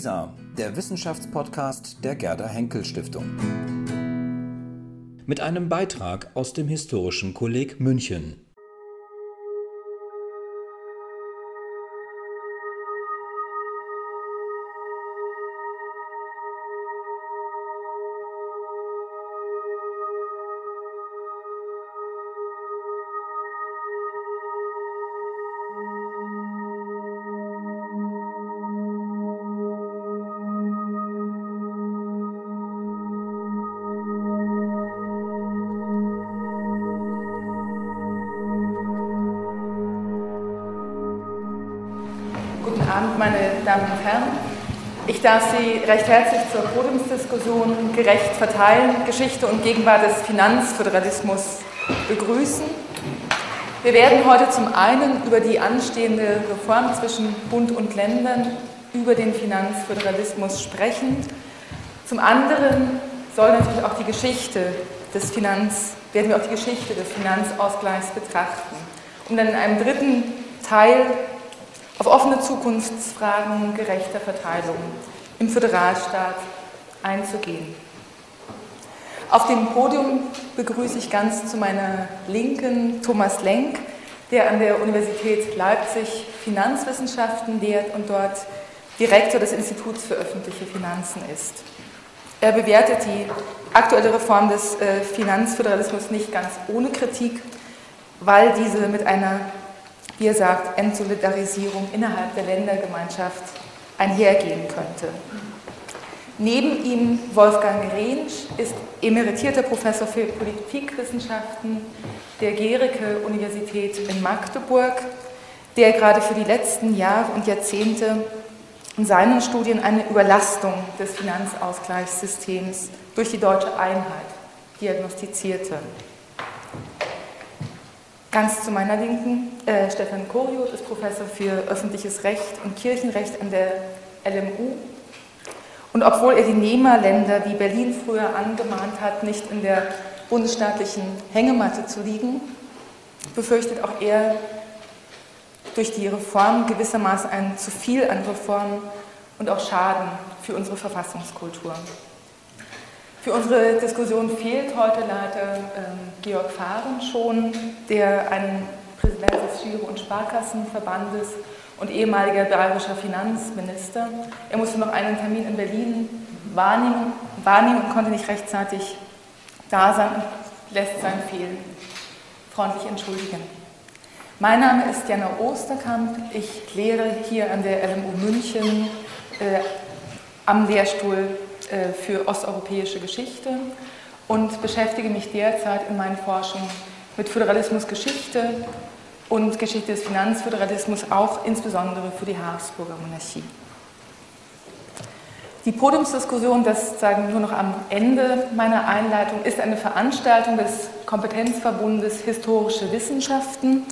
WISA, der Wissenschaftspodcast der Gerda Henkel Stiftung. Mit einem Beitrag aus dem Historischen Kolleg München. Ich darf Sie recht herzlich zur Podiumsdiskussion Gerecht verteilen, Geschichte und Gegenwart des Finanzföderalismus begrüßen. Wir werden heute zum einen über die anstehende Reform zwischen Bund und Ländern über den Finanzföderalismus sprechen. Zum anderen soll natürlich auch die Geschichte des Finanz, werden wir auch die Geschichte des Finanzausgleichs betrachten, um dann in einem dritten Teil auf offene Zukunftsfragen gerechter Verteilung im Föderalstaat einzugehen. Auf dem Podium begrüße ich ganz zu meiner Linken Thomas Lenk, der an der Universität Leipzig Finanzwissenschaften lehrt und dort Direktor des Instituts für öffentliche Finanzen ist. Er bewertet die aktuelle Reform des äh, Finanzföderalismus nicht ganz ohne Kritik, weil diese mit einer wie er sagt, Entsolidarisierung innerhalb der Ländergemeinschaft einhergehen könnte. Neben ihm Wolfgang Rentsch ist emeritierter Professor für Politikwissenschaften der Gericke-Universität in Magdeburg, der gerade für die letzten Jahre und Jahrzehnte in seinen Studien eine Überlastung des Finanzausgleichssystems durch die deutsche Einheit diagnostizierte. Ganz zu meiner Linken, äh, Stefan Koriot ist Professor für öffentliches Recht und Kirchenrecht an der LMU. Und obwohl er die Nehmerländer, wie Berlin früher angemahnt hat, nicht in der bundesstaatlichen Hängematte zu liegen, befürchtet auch er durch die Reform gewissermaßen ein zu viel an Reformen und auch Schaden für unsere Verfassungskultur. Für unsere Diskussion fehlt heute leider ähm, Georg Fahren schon, der ein Präsident des Giro- und Sparkassenverbandes und ehemaliger bayerischer Finanzminister. Er musste noch einen Termin in Berlin wahrnehmen, wahrnehmen und konnte nicht rechtzeitig da sein und lässt sein Fehlen freundlich entschuldigen. Mein Name ist Jana Osterkamp. Ich lehre hier an der LMU München äh, am Lehrstuhl äh, für osteuropäische Geschichte und beschäftige mich derzeit in meinen Forschungen mit Föderalismusgeschichte und Geschichte des Finanzföderalismus, auch insbesondere für die Habsburger Monarchie. Die Podiumsdiskussion, das sagen nur noch am Ende meiner Einleitung, ist eine Veranstaltung des Kompetenzverbundes Historische Wissenschaften.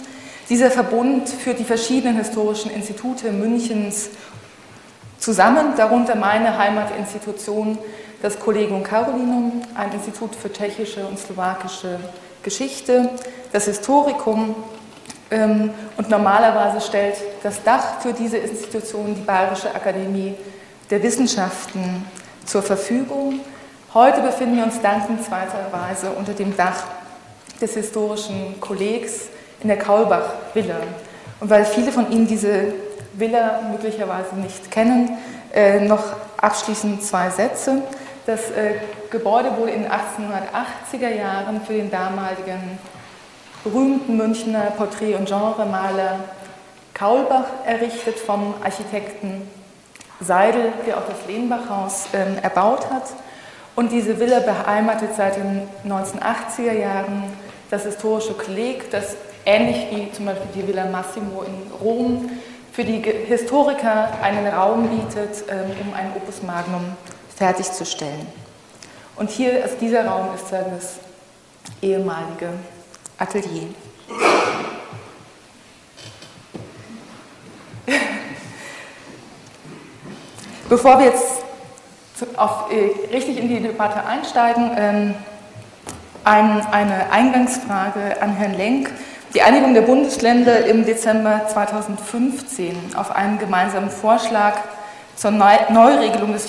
Dieser Verbund führt die verschiedenen historischen Institute Münchens zusammen, darunter meine Heimatinstitution, das Collegium Carolinum, ein Institut für tschechische und slowakische Geschichte, das Historikum ähm, und normalerweise stellt das Dach für diese Institution die Bayerische Akademie der Wissenschaften zur Verfügung. Heute befinden wir uns dankenswerterweise unter dem Dach des historischen Kollegs in der Kaulbach-Villa. Und weil viele von Ihnen diese Villa möglicherweise nicht kennen. Äh, noch abschließend zwei Sätze. Das äh, Gebäude wurde in den 1880er Jahren für den damaligen berühmten Münchner Porträt- und Genremaler Kaulbach errichtet vom Architekten Seidel, der auch das Lehnbachhaus äh, erbaut hat. Und diese Villa beheimatet seit den 1980er Jahren das historische Kolleg, das ähnlich wie zum Beispiel die Villa Massimo in Rom für die Historiker einen Raum bietet, ähm, um ein Opus Magnum fertigzustellen. Und hier, also dieser Raum ist dann das ehemalige Atelier. Bevor wir jetzt auf, äh, richtig in die Debatte einsteigen, ähm, ein, eine Eingangsfrage an Herrn Lenk. Die Einigung der Bundesländer im Dezember 2015 auf einen gemeinsamen Vorschlag zur Neuregelung des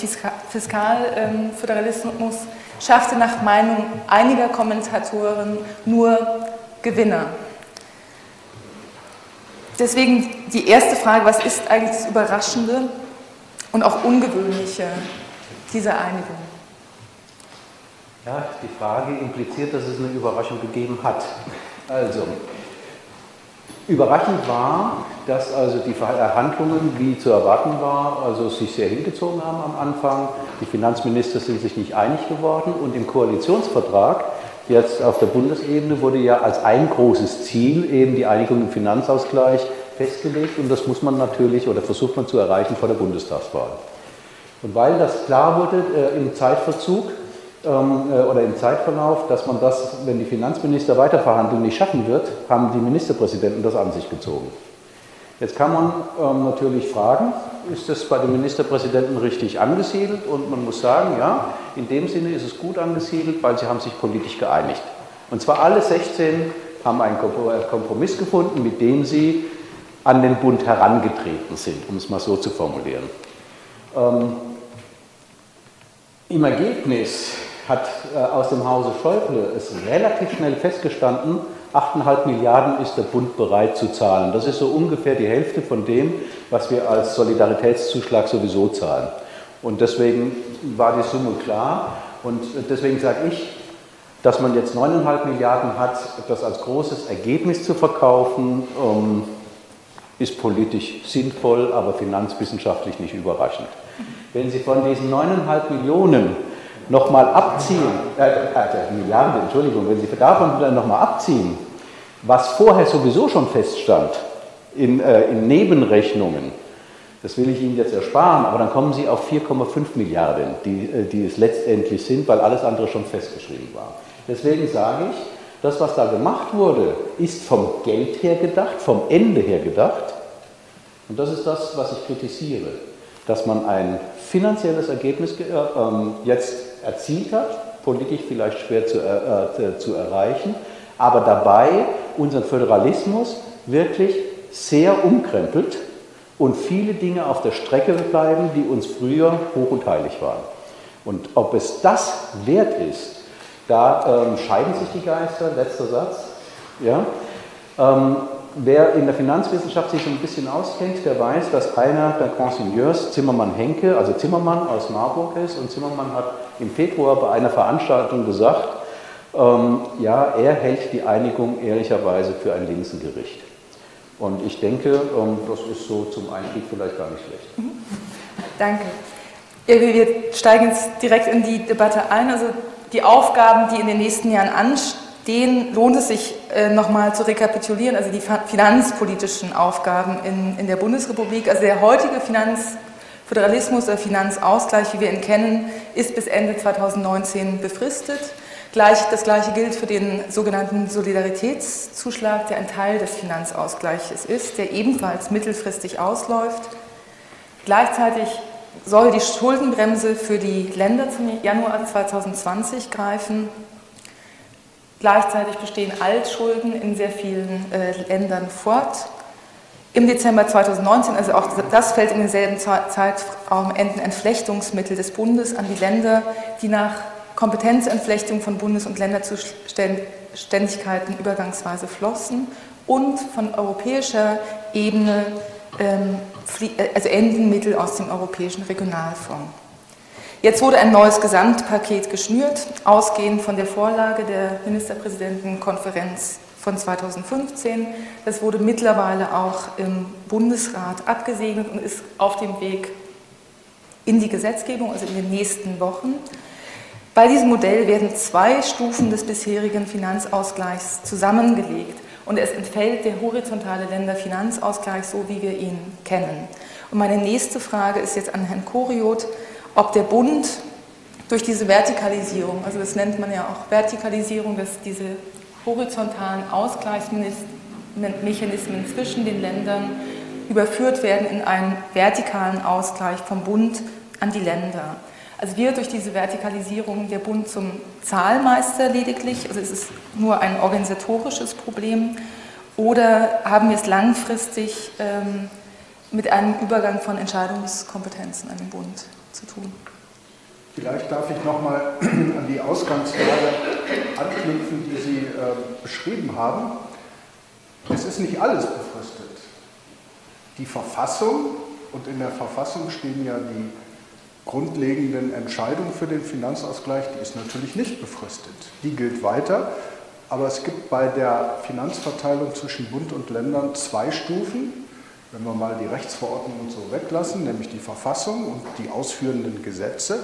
Fiskalföderalismus schaffte nach Meinung einiger Kommentatoren nur Gewinner. Deswegen die erste Frage, was ist eigentlich das Überraschende und auch Ungewöhnliche dieser Einigung? Ja, die Frage impliziert, dass es eine Überraschung gegeben hat. Also, Überraschend war, dass also die Verhandlungen, wie zu erwarten war, also sich sehr hingezogen haben am Anfang. Die Finanzminister sind sich nicht einig geworden und im Koalitionsvertrag jetzt auf der Bundesebene wurde ja als ein großes Ziel eben die Einigung im Finanzausgleich festgelegt und das muss man natürlich oder versucht man zu erreichen vor der Bundestagswahl. Und weil das klar wurde äh, im Zeitverzug, äh, oder im Zeitverlauf, dass man das, wenn die Finanzminister weiterverhandeln, nicht schaffen wird, haben die Ministerpräsidenten das an sich gezogen. Jetzt kann man ähm, natürlich fragen, ist das bei den Ministerpräsidenten richtig angesiedelt? Und man muss sagen, ja, in dem Sinne ist es gut angesiedelt, weil sie haben sich politisch geeinigt. Und zwar alle 16 haben einen Kompromiss gefunden, mit dem sie an den Bund herangetreten sind, um es mal so zu formulieren. Ähm, Im Ergebnis hat äh, aus dem Hause Schäuble es relativ schnell festgestanden, 8,5 Milliarden ist der Bund bereit zu zahlen. Das ist so ungefähr die Hälfte von dem, was wir als Solidaritätszuschlag sowieso zahlen. Und deswegen war die Summe klar. Und deswegen sage ich, dass man jetzt 9,5 Milliarden hat, das als großes Ergebnis zu verkaufen, ähm, ist politisch sinnvoll, aber finanzwissenschaftlich nicht überraschend. Wenn Sie von diesen 9,5 Millionen nochmal abziehen, äh, äh, Milliarden, Entschuldigung, wenn Sie davon dann nochmal abziehen, was vorher sowieso schon feststand in, äh, in Nebenrechnungen, das will ich Ihnen jetzt ersparen, aber dann kommen Sie auf 4,5 Milliarden, die, äh, die es letztendlich sind, weil alles andere schon festgeschrieben war. Deswegen sage ich, das, was da gemacht wurde, ist vom Geld her gedacht, vom Ende her gedacht. Und das ist das, was ich kritisiere, dass man ein finanzielles Ergebnis äh, ähm, jetzt erzielt hat, politisch vielleicht schwer zu, äh, zu erreichen, aber dabei unseren Föderalismus wirklich sehr umkrempelt und viele Dinge auf der Strecke bleiben, die uns früher hoch und heilig waren. Und ob es das wert ist, da ähm, scheiden sich die Geister, letzter Satz. Ja? Ähm, wer in der Finanzwissenschaft sich so ein bisschen auskennt, der weiß, dass einer der Consigneurs Zimmermann Henke, also Zimmermann aus Marburg ist und Zimmermann hat im Februar bei einer Veranstaltung gesagt, ähm, ja, er hält die Einigung ehrlicherweise für ein Linsengericht. Und ich denke, ähm, das ist so zum Einstieg vielleicht gar nicht schlecht. Mhm. Danke. Wir steigen jetzt direkt in die Debatte ein. Also die Aufgaben, die in den nächsten Jahren anstehen, lohnt es sich äh, nochmal zu rekapitulieren. Also die finanzpolitischen Aufgaben in, in der Bundesrepublik. Also der heutige Finanz Föderalismus oder Finanzausgleich, wie wir ihn kennen, ist bis Ende 2019 befristet. das Gleiche gilt für den sogenannten Solidaritätszuschlag, der ein Teil des Finanzausgleiches ist, der ebenfalls mittelfristig ausläuft. Gleichzeitig soll die Schuldenbremse für die Länder zum Januar 2020 greifen. Gleichzeitig bestehen Altschulden in sehr vielen äh, Ländern fort. Im Dezember 2019, also auch das fällt in denselben Zeitraum, enden Entflechtungsmittel des Bundes an die Länder, die nach Kompetenzentflechtung von Bundes- und Länderzuständigkeiten übergangsweise flossen und von europäischer Ebene ähm, äh, also enden Mittel aus dem Europäischen Regionalfonds. Jetzt wurde ein neues Gesamtpaket geschnürt, ausgehend von der Vorlage der Ministerpräsidentenkonferenz von 2015. Das wurde mittlerweile auch im Bundesrat abgesegnet und ist auf dem Weg in die Gesetzgebung, also in den nächsten Wochen. Bei diesem Modell werden zwei Stufen des bisherigen Finanzausgleichs zusammengelegt und es entfällt der horizontale Länderfinanzausgleich, so wie wir ihn kennen. Und meine nächste Frage ist jetzt an Herrn Koriot, ob der Bund durch diese Vertikalisierung, also das nennt man ja auch Vertikalisierung, dass diese horizontalen Ausgleichsmechanismen zwischen den Ländern überführt werden in einen vertikalen Ausgleich vom Bund an die Länder. Also wird durch diese Vertikalisierung der Bund zum Zahlmeister lediglich, also es ist nur ein organisatorisches Problem, oder haben wir es langfristig ähm, mit einem Übergang von Entscheidungskompetenzen an den Bund zu tun. Vielleicht darf ich nochmal an die Ausgangslage anknüpfen, die Sie äh, beschrieben haben. Es ist nicht alles befristet. Die Verfassung, und in der Verfassung stehen ja die grundlegenden Entscheidungen für den Finanzausgleich, die ist natürlich nicht befristet. Die gilt weiter. Aber es gibt bei der Finanzverteilung zwischen Bund und Ländern zwei Stufen. Wenn wir mal die Rechtsverordnung und so weglassen, nämlich die Verfassung und die ausführenden Gesetze.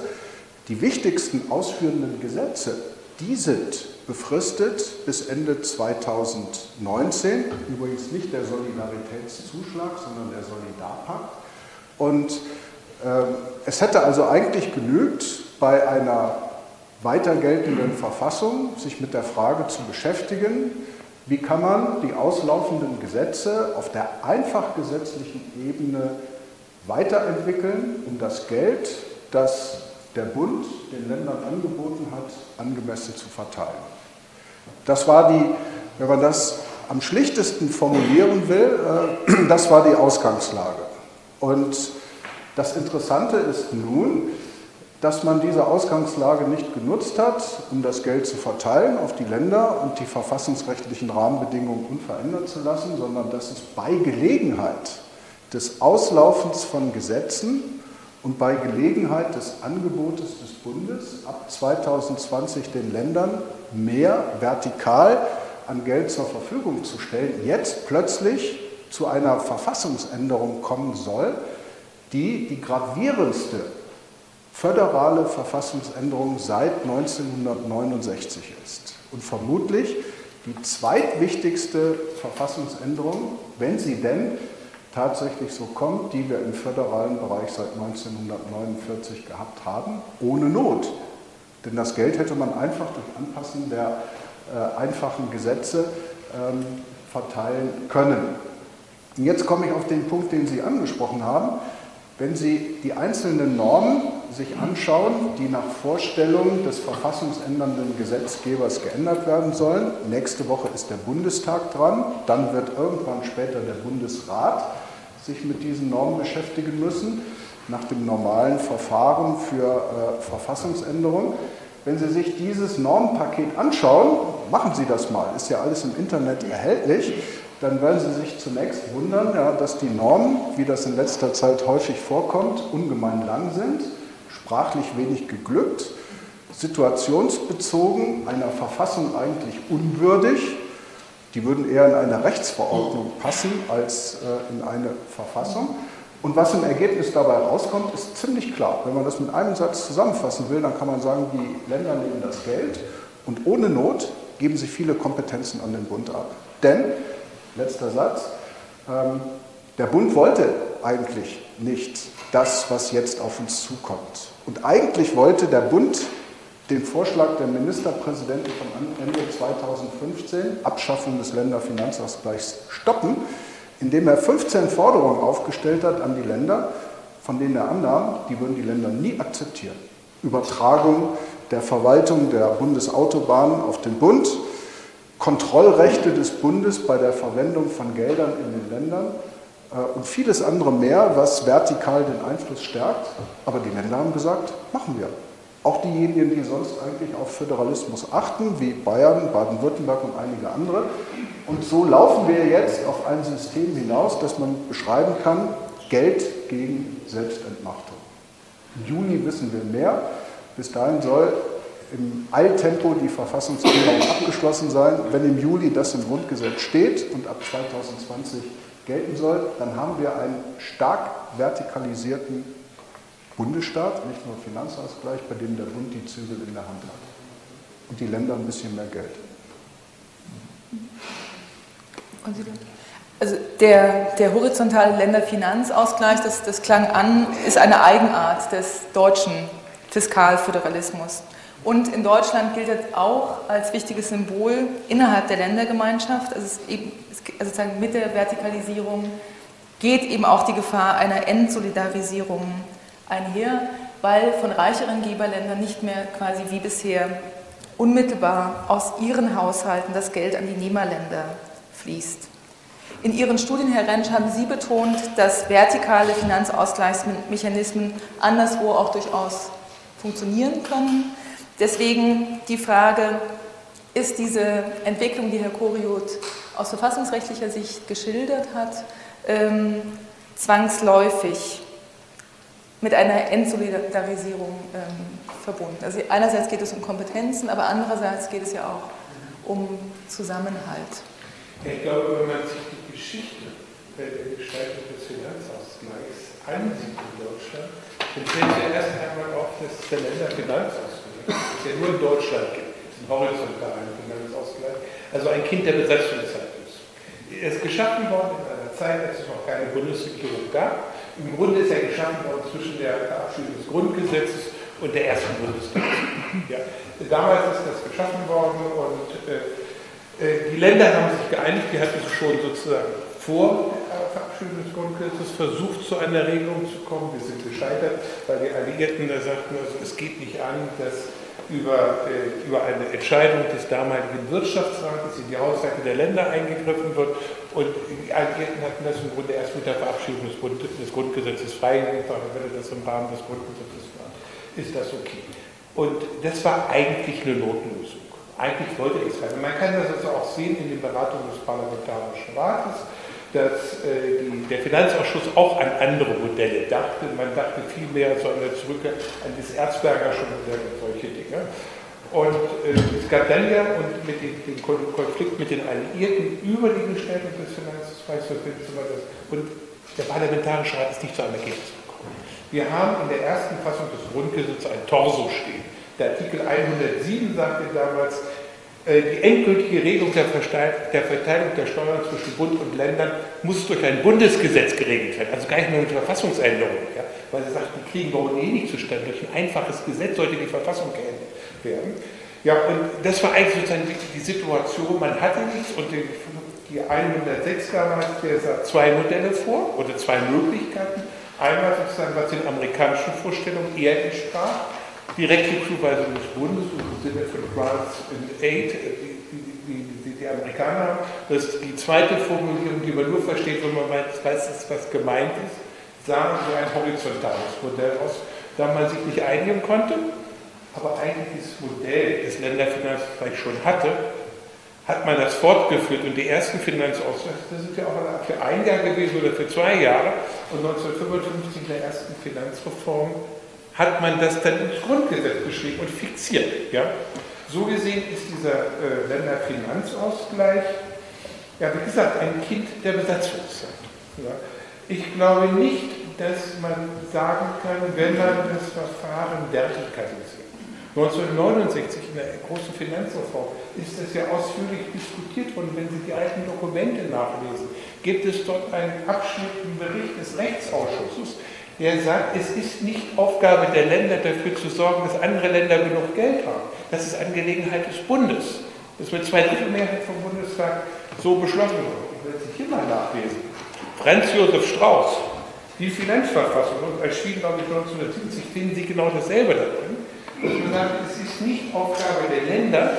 Die wichtigsten ausführenden Gesetze, die sind befristet bis Ende 2019. Übrigens nicht der Solidaritätszuschlag, sondern der Solidarpakt. Und äh, es hätte also eigentlich genügt, bei einer weiter geltenden Verfassung sich mit der Frage zu beschäftigen, wie kann man die auslaufenden Gesetze auf der einfach gesetzlichen Ebene weiterentwickeln, um das Geld, das der Bund den Ländern angeboten hat, angemessen zu verteilen. Das war die, wenn man das am schlichtesten formulieren will, äh, das war die Ausgangslage. Und das Interessante ist nun, dass man diese Ausgangslage nicht genutzt hat, um das Geld zu verteilen auf die Länder und die verfassungsrechtlichen Rahmenbedingungen unverändert zu lassen, sondern dass es bei Gelegenheit des Auslaufens von Gesetzen und bei Gelegenheit des Angebotes des Bundes ab 2020 den Ländern mehr vertikal an Geld zur Verfügung zu stellen, jetzt plötzlich zu einer Verfassungsänderung kommen soll, die die gravierendste föderale Verfassungsänderung seit 1969 ist und vermutlich die zweitwichtigste Verfassungsänderung, wenn sie denn tatsächlich so kommt, die wir im föderalen Bereich seit 1949 gehabt haben, ohne Not. Denn das Geld hätte man einfach durch Anpassen der äh, einfachen Gesetze ähm, verteilen können. Und jetzt komme ich auf den Punkt, den Sie angesprochen haben. Wenn Sie die einzelnen Normen sich anschauen, die nach Vorstellung des verfassungsändernden Gesetzgebers geändert werden sollen, nächste Woche ist der Bundestag dran, dann wird irgendwann später der Bundesrat sich mit diesen Normen beschäftigen müssen, nach dem normalen Verfahren für äh, Verfassungsänderung. Wenn Sie sich dieses Normenpaket anschauen, machen Sie das mal, ist ja alles im Internet erhältlich, dann werden Sie sich zunächst wundern, ja, dass die Normen, wie das in letzter Zeit häufig vorkommt, ungemein lang sind, sprachlich wenig geglückt, situationsbezogen, einer Verfassung eigentlich unwürdig. Die würden eher in eine Rechtsverordnung passen als äh, in eine Verfassung. Und was im Ergebnis dabei rauskommt, ist ziemlich klar. Wenn man das mit einem Satz zusammenfassen will, dann kann man sagen, die Länder nehmen das Geld und ohne Not geben sie viele Kompetenzen an den Bund ab. Denn letzter Satz, ähm, der Bund wollte eigentlich nicht das, was jetzt auf uns zukommt. Und eigentlich wollte der Bund den Vorschlag der Ministerpräsidenten von Ende 2015, Abschaffung des Länderfinanzausgleichs, stoppen, indem er 15 Forderungen aufgestellt hat an die Länder, von denen er annahm, die würden die Länder nie akzeptieren. Übertragung der Verwaltung der Bundesautobahnen auf den Bund, Kontrollrechte des Bundes bei der Verwendung von Geldern in den Ländern äh, und vieles andere mehr, was vertikal den Einfluss stärkt. Aber die Länder haben gesagt, machen wir. Auch diejenigen, die sonst eigentlich auf Föderalismus achten, wie Bayern, Baden-Württemberg und einige andere. Und so laufen wir jetzt auf ein System hinaus, das man beschreiben kann, Geld gegen Selbstentmachtung. Im Juni wissen wir mehr. Bis dahin soll im Eiltempo die Verfassungsänderung abgeschlossen sein. Wenn im Juli das im Grundgesetz steht und ab 2020 gelten soll, dann haben wir einen stark vertikalisierten Bundesstaat, nicht nur Finanzausgleich, bei dem der Bund die Zügel in der Hand hat und die Länder ein bisschen mehr Geld. Also der, der horizontale Länderfinanzausgleich, das, das klang an, ist eine Eigenart des deutschen Fiskalföderalismus. Und in Deutschland gilt das auch als wichtiges Symbol innerhalb der Ländergemeinschaft. Also, es eben, also sozusagen mit der Vertikalisierung geht eben auch die Gefahr einer Entsolidarisierung einher, weil von reicheren Geberländern nicht mehr quasi wie bisher unmittelbar aus ihren Haushalten das Geld an die Nehmerländer fließt. In Ihren Studien, Herr Rentsch, haben Sie betont, dass vertikale Finanzausgleichsmechanismen anderswo auch durchaus funktionieren können. Deswegen die Frage, ist diese Entwicklung, die Herr Koriot aus verfassungsrechtlicher Sicht geschildert hat, ähm, zwangsläufig mit einer Entsolidarisierung ähm, verbunden. Also einerseits geht es um Kompetenzen, aber andererseits geht es ja auch um Zusammenhalt. Ich glaube, wenn man sich die Geschichte der Gestaltung des Finanzausgleichs ansieht in Deutschland, dann fällt ja erst einmal auf, dass der Länderfinanzausgleich, das ja nur in Deutschland gibt, ein horizontalen Finanzausgleich, also ein Kind der Besatzungszeit ist. Er ist geschaffen worden in einer Zeit, als es noch keine Bundesregierung gab. Im Grunde ist er geschaffen worden zwischen der Verabschiedung des Grundgesetzes und der ersten Bundestag. Ja. Damals ist das geschaffen worden und äh, äh, die Länder haben sich geeinigt, die hatten schon sozusagen vor der Verabschiedung des Grundgesetzes versucht, zu einer Regelung zu kommen. Wir sind gescheitert, weil die Alliierten da sagten, also es geht nicht an, dass über, äh, über eine Entscheidung des damaligen Wirtschaftsrates in die Haushalte der Länder eingegriffen wird. Und die Alliierten hatten das im Grunde erst mit der Verabschiedung des, Grund, des Grundgesetzes freigegeben, wenn das im Rahmen des Grundgesetzes war, ist das okay. Und das war eigentlich eine Notlösung. Eigentlich wollte ich es werden. Man kann das also auch sehen in den Beratungen des Parlamentarischen Rates, dass äh, die, der Finanzausschuss auch an andere Modelle dachte. Man dachte viel mehr so an der zurück an das Erzberger schon Modell und solche Dinge. Und äh, es gab dann ja und mit dem, dem, Konflikt mit den Alliierten über die Gestaltung des Finanzausgleichs und der Parlamentarische Rat ist nicht zu einem Ergebnis gekommen. Wir haben in der ersten Fassung des Grundgesetzes ein Torso stehen der Artikel 107 sagte damals, die endgültige Regelung der, Verteilung der Steuern zwischen Bund und Ländern muss durch ein Bundesgesetz geregelt werden, also gar nicht nur mit Verfassungsänderung, ja, weil sie sagten, die kriegen wir ohnehin nicht zustande. Durch ein einfaches Gesetz sollte die Verfassung geändert werden. Ja, und das war eigentlich sozusagen die, die Situation, man hatte nichts und die, die 106 damals, der sah zwei Modelle vor oder zwei Möglichkeiten. Einmal sozusagen, was den amerikanischen Vorstellungen eher entsprach, direkte Zuweisung des Bundes im Sinne von Grants and Aid, die, die, die, die Amerikaner haben. Das ist die zweite Formulierung, die man nur versteht, wenn man weiß, was gemeint ist, sahen so ein horizontales Modell aus, da man sich nicht einigen konnte, aber eigentlich das Modell des Länderfinanzausgleichs schon hatte, hat man das fortgeführt und die ersten Finanzausgleiche, sind ja auch für ein Jahr gewesen oder für zwei Jahre und 1955 in der ersten Finanzreform hat man das dann ins Grundgesetz geschrieben und fixiert. Ja? So gesehen ist dieser äh, Länderfinanzausgleich, ja, wie gesagt, ein Kind der Besatzungszeit. Ja? Ich glaube nicht, dass man sagen kann, wenn man das Verfahren vertikalisiert. 1969 in der großen Finanzreform ist das ja ausführlich diskutiert worden. Wenn Sie die alten Dokumente nachlesen, gibt es dort einen Abschnitt im Bericht des Rechtsausschusses, der sagt, es ist nicht Aufgabe der Länder dafür zu sorgen, dass andere Länder genug Geld haben. Das ist Angelegenheit des Bundes. Das wird zwei Drittel Mehrheit vom Bundestag so beschlossen worden. Ich werde es hier mal nachlesen. Franz Josef Strauß, die Finanzverfassung, erschien, glaube ich, 1970, finden Sie genau dasselbe da drin. Es ist nicht Aufgabe der Länder,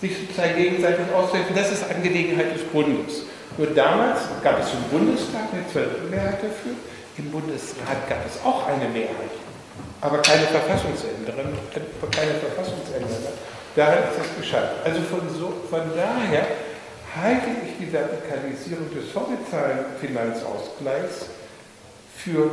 sich sozusagen gegenseitig auszuhelfen. Das ist Angelegenheit des Bundes. Nur damals gab es im Bundestag eine Zweidrittelmehrheit dafür. Im Bundesrat gab es auch eine Mehrheit, aber keine Verfassungsänderin, keine Verfassungsänderin. Daran ist es gescheitert. Also von, so, von daher halte ich die Vertikalisierung des horizontalen Finanzausgleichs für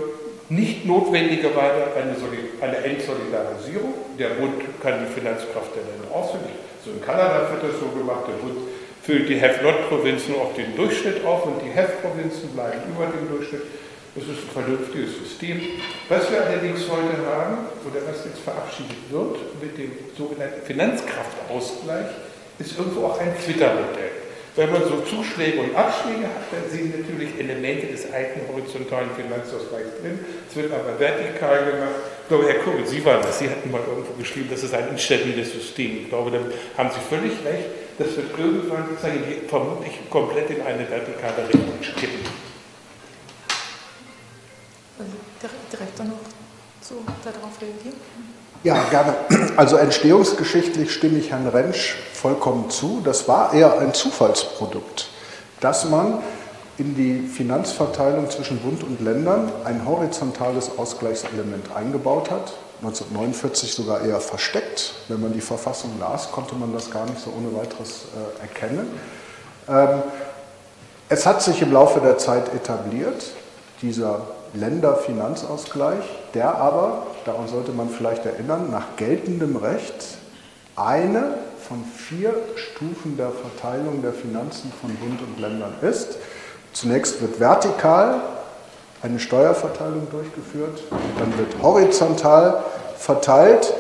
nicht notwendigerweise eine, eine Entsolidarisierung. Der Bund kann die Finanzkraft der Länder ausfüllen. So in Kanada wird das so gemacht. Der Bund füllt die Have-Not-Provinzen auf den Durchschnitt auf und die Have-Provinzen bleiben über dem Durchschnitt. Das ist ein vernünftiges System. Was wir allerdings heute haben, oder was jetzt verabschiedet wird mit dem sogenannten Finanzkraftausgleich, ist irgendwo auch ein Twitter-Modell. Wenn man so Zuschläge und Abschläge hat, dann sind natürlich Elemente des alten horizontalen Finanzausgleichs drin. Es wird aber vertikal gemacht. Ich glaube, Herr Kurbel, Sie waren das. Sie hatten mal irgendwo geschrieben, das ist ein instabiles System. Ich glaube, da haben Sie völlig recht. Das wird irgendwann sozusagen vermutlich komplett in eine vertikale Richtung kippen. Direkt dann noch zu, darauf reagieren? Ja, gerne. Also entstehungsgeschichtlich stimme ich Herrn Rentsch vollkommen zu. Das war eher ein Zufallsprodukt, dass man in die Finanzverteilung zwischen Bund und Ländern ein horizontales Ausgleichselement eingebaut hat. 1949 sogar eher versteckt. Wenn man die Verfassung las, konnte man das gar nicht so ohne weiteres äh, erkennen. Ähm, es hat sich im Laufe der Zeit etabliert, dieser Länderfinanzausgleich, der aber, daran sollte man vielleicht erinnern, nach geltendem Recht eine von vier Stufen der Verteilung der Finanzen von Bund und Ländern ist. Zunächst wird vertikal eine Steuerverteilung durchgeführt, dann wird horizontal verteilt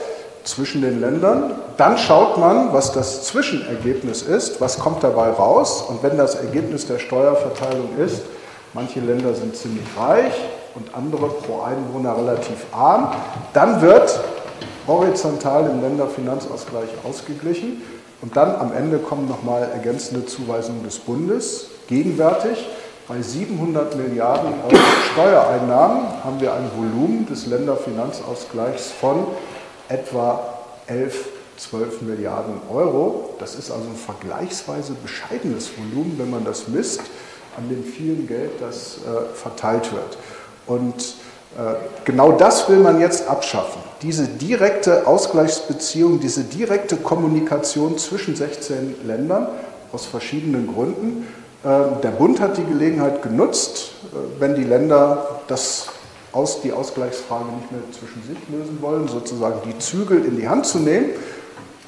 zwischen den Ländern. Dann schaut man, was das Zwischenergebnis ist, was kommt dabei raus. Und wenn das Ergebnis der Steuerverteilung ist, manche Länder sind ziemlich reich und andere pro Einwohner relativ arm, dann wird horizontal im Länderfinanzausgleich ausgeglichen. Und dann am Ende kommen nochmal ergänzende Zuweisungen des Bundes. Gegenwärtig bei 700 Milliarden Euro Steuereinnahmen haben wir ein Volumen des Länderfinanzausgleichs von etwa 11, 12 Milliarden Euro. Das ist also ein vergleichsweise bescheidenes Volumen, wenn man das misst, an dem vielen Geld, das äh, verteilt wird. Und äh, genau das will man jetzt abschaffen. Diese direkte Ausgleichsbeziehung, diese direkte Kommunikation zwischen 16 Ländern aus verschiedenen Gründen. Äh, der Bund hat die Gelegenheit genutzt, äh, wenn die Länder das aus, die Ausgleichsfrage nicht mehr zwischen sich lösen wollen, sozusagen die Zügel in die Hand zu nehmen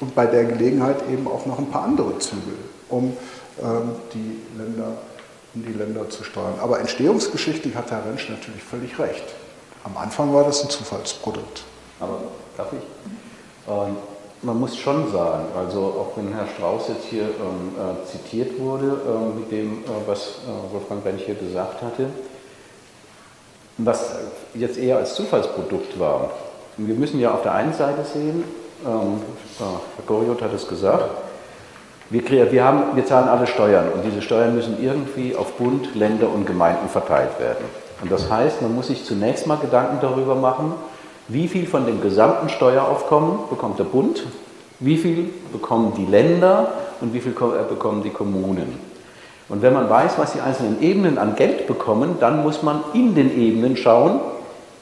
und bei der Gelegenheit eben auch noch ein paar andere Zügel, um ähm, die Länder, um die Länder zu steuern. Aber entstehungsgeschichtlich hat Herr Rentsch natürlich völlig recht. Am Anfang war das ein Zufallsprodukt. Aber darf ich? Ähm, man muss schon sagen, also auch wenn Herr Strauß jetzt hier ähm, äh, zitiert wurde ähm, mit dem, äh, was äh, Wolfgang Bench hier gesagt hatte, was jetzt eher als Zufallsprodukt war. Wir müssen ja auf der einen Seite sehen, ähm, Herr Goriot hat es gesagt, wir, wir, haben, wir zahlen alle Steuern und diese Steuern müssen irgendwie auf Bund, Länder und Gemeinden verteilt werden. Und das heißt, man muss sich zunächst mal Gedanken darüber machen, wie viel von dem gesamten Steueraufkommen bekommt der Bund, wie viel bekommen die Länder und wie viel äh, bekommen die Kommunen. Und wenn man weiß, was die einzelnen Ebenen an Geld bekommen, dann muss man in den Ebenen schauen,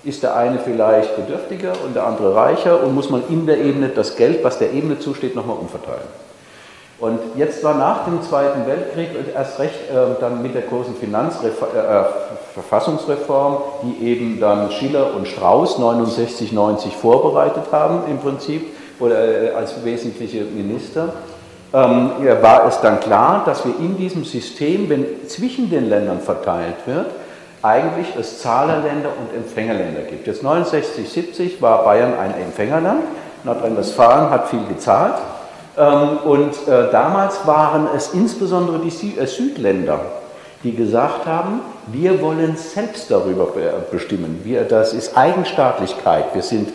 ist der eine vielleicht bedürftiger und der andere reicher und muss man in der Ebene das Geld, was der Ebene zusteht, nochmal umverteilen. Und jetzt war nach dem Zweiten Weltkrieg erst recht äh, dann mit der großen Finanzverfassungsreform, äh, die eben dann Schiller und Strauß 69, 90 vorbereitet haben im Prinzip oder äh, als wesentliche Minister, ähm, war es dann klar, dass wir in diesem System, wenn zwischen den Ländern verteilt wird, eigentlich es Zahlerländer und Empfängerländer gibt. Jetzt 69, 70 war Bayern ein Empfängerland, Nordrhein-Westfalen hat viel gezahlt und äh, damals waren es insbesondere die äh, Südländer, die gesagt haben, wir wollen selbst darüber bestimmen. Wir, das ist Eigenstaatlichkeit. Wir sind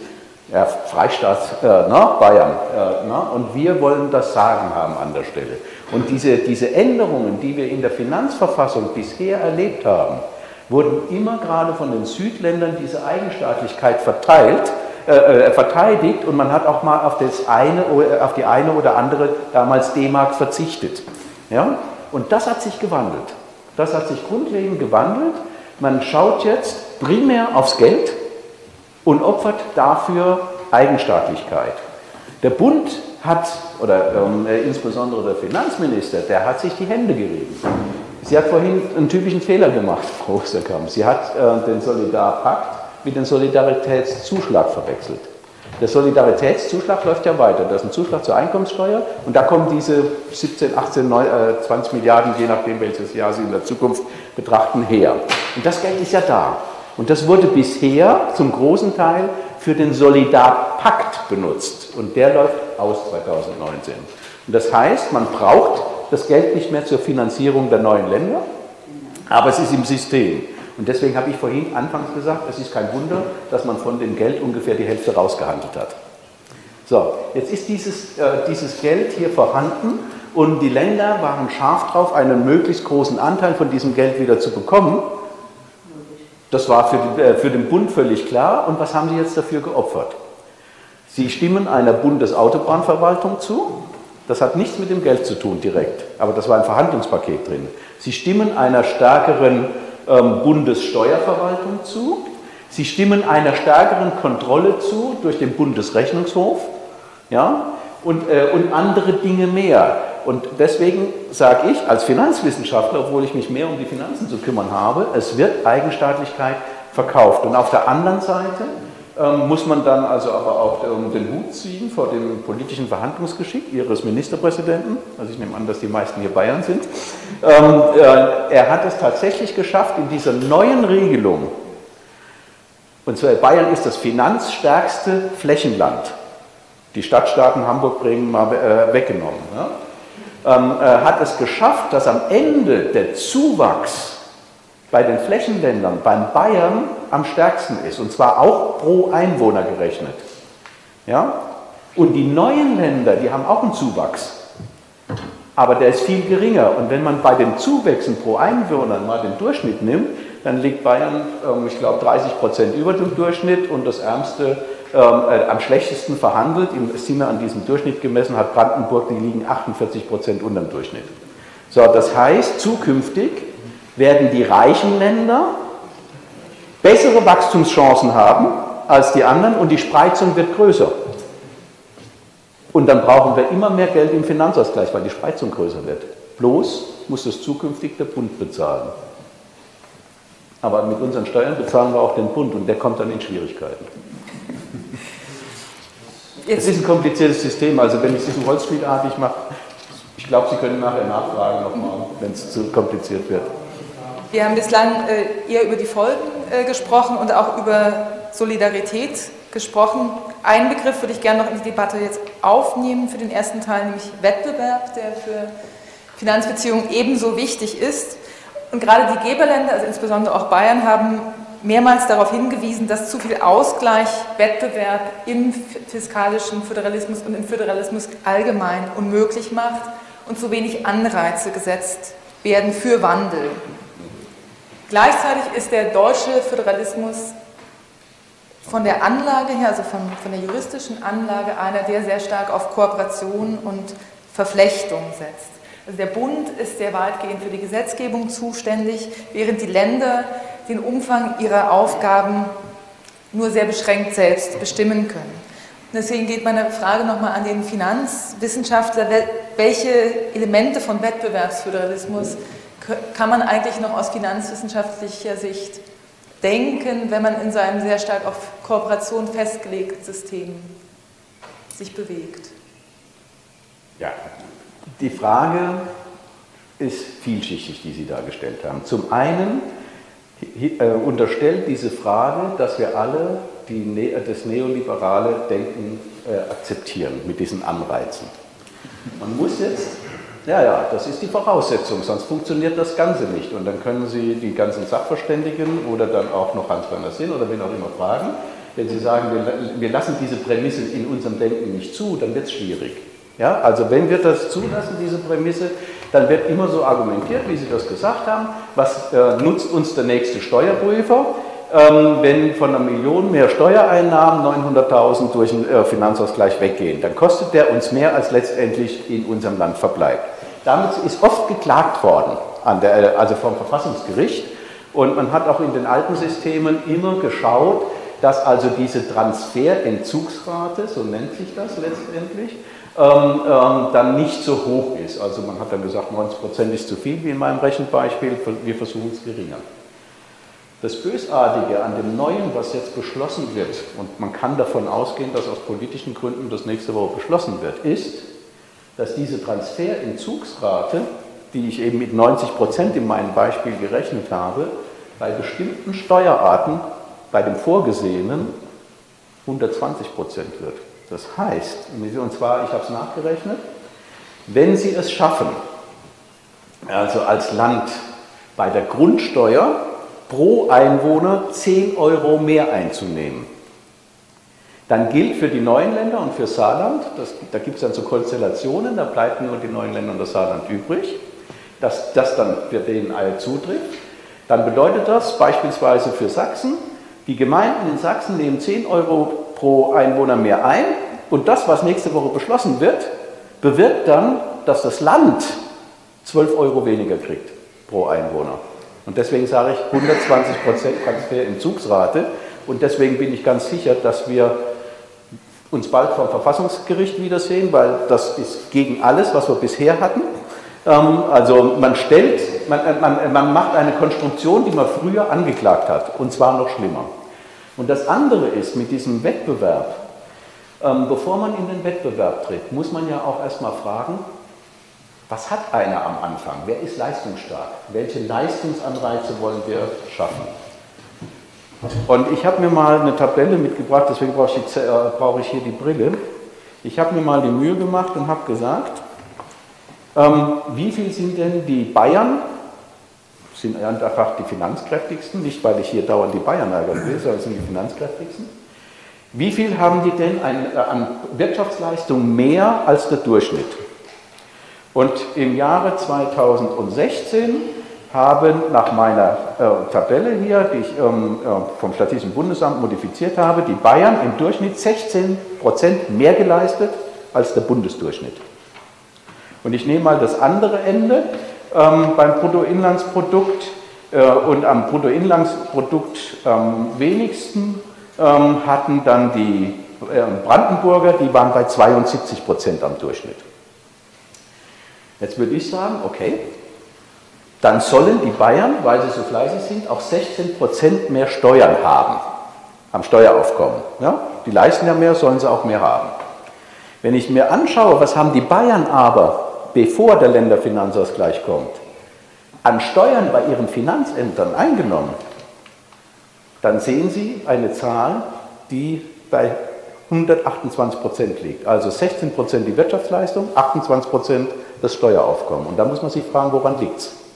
ja, Freistaat äh, na, Bayern. Äh, na, und wir wollen das Sagen haben an der Stelle. Und diese, diese Änderungen, die wir in der Finanzverfassung bisher erlebt haben, wurden immer gerade von den Südländern diese Eigenstaatlichkeit verteilt, äh, äh verteidigt und man hat auch mal auf, das eine, auf die eine oder andere damals D-Mark verzichtet. Ja? Und das hat sich gewandelt. Das hat sich grundlegend gewandelt. Man schaut jetzt primär aufs Geld und opfert dafür Eigenstaatlichkeit. Der Bund hat, oder ähm, äh, insbesondere der Finanzminister, der hat sich die Hände gerieben. Sie hat vorhin einen typischen Fehler gemacht, Frau Osterkamp. Sie hat äh, den Solidarpakt mit dem Solidaritätszuschlag verwechselt. Der Solidaritätszuschlag läuft ja weiter. Das ist ein Zuschlag zur Einkommenssteuer und da kommen diese 17, 18, 9, äh, 20 Milliarden, je nachdem welches Jahr Sie in der Zukunft betrachten, her. Und das Geld ist ja da. Und das wurde bisher zum großen Teil für den Solidarpakt benutzt. Und der läuft aus 2019. Und das heißt, man braucht das Geld nicht mehr zur Finanzierung der neuen Länder, aber es ist im System. Und deswegen habe ich vorhin anfangs gesagt, es ist kein Wunder, dass man von dem Geld ungefähr die Hälfte rausgehandelt hat. So, jetzt ist dieses, äh, dieses Geld hier vorhanden und die Länder waren scharf drauf, einen möglichst großen Anteil von diesem Geld wieder zu bekommen. Das war für, die, äh, für den Bund völlig klar. Und was haben Sie jetzt dafür geopfert? Sie stimmen einer Bundesautobahnverwaltung zu, Das hat nichts mit dem Geld zu tun direkt, aber das war ein Verhandlungspaket drin. Sie stimmen einer stärkeren Bundessteuerverwaltung zu, sie stimmen einer stärkeren Kontrolle zu durch den Bundesrechnungshof ja, und, äh, und andere Dinge mehr. Und deswegen sage ich als Finanzwissenschaftler, obwohl ich mich mehr um die Finanzen zu kümmern habe, es wird Eigenstaatlichkeit verkauft. Und auf der anderen Seite ähm, muss man dann also aber auch ähm, den Hut ziehen vor dem politischen Verhandlungsgeschick Ihres Ministerpräsidenten. Also ich nehme an, dass die meisten hier Bayern sind. Ähm, äh, er hat es tatsächlich geschafft, in dieser neuen Regelung, und zwar Bayern ist das finanzstärkste Flächenland, die Stadtstaaten Hamburg, Bremen mal äh, weggenommen, äh, hat es geschafft, dass am Ende der Zuwachs bei den Flächenländern beim Bayern am stärksten ist, und zwar auch pro Einwohner gerechnet. Ja? Und die neuen Länder, die haben auch einen Zuwachs, aber der ist viel geringer. Und wenn man bei den Zuwächsen pro Einwohner mal den Durchschnitt nimmt, dann liegt Bayern, ähm, ich glaube, 30 Prozent über dem Durchschnitt und das Ärmste ähm, äh, am schlechtesten verhandelt, im Sinne an diesem Durchschnitt gemessen hat Brandenburg, die liegen 48 Prozent unter dem Durchschnitt. So, das heißt, zukünftig werden die reichen Länder bessere Wachstumschancen haben als die anderen und die Spreizung wird größer. Und dann brauchen wir immer mehr Geld im Finanzausgleich, weil die Spreizung größer wird. Bloß muss das zukünftig der Bund bezahlen. Aber mit unseren Steuern bezahlen wir auch den Bund und der kommt dann in Schwierigkeiten. es ist ein kompliziertes System, also wenn ich es so holzspielartig mache, ich glaube, Sie können nachher nachfragen nochmal, wenn es zu kompliziert wird. Wir haben bislang äh, eher über die Folgen äh, gesprochen und auch über Solidarität gesprochen. Einen Begriff würde ich gerne noch in die Debatte jetzt aufnehmen für den ersten Teil, nämlich Wettbewerb, der für Finanzbeziehungen ebenso wichtig ist. Und gerade die Geberländer, also insbesondere auch Bayern, haben mehrmals darauf hingewiesen, dass zu viel Ausgleich, Wettbewerb im fiskalischen Föderalismus und im Föderalismus allgemein unmöglich macht und zu wenig Anreize gesetzt werden für Wandel. Gleichzeitig ist der deutsche Föderalismus von der Anlage her, also von, von der juristischen Anlage, einer, der sehr stark auf Kooperation und Verflechtung setzt. Also der Bund ist sehr weitgehend für die Gesetzgebung zuständig, während die Länder den Umfang ihrer Aufgaben nur sehr beschränkt selbst bestimmen können. Deswegen geht meine Frage nochmal an den Finanzwissenschaftler, welche Elemente von Wettbewerbsföderalismus kann man eigentlich noch aus finanzwissenschaftlicher Sicht denken, wenn man in so einem sehr stark auf Kooperation festgelegten System sich bewegt? Ja, die Frage ist vielschichtig, die Sie dargestellt haben. Zum einen äh, unterstellt diese Frage, dass wir alle die, das neoliberale Denken äh, akzeptieren mit diesen Anreizen. Man muss jetzt ja, ja, das ist die Voraussetzung, sonst funktioniert das Ganze nicht. Und dann können Sie die ganzen Sachverständigen oder dann auch noch Hans-Werner Sinn oder wen auch immer fragen. Wenn Sie sagen, wir, wir lassen diese Prämisse in unserem Denken nicht zu, dann wird es schwierig. Ja, also wenn wir das zulassen, diese Prämisse, dann wird immer so argumentiert, wie Sie das gesagt haben, was äh, nutzt uns der nächste Steuerprüfer, ähm, wenn von einer Million mehr Steuereinnahmen 900.000 durch den äh, Finanzausgleich weggehen, dann kostet der uns mehr, als letztendlich in unserem Land verbleibt. Damit ist oft geklagt worden, der, äh, also vom Verfassungsgericht. Und man hat auch in den alten Systemen immer geschaut, dass also diese Transferentzugsrate, so nennt sich das letztendlich, ähm, ähm, dann nicht so hoch ist. Also man hat dann gesagt, 90 Prozent ist zu viel, wie in meinem Rechenbeispiel, wir versuchen es geringer. Das Bösartige an dem Neuen, was jetzt beschlossen wird, und man kann davon ausgehen, dass aus politischen Gründen das nächste Woche beschlossen wird, ist, dass diese Transferentzugsrate, die ich eben mit 90 Prozent in meinem Beispiel gerechnet habe, bei bestimmten Steuerarten, bei dem vorgesehenen, 120 Prozent wird. Das heißt, und zwar, ich habe es nachgerechnet, wenn Sie es schaffen, also als Land bei der Grundsteuer pro Einwohner 10 Euro mehr einzunehmen, dann gilt für die neuen Länder und für Saarland, das, da gibt es dann so Konstellationen, da bleibt nur die neuen Länder und das Saarland übrig, dass das dann für den alle zutrifft. Dann bedeutet das beispielsweise für Sachsen, die Gemeinden in Sachsen nehmen 10 Euro pro Einwohner mehr ein und das, was nächste Woche beschlossen wird, bewirkt dann, dass das Land 12 Euro weniger kriegt pro Einwohner. Und deswegen sage ich 120% Transferentzugsrate. Und deswegen bin ich ganz sicher, dass wir uns bald vom Verfassungsgericht wiedersehen, weil das ist gegen alles, was wir bisher hatten. Ähm, also man stellt, man, man, man macht eine Konstruktion, die man früher angeklagt hat, und zwar noch schlimmer. Und das andere ist mit diesem Wettbewerb, ähm, bevor man in den Wettbewerb tritt, muss man ja auch erstmal fragen, was hat einer am Anfang? Wer ist leistungsstark? Welche Leistungsanreize wollen wir schaffen? Und ich habe mir mal eine Tabelle mitgebracht, deswegen brauche ich, äh, brauche ich hier die Brille. Ich habe mir mal die Mühe gemacht und habe gesagt, ähm, wie viel sind denn die Bayern, sind einfach die finanzkräftigsten, nicht weil ich hier dauernd die Bayern ärgern will, sondern sind die finanzkräftigsten. Wie viel haben die denn an, äh, an Wirtschaftsleistung mehr als der Durchschnitt? Und im Jahre 2016 haben nach meiner äh, Tabelle hier, die ich ähm, äh, vom Statistischen Bundesamt modifiziert habe, die Bayern im Durchschnitt 16 Prozent mehr geleistet als der Bundesdurchschnitt. Und ich nehme mal das andere Ende ähm, beim Bruttoinlandsprodukt äh, und am Bruttoinlandsprodukt am wenigsten ähm, hatten dann die äh, Brandenburger, die waren bei 72 Prozent am Durchschnitt. Jetzt würde ich sagen, okay, dann sollen die Bayern, weil sie so fleißig sind, auch 16 Prozent mehr Steuern haben am Steueraufkommen. Ja? Die leisten ja mehr, sollen sie auch mehr haben. Wenn ich mir anschaue, was haben die Bayern aber, bevor der Länderfinanzausgleich kommt, an Steuern bei ihren Finanzämtern eingenommen, dann sehen Sie eine Zahl, die bei 128 Prozent liegt. Also 16 Prozent die Wirtschaftsleistung, 28 Prozent das Steueraufkommen. Und da muss man sich fragen, woran liegt es?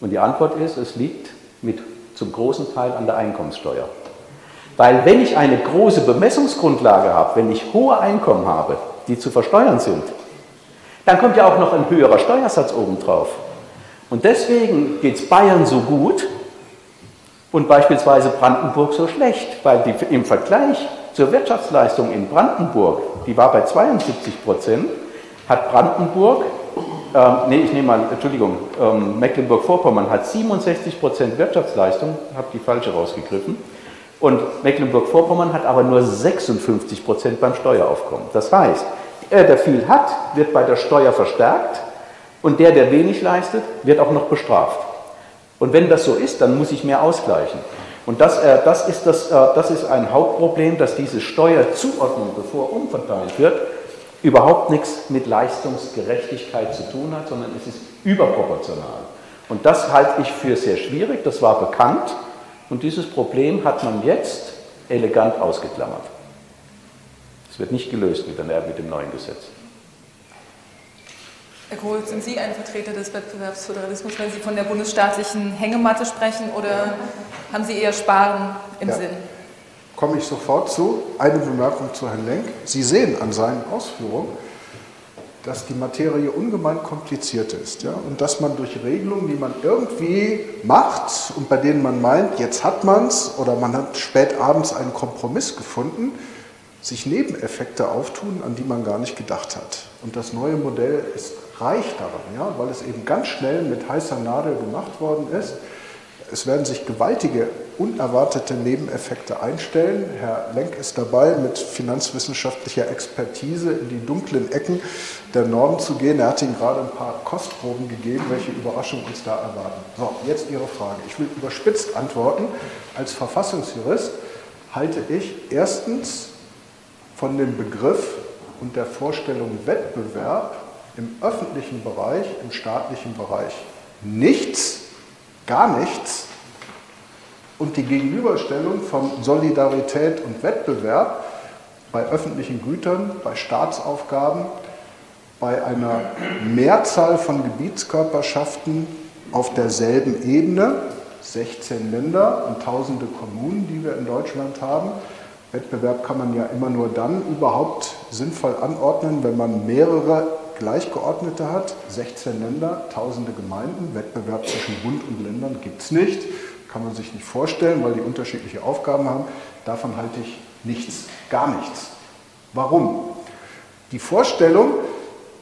Und die Antwort ist, es liegt mit zum großen Teil an der Einkommenssteuer. Weil wenn ich eine große Bemessungsgrundlage habe, wenn ich hohe Einkommen habe, die zu versteuern sind, dann kommt ja auch noch ein höherer Steuersatz obendrauf. Und deswegen geht es Bayern so gut und beispielsweise Brandenburg so schlecht, weil die, im Vergleich zur Wirtschaftsleistung in Brandenburg, die war bei 72 Prozent, hat Brandenburg ähm, nee, ich nehme mal, Entschuldigung, ähm, Mecklenburg-Vorpommern hat 67 Prozent Wirtschaftsleistung, habe die falsche rausgegriffen. Und Mecklenburg-Vorpommern hat aber nur 56 Prozent beim Steueraufkommen. Das heißt, der, der viel hat, wird bei der Steuer verstärkt und der, der wenig leistet, wird auch noch bestraft. Und wenn das so ist, dann muss ich mehr ausgleichen. Und das, äh, das, ist, das, äh, das ist ein Hauptproblem, dass diese Steuerzuordnung, bevor umverteilt wird, überhaupt nichts mit Leistungsgerechtigkeit zu tun hat, sondern es ist überproportional. Und das halte ich für sehr schwierig, das war bekannt und dieses Problem hat man jetzt elegant ausgeklammert. Es wird nicht gelöst mit, mit dem neuen Gesetz. Herr Kohl, sind Sie ein Vertreter des Wettbewerbsföderalismus, wenn Sie von der bundesstaatlichen Hängematte sprechen oder haben Sie eher Sparen im ja. Sinn? Komme ich sofort zu. Eine Bemerkung zu Herrn Lenk. Sie sehen an seinen Ausführungen, dass die Materie ungemein kompliziert ist ja? und dass man durch Regelungen, die man irgendwie macht und bei denen man meint, jetzt hat man es oder man hat spät abends einen Kompromiss gefunden, sich Nebeneffekte auftun, an die man gar nicht gedacht hat. Und das neue Modell ist reich daran, ja? weil es eben ganz schnell mit heißer Nadel gemacht worden ist. Es werden sich gewaltige unerwartete Nebeneffekte einstellen. Herr Lenk ist dabei, mit finanzwissenschaftlicher Expertise in die dunklen Ecken der Normen zu gehen. Er hat Ihnen gerade ein paar Kostproben gegeben, welche Überraschungen uns da erwarten. So, jetzt Ihre Frage. Ich will überspitzt antworten. Als Verfassungsjurist halte ich erstens von dem Begriff und der Vorstellung Wettbewerb im öffentlichen Bereich, im staatlichen Bereich nichts, gar nichts und die Gegenüberstellung von Solidarität und Wettbewerb bei öffentlichen Gütern, bei Staatsaufgaben, bei einer Mehrzahl von Gebietskörperschaften auf derselben Ebene, 16 Länder und tausende Kommunen, die wir in Deutschland haben. Wettbewerb kann man ja immer nur dann überhaupt sinnvoll anordnen, wenn man mehrere Gleichgeordnete hat. 16 Länder, tausende Gemeinden. Wettbewerb zwischen Bund und Ländern gibt es nicht kann man sich nicht vorstellen, weil die unterschiedliche Aufgaben haben. Davon halte ich nichts, gar nichts. Warum? Die Vorstellung,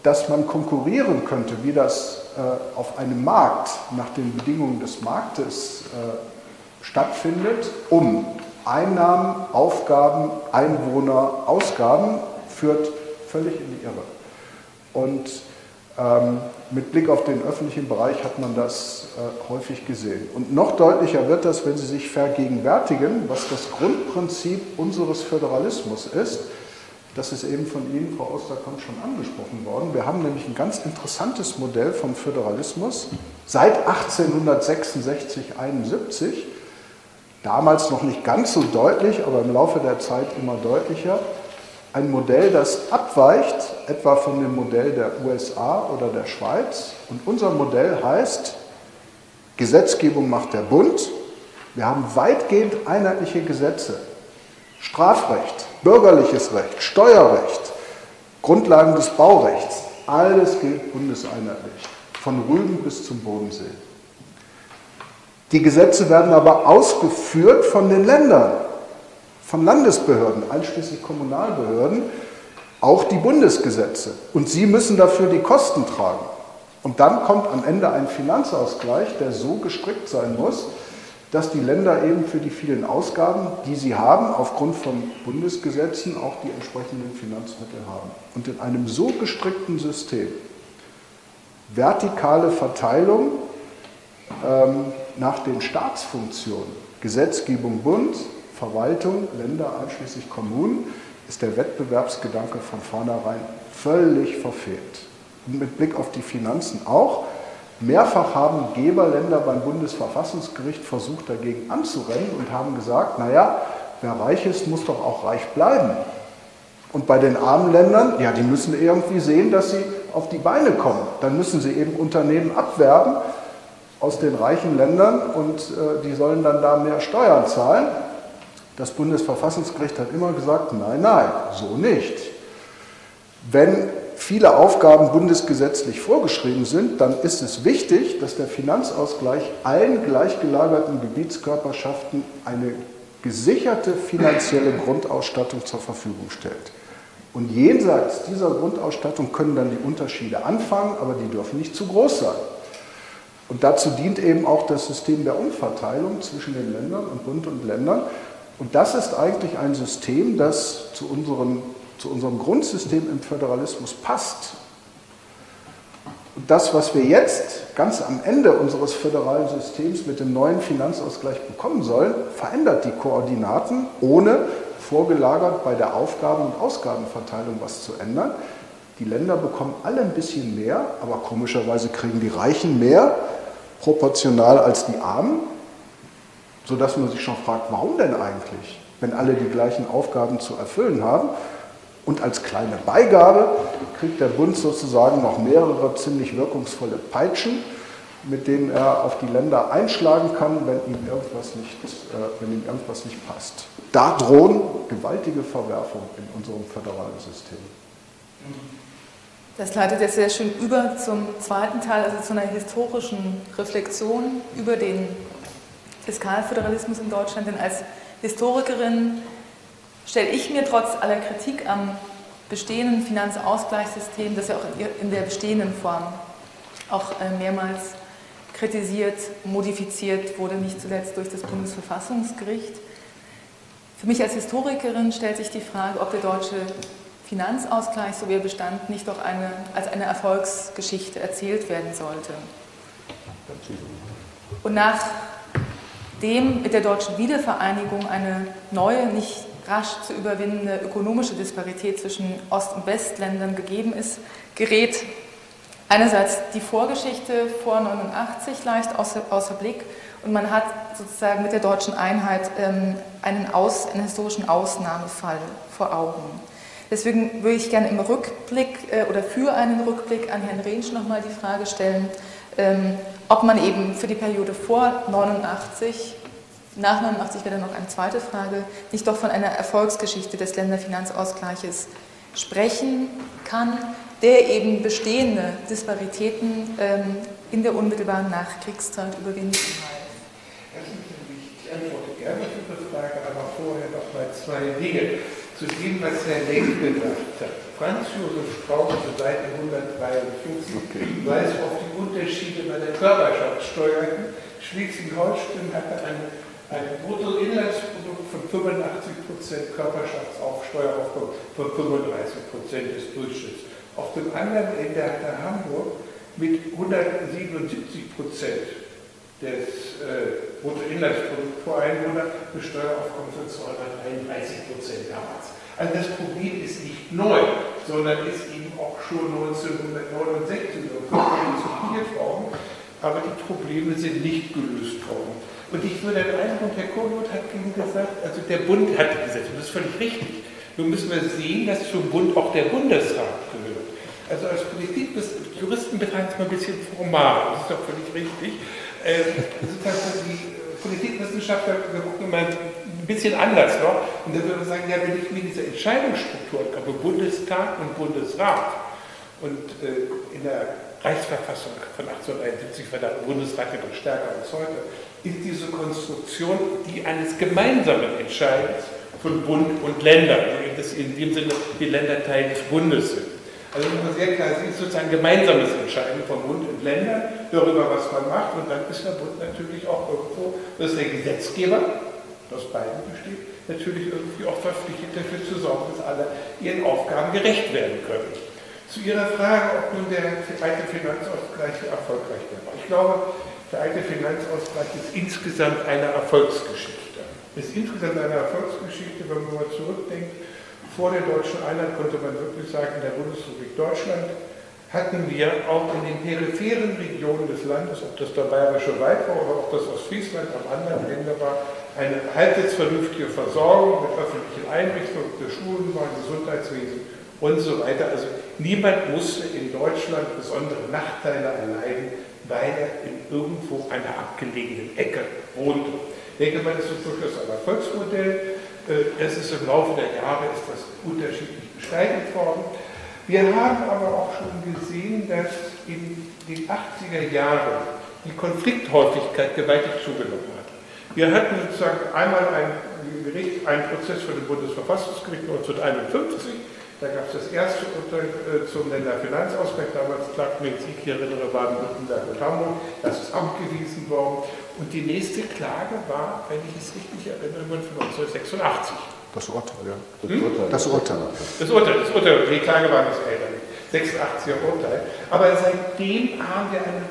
dass man konkurrieren könnte, wie das äh, auf einem Markt nach den Bedingungen des Marktes äh, stattfindet, um Einnahmen, Aufgaben, Einwohner, Ausgaben, führt völlig in die Irre. Und ähm, mit Blick auf den öffentlichen Bereich hat man das äh, häufig gesehen. Und noch deutlicher wird das, wenn Sie sich vergegenwärtigen, was das Grundprinzip unseres Föderalismus ist. Das ist eben von Ihnen, Frau Osterkamp, schon angesprochen worden. Wir haben nämlich ein ganz interessantes Modell vom Föderalismus seit 1866, 71. Damals noch nicht ganz so deutlich, aber im Laufe der Zeit immer deutlicher. Ein Modell, das abweicht etwa von dem Modell der USA oder der Schweiz. Und unser Modell heißt, Gesetzgebung macht der Bund. Wir haben weitgehend einheitliche Gesetze. Strafrecht, bürgerliches Recht, Steuerrecht, Grundlagen des Baurechts, alles gilt bundeseinheitlich, von Rügen bis zum Bodensee. Die Gesetze werden aber ausgeführt von den Ländern, von Landesbehörden, einschließlich Kommunalbehörden, auch die Bundesgesetze. Und sie müssen dafür die Kosten tragen. Und dann kommt am Ende ein Finanzausgleich, der so gestrickt sein muss, dass die Länder eben für die vielen Ausgaben, die sie haben, aufgrund von Bundesgesetzen auch die entsprechenden Finanzmittel haben. Und in einem so gestrickten System, vertikale Verteilung ähm, nach den Staatsfunktionen, Gesetzgebung Bund, Verwaltung, Länder einschließlich Kommunen, ist der Wettbewerbsgedanke von vornherein völlig verfehlt. Und mit Blick auf die Finanzen auch. Mehrfach haben Geberländer beim Bundesverfassungsgericht versucht, dagegen anzurennen und haben gesagt, naja, wer reich ist, muss doch auch reich bleiben. Und bei den armen Ländern, ja, die müssen irgendwie sehen, dass sie auf die Beine kommen. Dann müssen sie eben Unternehmen abwerben aus den reichen Ländern und äh, die sollen dann da mehr Steuern zahlen. Das Bundesverfassungsgericht hat immer gesagt, nein, nein, so nicht. Wenn viele Aufgaben bundesgesetzlich vorgeschrieben sind, dann ist es wichtig, dass der Finanzausgleich allen gleichgelagerten Gebietskörperschaften eine gesicherte finanzielle Grundausstattung zur Verfügung stellt. Und jenseits dieser Grundausstattung können dann die Unterschiede anfangen, aber die dürfen nicht zu groß sein. Und dazu dient eben auch das System der Umverteilung zwischen den Ländern und Bund und Ländern. Und das ist eigentlich ein System, das zu unserem zu unserem Grundsystem im Föderalismus passt. Und das, was wir jetzt ganz am Ende unseres föderalen Systems mit dem neuen Finanzausgleich bekommen sollen, verändert die Koordinaten, ohne vorgelagert bei der Aufgaben- und Ausgabenverteilung was zu ändern. Die Länder bekommen alle ein bisschen mehr, aber komischerweise kriegen die Reichen mehr proportional als die Armen, sodass man sich schon fragt, warum denn eigentlich, wenn alle die gleichen Aufgaben zu erfüllen haben. Und als kleine Beigabe kriegt der Bund sozusagen noch mehrere ziemlich wirkungsvolle Peitschen, mit denen er auf die Länder einschlagen kann, wenn ihm irgendwas nicht, äh, wenn ihm irgendwas nicht passt. Da drohen gewaltige Verwerfungen in unserem föderalen System. Das leitet jetzt sehr schön über zum zweiten Teil, also zu einer historischen Reflexion über den Fiskalföderalismus in Deutschland. Denn als Historikerin stelle ich mir trotz aller Kritik am bestehenden Finanzausgleichssystem, das ja auch in der bestehenden Form auch äh, mehrmals kritisiert, modifiziert wurde, nicht zuletzt durch das Bundesverfassungsgericht. Für mich als Historikerin stellt sich die Frage, ob der deutsche Finanzausgleich, so wie er bestand, nicht doch eine, als eine Erfolgsgeschichte erzählt werden sollte. Und nachdem mit der deutschen Wiedervereinigung eine neue, nicht rasch zu überwindende ökonomische Disparität zwischen Ost- und Westländern gegeben ist, gerät einerseits die Vorgeschichte vor 89 leicht außer, außer Blick und man hat sozusagen mit der deutschen Einheit ähm, einen, Aus, einen historischen Ausnahmefall vor Augen. Deswegen würde ich gerne im Rückblick äh, oder für einen Rückblick an Herrn Rentsch nochmal die Frage stellen, ob man eben für die Periode vor 89 nach 89 wäre dann noch eine zweite Frage, nicht doch von einer Erfolgsgeschichte des Länderfinanzausgleiches sprechen kann, der eben bestehende Disparitäten ähm, in der unmittelbaren Nachkriegszeit überwinden half. Ich antworte gerne auf Ihre Frage, aber vorher noch mal zwei Dinge. Zu dem, was Herr Lenk gesagt hat. Franz Josef Strauß Seite 153 okay. weist auf die Unterschiede bei der Körperschaftssteuer Schleswig-Holstein hatte ein, ein Bruttoinlandsprodukt von 85% Körperschaftsaufsteueraufkommen von 35% des Durchschnitts. Auf dem anderen Ende hatte Hamburg mit 177 des äh, Bruttoinlandsprodukts pro Einwohner eine Steueraufkommen von 233 Prozent damals. Also das Problem ist nicht neu, sondern ist eben auch schon 1969 diskutiert worden, aber die Probleme sind nicht gelöst worden. Und ich würde den Eindruck, Herr Kohlroth hat eben gesagt, also der Bund hat die Gesetze, das ist völlig richtig. Nun müssen wir sehen, dass zum Bund auch der Bundesrat gehört. Also als Politik, Juristen betreiben es mal ein bisschen formal, das ist doch völlig richtig. Ähm, sozusagen die Politikwissenschaftler gucken immer ein bisschen anders noch. Und dann würde man sagen, ja, wenn ich mir diese Entscheidungsstruktur habe, Bundestag und Bundesrat, und äh, in der Reichsverfassung von 1871 war der Bundesrat ja noch stärker als heute, ist diese Konstruktion die eines gemeinsamen Entscheidens von Bund und Ländern, also in dem Sinne die Länder Teil des Bundes sind. Also muss man sehr klar es ist sozusagen ein gemeinsames Entscheiden von Bund und Ländern darüber, was man macht. Und dann ist der Bund natürlich auch irgendwo, das ist der Gesetzgeber, aus beiden besteht, natürlich irgendwie auch verpflichtet dafür zu sorgen, dass alle ihren Aufgaben gerecht werden können. Zu Ihrer Frage, ob nun der alte Finanzausgleich erfolgreich war. Ich glaube, der alte Finanzausgleich ist insgesamt eine Erfolgsgeschichte. Ist insgesamt eine Erfolgsgeschichte, wenn man mal zurückdenkt, vor der deutschen Einheit konnte man wirklich sagen, in der Bundesrepublik Deutschland hatten wir auch in den peripheren Regionen des Landes, ob das der Bayerische Wald war oder ob das Ostfriesland am anderen Ende war, eine halbwegs vernünftige Versorgung mit öffentlichen Einrichtungen, der Schulen war, Gesundheitswesen und so weiter. Also niemand musste in Deutschland besondere Nachteile erleiden, weil er in irgendwo einer abgelegenen Ecke wohnte. Ich denke mal, das ist durchaus ein Erfolgsmodell. Äh, es ist im Laufe der Jahre ist das unterschiedlich gestaltet worden. Wir haben aber auch schon gesehen, dass in den 80er Jahren die Konflikthäufigkeit gewaltig zugenommen hat. Wir hatten sozusagen einmal ein Gericht, einen Prozess vor dem Bundesverfassungsgericht 1951, da gab es das erste Urteil äh, zum Länderfinanzausgleich. Damals klagten, wenn ich mich erinnere, Baden-Württemberg und Hamburg. Das ist abgewiesen worden. Und die nächste Klage war, wenn ich es richtig erinnere, von 1986. Das Urteil, ja. Das, hm? Urteil. das Urteil. Das Urteil, das Urteil. Die Klage war das älter. 86er Urteil. Aber seitdem haben wir eine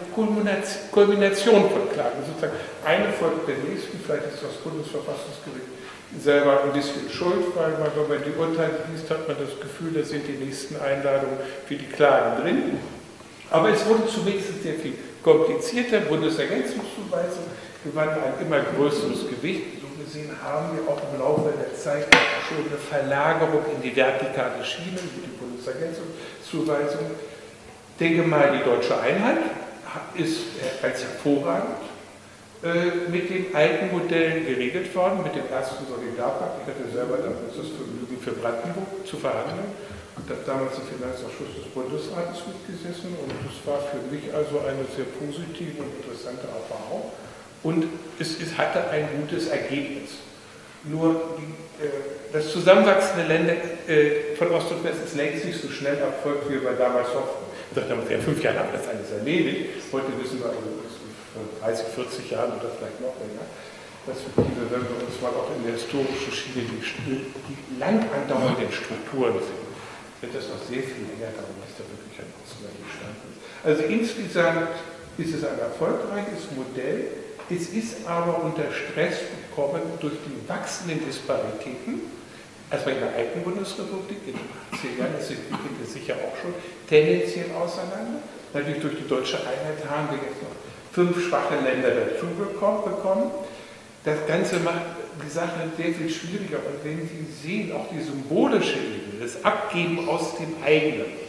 Kulmination von Klagen. Sozusagen eine folgt der nächsten, vielleicht ist das Bundesverfassungsgericht selber ein bisschen schuld, weil man, wenn man die Urteile liest, hat man das Gefühl, da sind die nächsten Einladungen für die Klagen drin. Aber es wurde zumindest sehr viel komplizierter. Bundesergänzungszuweisung gewann ein immer größeres Gewicht. So gesehen haben wir auch im Laufe der Zeit schon eine Verlagerung in die vertikale Schiene, wie die Bundesergänzungszuweisung. Denke mal, die deutsche Einheit ist als hervorragend äh, mit den alten Modellen geregelt worden, mit dem ersten Solidarpakt. Ich hatte selber das Vergnügen für Brandenburg zu verhandeln damals im Finanzausschuss des Bundesrates mitgesessen und das war für mich also eine sehr positive und interessante Erfahrung und es, es hatte ein gutes Ergebnis. Nur die, äh, das zusammenwachsende Länder äh, von Ost und West ist längst nicht so schnell erfolgt, wie wir damals hofften. Ich dachte, ja, fünf Jahre haben wir das alles erledigt. Heute wissen wir, also, 30, 40 Jahren oder vielleicht noch länger, Perspektive, wenn wir uns mal auch in der historischen Schiene die, die lang andauernden Strukturen sehen wird das noch sehr viel länger dauern, bis da wirklich ein Ausgleich entstanden ist. Also insgesamt ist es ein erfolgreiches Modell. Es ist aber unter Stress gekommen durch die wachsenden Disparitäten. Erstmal in der alten Bundesrepublik, in den 80er Jahren, das entwickelte sich ja auch schon tendenziell auseinander. Natürlich durch die deutsche Einheit haben wir jetzt noch fünf schwache Länder dazu bekommen. Das Ganze macht die Sache sehr viel schwieriger. Und wenn Sie sehen, auch die symbolische Ebene, das Abgeben aus dem eigenen,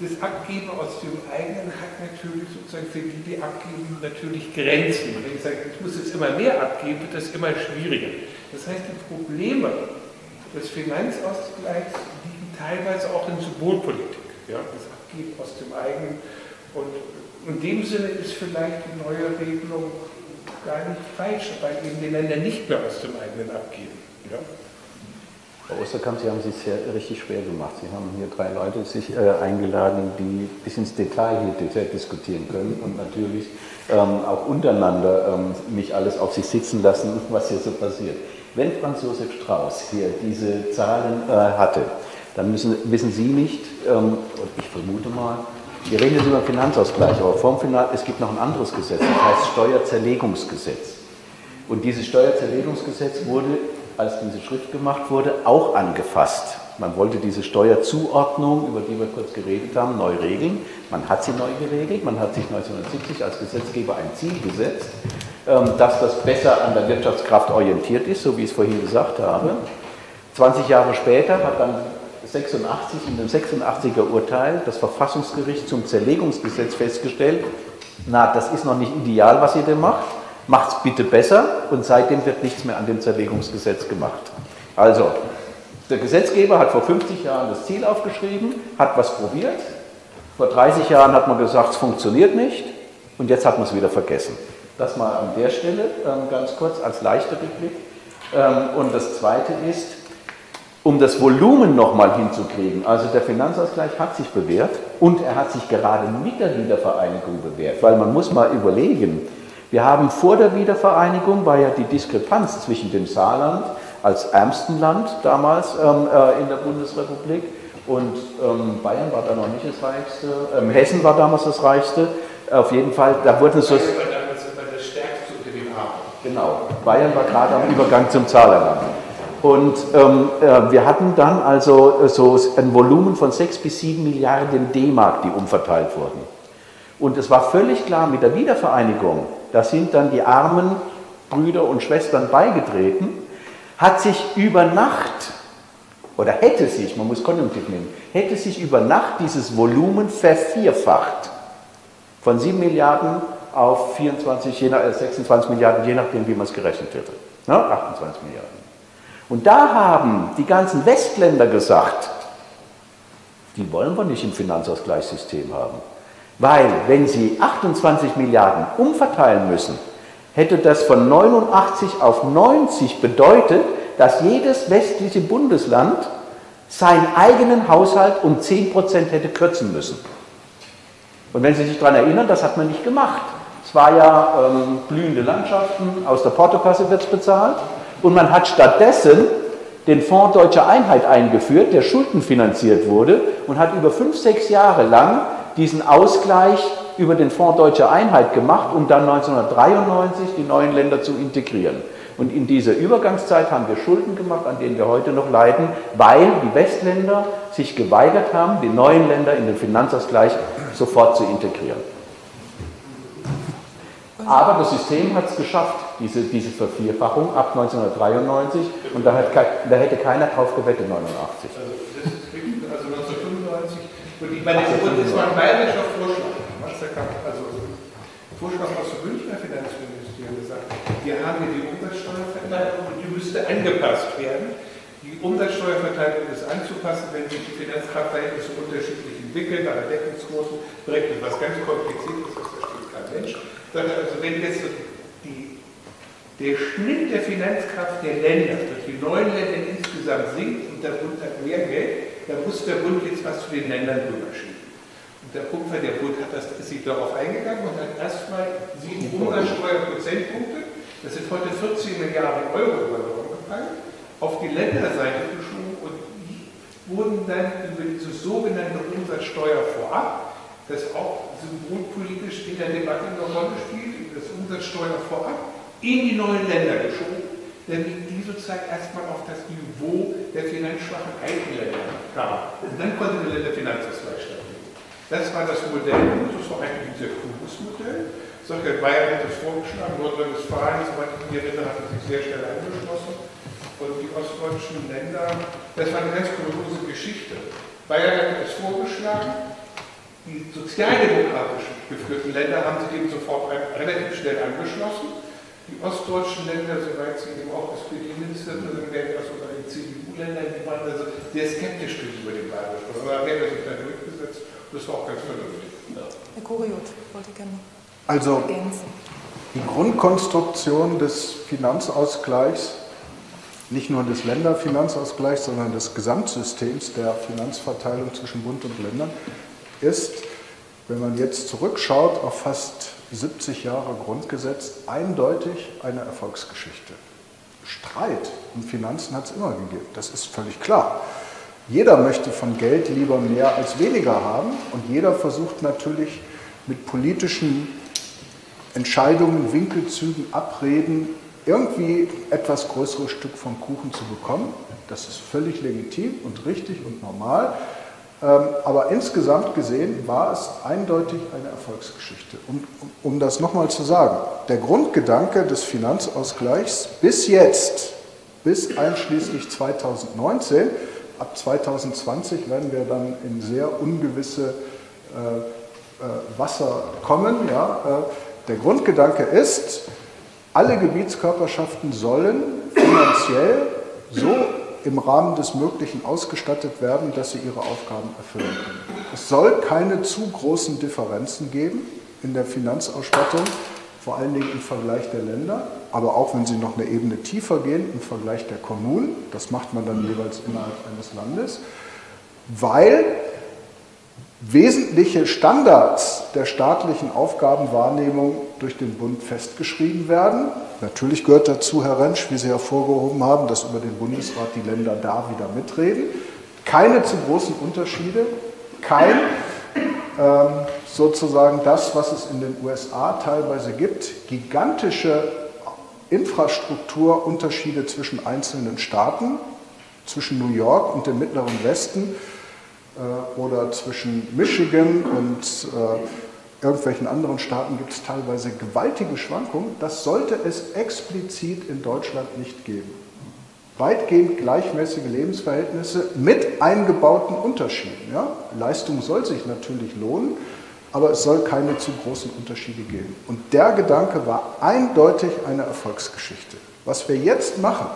das Abgeben aus dem eigenen hat natürlich sozusagen für die, die abgeben, natürlich Grenzen. Und wenn ich sage, ich muss jetzt immer mehr abgeben, wird das immer schwieriger. Das heißt, die Probleme des Finanzausgleichs liegen teilweise auch in Symbolpolitik. Ja? Das Abgeben aus dem eigenen. Und in dem Sinne ist vielleicht die neue Regelung gar nicht falsch, weil eben die Länder nicht mehr aus dem eigenen abgeben. Ja? Frau Osterkamp, Sie haben es sich sehr richtig schwer gemacht. Sie haben hier drei Leute sich äh, eingeladen, die bis ins Detail hier diskutieren können und natürlich ähm, auch untereinander ähm, mich alles auf sich sitzen lassen, was hier so passiert. Wenn Franz Josef Strauß hier diese Zahlen äh, hatte, dann müssen, wissen Sie nicht, ähm, und ich vermute mal, wir reden jetzt über Finanzausgleich, aber vom Finanz, es gibt noch ein anderes Gesetz, das heißt Steuerzerlegungsgesetz. Und dieses Steuerzerlegungsgesetz wurde, als diese Schrift gemacht wurde, auch angefasst. Man wollte diese Steuerzuordnung, über die wir kurz geredet haben, neu regeln. Man hat sie neu geregelt. Man hat sich 1970 als Gesetzgeber ein Ziel gesetzt, ähm, dass das besser an der Wirtschaftskraft orientiert ist, so wie ich es vorhin gesagt habe. 20 Jahre später hat dann 86 in dem 86er Urteil das Verfassungsgericht zum Zerlegungsgesetz festgestellt, na, das ist noch nicht ideal, was ihr denn macht macht es bitte besser und seitdem wird nichts mehr an dem Zerlegungsgesetz gemacht. Also, der Gesetzgeber hat vor 50 Jahren das Ziel aufgeschrieben, hat was probiert. Vor 30 Jahren hat man gesagt, es funktioniert nicht und jetzt hat man es wieder vergessen. Das mal an der Stelle ähm, ganz kurz als leichter Rückblick. Ähm, und das Zweite ist, um das Volumen nochmal hinzukriegen, also der Finanzausgleich hat sich bewährt und er hat sich gerade mit der Wiedervereinigung bewährt, weil man muss mal überlegen, wir haben vor der Wiedervereinigung, war ja die Diskrepanz zwischen dem Saarland als ärmsten Land damals ähm, äh, in der Bundesrepublik und ähm, Bayern war da noch nicht das reichste, ähm, Hessen war damals das reichste. Auf jeden Fall, da wurden so. Bayern war damals das stärkste unter den Genau, Bayern war gerade am Übergang zum Zahlerland. Und ähm, äh, wir hatten dann also äh, so ein Volumen von 6 bis 7 Milliarden D-Mark, die umverteilt wurden. Und es war völlig klar mit der Wiedervereinigung, da sind dann die armen Brüder und Schwestern beigetreten, hat sich über Nacht, oder hätte sich, man muss Konjunktiv nehmen, hätte sich über Nacht dieses Volumen vervierfacht. Von 7 Milliarden auf 24, 26 äh, Milliarden, je nachdem, wie man es gerechnet hätte. Ne? 28 Milliarden. Und da haben die ganzen Westländer gesagt, die wollen wir nicht im Finanzausgleichssystem haben. Weil wenn Sie 28 Milliarden umverteilen müssen, hätte das von 89 auf 90 bedeutet, dass jedes westliche Bundesland seinen eigenen Haushalt um 10 Prozent hätte kürzen müssen. Und wenn Sie sich daran erinnern, das hat man nicht gemacht. Es war ja ähm, blühende Landschaften, aus der Portokasse wird es bezahlt. Und man hat stattdessen den Fonds Deutsche Einheit eingeführt, der schuldenfinanziert wurde und hat über fünf, sechs Jahre lang diesen Ausgleich über den Fonds Deutsche Einheit gemacht, um dann 1993 die neuen Länder zu integrieren. Und in dieser Übergangszeit haben wir Schulden gemacht, an denen wir heute noch leiden, weil die Westländer sich geweigert haben, die neuen Länder in den Finanzausgleich sofort zu integrieren. Aber das System hat es geschafft, diese, diese Vervierfachung ab 1993, und da, hat, da hätte keiner drauf gewettet, 1989. Also und ich meine, das war ein bayerischer Vorschlag. Also Vorschlag aus dem Münchner Finanzministerium gesagt, wir haben hier die Umsatzsteuerverteilung und die müsste angepasst werden. Die Umsatzsteuerverteilung ist anzupassen, wenn sich die Finanzkraftverhältnisse unterschiedlich entwickeln, nach der Deckungsquote berechnet, was ganz kompliziert ist, das versteht kein Mensch. Sondern also wenn jetzt die, der Schnitt der Finanzkraft der Länder durch die neuen Länder insgesamt sinkt und der Bund hat mehr Geld, da muss der Bund jetzt was zu den Ländern rüberschieben. Und der war, der Bund hat das, ist sich darauf eingegangen und hat erstmal sieben Umsatzsteuerprozentpunkte, das sind heute 14 Milliarden Euro über gefallen, auf die Länderseite geschoben und die wurden dann über diese sogenannte Umsatzsteuer vorab, das auch symbolpolitisch in der Debatte eine Rolle spielt, das Umsatzsteuer vorab, in die neuen Länder geschoben damit die sozusagen erstmal auf das Niveau der finanzschwachen Eigenländer kam. Und dann konnte der Finanzausgleich stattfinden. Das war das Modell, das war eigentlich ein sehr cooles Modell. Solche Bayern hat es vorgeschlagen, Nordrhein-Westfalen, soweit ich mich erinnere, hat sich sehr schnell angeschlossen. Und die ostdeutschen Länder, das war eine ganz kuriose Geschichte. Bayern hat es vorgeschlagen, die sozialdemokratisch geführten Länder haben sich eben sofort relativ schnell angeschlossen die ostdeutschen Länder, soweit sie eben auch SPD-Ministerin werden, also sogar die CDU-Länder, die waren also sehr skeptisch gegenüber dem Bayerischen. Aber da er sich dann durchgesetzt und das war auch ganz vernünftig. Herr Kuriot, wollte gerne also, ergänzen. Die Grundkonstruktion des Finanzausgleichs nicht nur des Länderfinanzausgleichs, sondern des Gesamtsystems der Finanzverteilung zwischen Bund und Ländern, ist, wenn man jetzt zurückschaut auf fast 70 Jahre Grundgesetz, eindeutig eine Erfolgsgeschichte. Streit um Finanzen hat es immer gegeben, das ist völlig klar. Jeder möchte von Geld lieber mehr als weniger haben und jeder versucht natürlich mit politischen Entscheidungen, Winkelzügen, Abreden irgendwie etwas größeres Stück vom Kuchen zu bekommen. Das ist völlig legitim und richtig und normal. Ähm, aber insgesamt gesehen war es eindeutig eine Erfolgsgeschichte. Und um das nochmal zu sagen, der Grundgedanke des Finanzausgleichs bis jetzt, bis einschließlich 2019, ab 2020 werden wir dann in sehr ungewisse äh, äh, Wasser kommen. Ja? Äh, der Grundgedanke ist, alle Gebietskörperschaften sollen finanziell so im Rahmen des Möglichen ausgestattet werden, dass sie ihre Aufgaben erfüllen können. Es soll keine zu großen Differenzen geben in der Finanzausstattung, vor allen Dingen im Vergleich der Länder, aber auch wenn sie noch eine Ebene tiefer gehen im Vergleich der Kommunen. Das macht man dann jeweils innerhalb eines Landes, weil wesentliche Standards der staatlichen Aufgabenwahrnehmung durch den Bund festgeschrieben werden. Natürlich gehört dazu, Herr Rentsch, wie Sie hervorgehoben haben, dass über den Bundesrat die Länder da wieder mitreden. Keine zu großen Unterschiede, kein ähm, sozusagen das, was es in den USA teilweise gibt, gigantische Infrastrukturunterschiede zwischen einzelnen Staaten, zwischen New York und dem Mittleren Westen äh, oder zwischen Michigan und äh, irgendwelchen anderen Staaten gibt es teilweise gewaltige Schwankungen. Das sollte es explizit in Deutschland nicht geben. Weitgehend gleichmäßige Lebensverhältnisse mit eingebauten Unterschieden. Ja? Leistung soll sich natürlich lohnen, aber es soll keine zu großen Unterschiede geben. Und der Gedanke war eindeutig eine Erfolgsgeschichte. Was wir jetzt machen,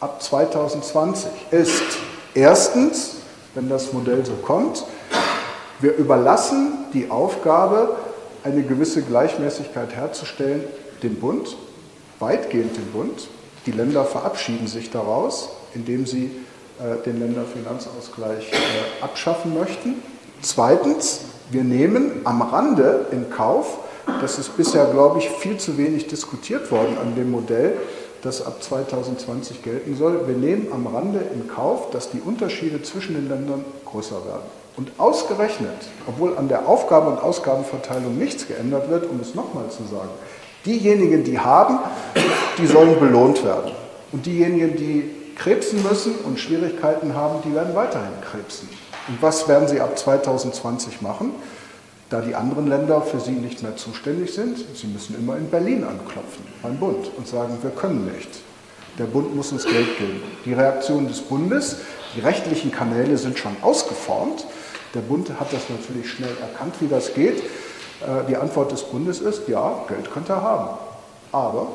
ab 2020, ist erstens wenn das Modell so kommt. Wir überlassen die Aufgabe, eine gewisse Gleichmäßigkeit herzustellen, dem Bund, weitgehend dem Bund. Die Länder verabschieden sich daraus, indem sie äh, den Länderfinanzausgleich äh, abschaffen möchten. Zweitens, wir nehmen am Rande in Kauf, das ist bisher, glaube ich, viel zu wenig diskutiert worden an dem Modell, das ab 2020 gelten soll. Wir nehmen am Rande in Kauf, dass die Unterschiede zwischen den Ländern größer werden. Und ausgerechnet, obwohl an der Aufgabe- und Ausgabenverteilung nichts geändert wird, um es nochmal zu sagen, diejenigen, die haben, die sollen belohnt werden. Und diejenigen, die krebsen müssen und Schwierigkeiten haben, die werden weiterhin krebsen. Und was werden sie ab 2020 machen? da die anderen Länder für sie nicht mehr zuständig sind. Sie müssen immer in Berlin anklopfen, beim Bund, und sagen, wir können nicht. Der Bund muss uns Geld geben. Die Reaktion des Bundes, die rechtlichen Kanäle sind schon ausgeformt. Der Bund hat das natürlich schnell erkannt, wie das geht. Äh, die Antwort des Bundes ist, ja, Geld könnt ihr haben. Aber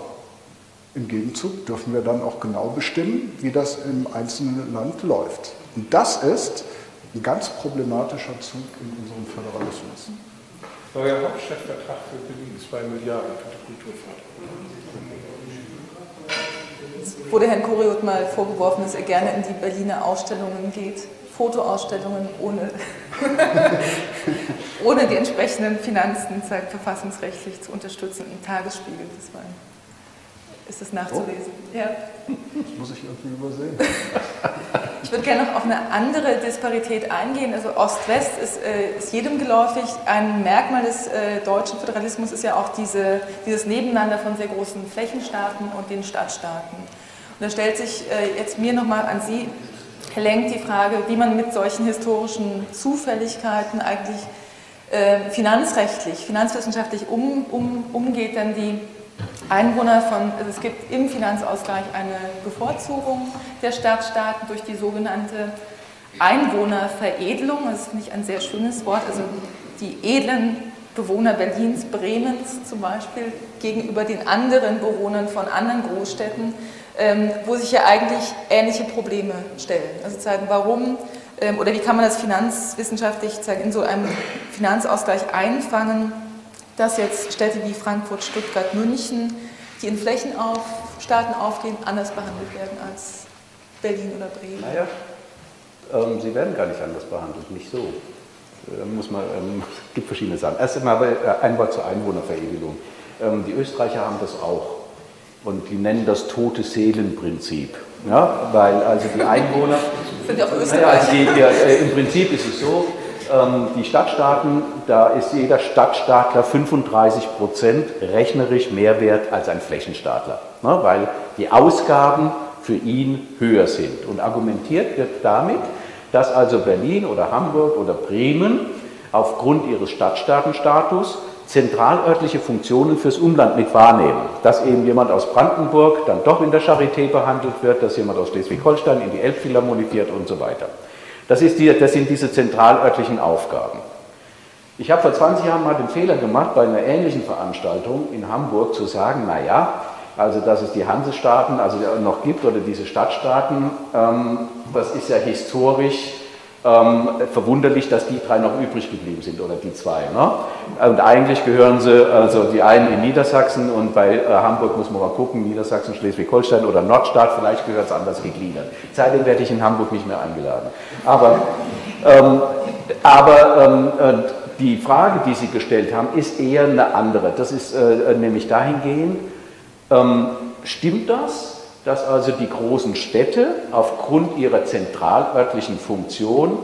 im Gegenzug dürfen wir dann auch genau bestimmen, wie das im einzelnen Land läuft. Und das ist ein ganz problematischer Zug in unserem Föderalismus. Neuer Hauptstadtvertrag für Berlin, 2 Milliarden für die Kulturförderung. Es wurde Herrn Kuriot mal vorgeworfen, dass er gerne in die Berliner Ausstellungen geht. Fotoausstellungen ohne, ohne die entsprechenden Finanzen verfassungsrechtlich zu unterstützen im Tagesspiegel. Das war ist es nachzulesen. Oh. Ja. Das muss ich irgendwie übersehen. Ich würde gerne noch auf eine andere Disparität eingehen. Also Ost-West ist, äh, ist, jedem geläufig. Ein Merkmal des äh, deutschen Föderalismus ist ja auch diese, dieses Nebeneinander von sehr großen Flächenstaaten und den Stadtstaaten. Und da stellt sich äh, jetzt mir nochmal an Sie, Herr Lenk, die Frage, wie man mit solchen historischen Zufälligkeiten eigentlich äh, finanzrechtlich, finanzwissenschaftlich um, um, umgeht, denn die Einwohner von, also es gibt im Finanzausgleich eine Bevorzugung der Stadtstaaten durch die sogenannte Einwohnerveredelung. Das finde ich ein sehr schönes Wort. Also die edlen Bewohner Berlins, Bremens zum Beispiel gegenüber den anderen Bewohnern von anderen Großstädten, ähm, wo sich ja eigentlich ähnliche Probleme stellen. Also sagen, warum ähm, oder wie kann man das finanzwissenschaftlich in so einem Finanzausgleich einfangen? dass jetzt Städte wie Frankfurt, Stuttgart, München die in Flächenstaaten aufgehen, anders behandelt werden als Berlin oder Bremen? Naja, ähm, sie werden gar nicht anders behandelt, nicht so. Da muss man, ähm, es gibt verschiedene Sachen. Erst einmal äh, ein Wort zur Einwohnerverewigung. Ähm, die Österreicher haben das auch und die nennen das tote Seelenprinzip. Ja, weil also die Einwohner. Sind ja auch Österreicher. Also die, die, äh, Im Prinzip ist es so, ähm, die Stadtstaaten, da ist jeder Stadtstaatler 35 Prozent rechnerisch mehr wert als ein Flächenstaatler, ne, weil die Ausgaben für ihn höher sind. Und argumentiert wird damit, dass also Berlin oder Hamburg oder Bremen aufgrund ihres Stadtstaatenstatus zentralörtliche Funktionen fürs Umland mit wahrnehmen. Dass eben jemand aus Brandenburg dann doch in der Charité behandelt wird, dass jemand aus Schleswig-Holstein in die Elbphilharmonie fährt und so weiter. Das, die, das sind diese zentralörtlichen Aufgaben. Ich habe vor 20 Jahren mal den Fehler gemacht, bei einer ähnlichen Veranstaltung in Hamburg zu sagen, naja, also dass es die Hansestaaten also noch gibt oder diese Stadtstaaten, ähm, das ist ja historisch ähm, verwunderlich, dass die drei noch übrig geblieben sind oder die zwei. Ne? Und eigentlich gehören sie, also die einen in Niedersachsen und bei äh, Hamburg muss man mal gucken, Niedersachsen, Schleswig-Holstein oder Nordstaat, vielleicht gehört es anders gegliedert. Seitdem werde ich in Hamburg nicht mehr eingeladen. Aber, ähm, aber ähm, äh, die Frage, die Sie gestellt haben, ist eher eine andere. Das ist äh, nämlich dahingehend, ähm, stimmt das? Dass also die großen Städte aufgrund ihrer zentralörtlichen Funktion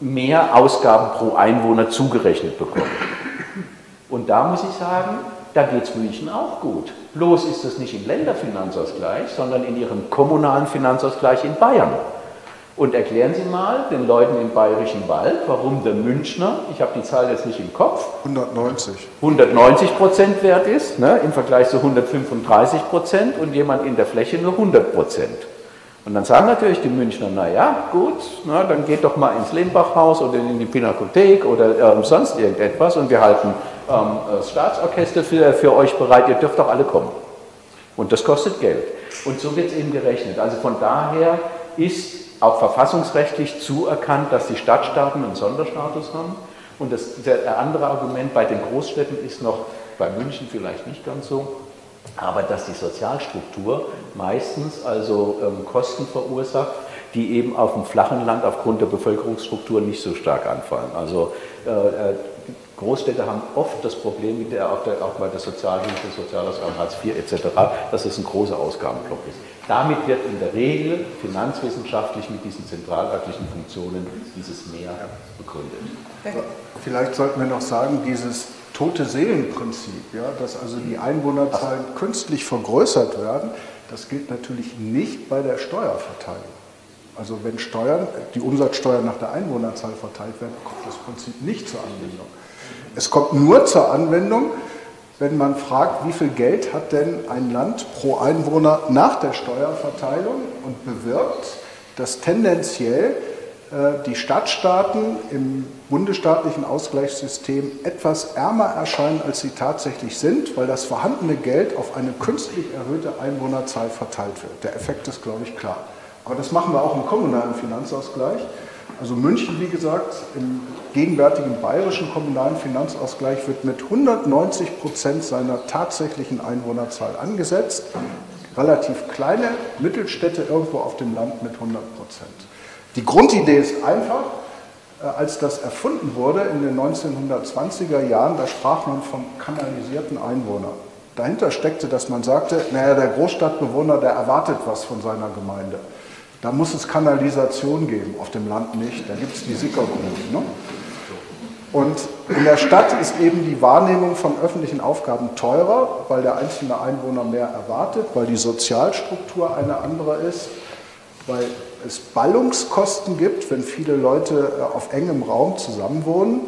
mehr Ausgaben pro Einwohner zugerechnet bekommen. Und da muss ich sagen, da geht es München auch gut. Bloß ist das nicht im Länderfinanzausgleich, sondern in ihrem kommunalen Finanzausgleich in Bayern. Und erklären Sie mal den Leuten im Bayerischen Wald, warum der Münchner, ich habe die Zahl jetzt nicht im Kopf, 190, 190 Prozent wert ist, ne, im Vergleich zu 135 Prozent und jemand in der Fläche nur 100 Prozent. Und dann sagen natürlich die Münchner, naja, gut, na, dann geht doch mal ins Lehmbachhaus oder in die Pinakothek oder ähm, sonst irgendetwas und wir halten ähm, das Staatsorchester für, für euch bereit, ihr dürft doch alle kommen. Und das kostet Geld. Und so wird es eben gerechnet. Also von daher ist auch verfassungsrechtlich zuerkannt, dass die Stadtstaaten einen Sonderstatus haben. Und das der andere Argument bei den Großstädten ist noch, bei München vielleicht nicht ganz so, aber dass die Sozialstruktur meistens also ähm, Kosten verursacht, die eben auf dem flachen Land aufgrund der Bevölkerungsstruktur nicht so stark anfallen. Also äh, äh Großstädte haben oft das Problem, mit der, auch, der, auch bei der Sozialhilfe, Sozialausgaben, Hartz IV etc., dass es ein großer Ausgabenblock ist. Damit wird in der Regel finanzwissenschaftlich mit diesen zentralörtlichen Funktionen dieses Mehr begründet. Vielleicht sollten wir noch sagen, dieses tote Seelenprinzip, ja, dass also die Einwohnerzahlen Ach. künstlich vergrößert werden, das gilt natürlich nicht bei der Steuerverteilung. Also wenn Steuern, die Umsatzsteuer nach der Einwohnerzahl verteilt werden, kommt das Prinzip nicht zur Anwendung. Es kommt nur zur Anwendung, wenn man fragt, wie viel Geld hat denn ein Land pro Einwohner nach der Steuerverteilung und bewirkt, dass tendenziell äh, die Stadtstaaten im bundesstaatlichen Ausgleichssystem etwas ärmer erscheinen, als sie tatsächlich sind, weil das vorhandene Geld auf eine künstlich erhöhte Einwohnerzahl verteilt wird. Der Effekt ist, glaube ich, klar. Aber das machen wir auch im kommunalen Finanzausgleich. Also München, wie gesagt, im gegenwärtigen bayerischen kommunalen Finanzausgleich wird mit 190 Prozent seiner tatsächlichen Einwohnerzahl angesetzt. Relativ kleine Mittelstädte irgendwo auf dem Land mit 100 Prozent. Die Grundidee ist einfach, äh, als das erfunden wurde in den 1920er Jahren, da sprach man von kanalisierten Einwohnern. Dahinter steckte, dass man sagte, naja, der Großstadtbewohner, der erwartet was von seiner Gemeinde. Da muss es Kanalisation geben, auf dem Land nicht. Da gibt es die Sickergruben. Ne? Und in der Stadt ist eben die Wahrnehmung von öffentlichen Aufgaben teurer, weil der einzelne Einwohner mehr erwartet, weil die Sozialstruktur eine andere ist, weil es Ballungskosten gibt, wenn viele Leute äh, auf engem Raum zusammenwohnen.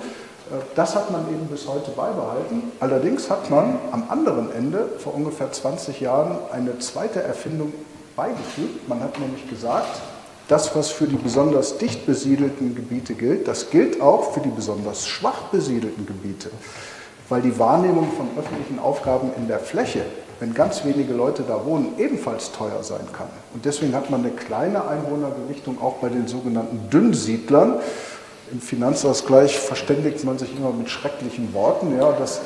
Äh, das hat man eben bis heute beibehalten. Allerdings hat man am anderen Ende vor ungefähr 20 Jahren eine zweite Erfindung beigefügt. Man hat nämlich gesagt, das, was für die besonders dicht besiedelten Gebiete gilt, das gilt auch für die besonders schwach besiedelten Gebiete. Weil die Wahrnehmung von öffentlichen Aufgaben in der Fläche, wenn ganz wenige Leute da wohnen, ebenfalls teuer sein kann. Und deswegen hat man eine kleine Einwohnergewichtung auch bei den sogenannten Dünnsiedlern. Im Finanzausgleich verständigt man sich immer mit schrecklichen Worten. Ja, das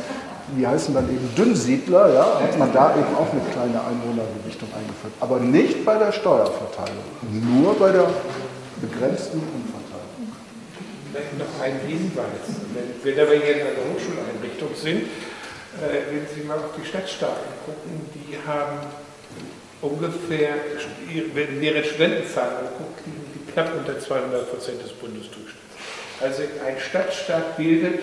die heißen dann eben Dünnsiedler, ja, hat man da eben auch eine kleine Einwohnergewichtung eingeführt. Aber nicht bei der Steuerverteilung, nur bei der begrenzten Umverteilung. Noch ein Hinweis. Wenn, wir hier in einer Hochschuleinrichtung sind, äh, wenn Sie mal auf die Stadtstaaten gucken, die haben ungefähr, wenn deren Studentenzahlen anguckt, liegen die knapp unter 200 Prozent des Bundesdurchschnitts. Also ein Stadtstaat bildet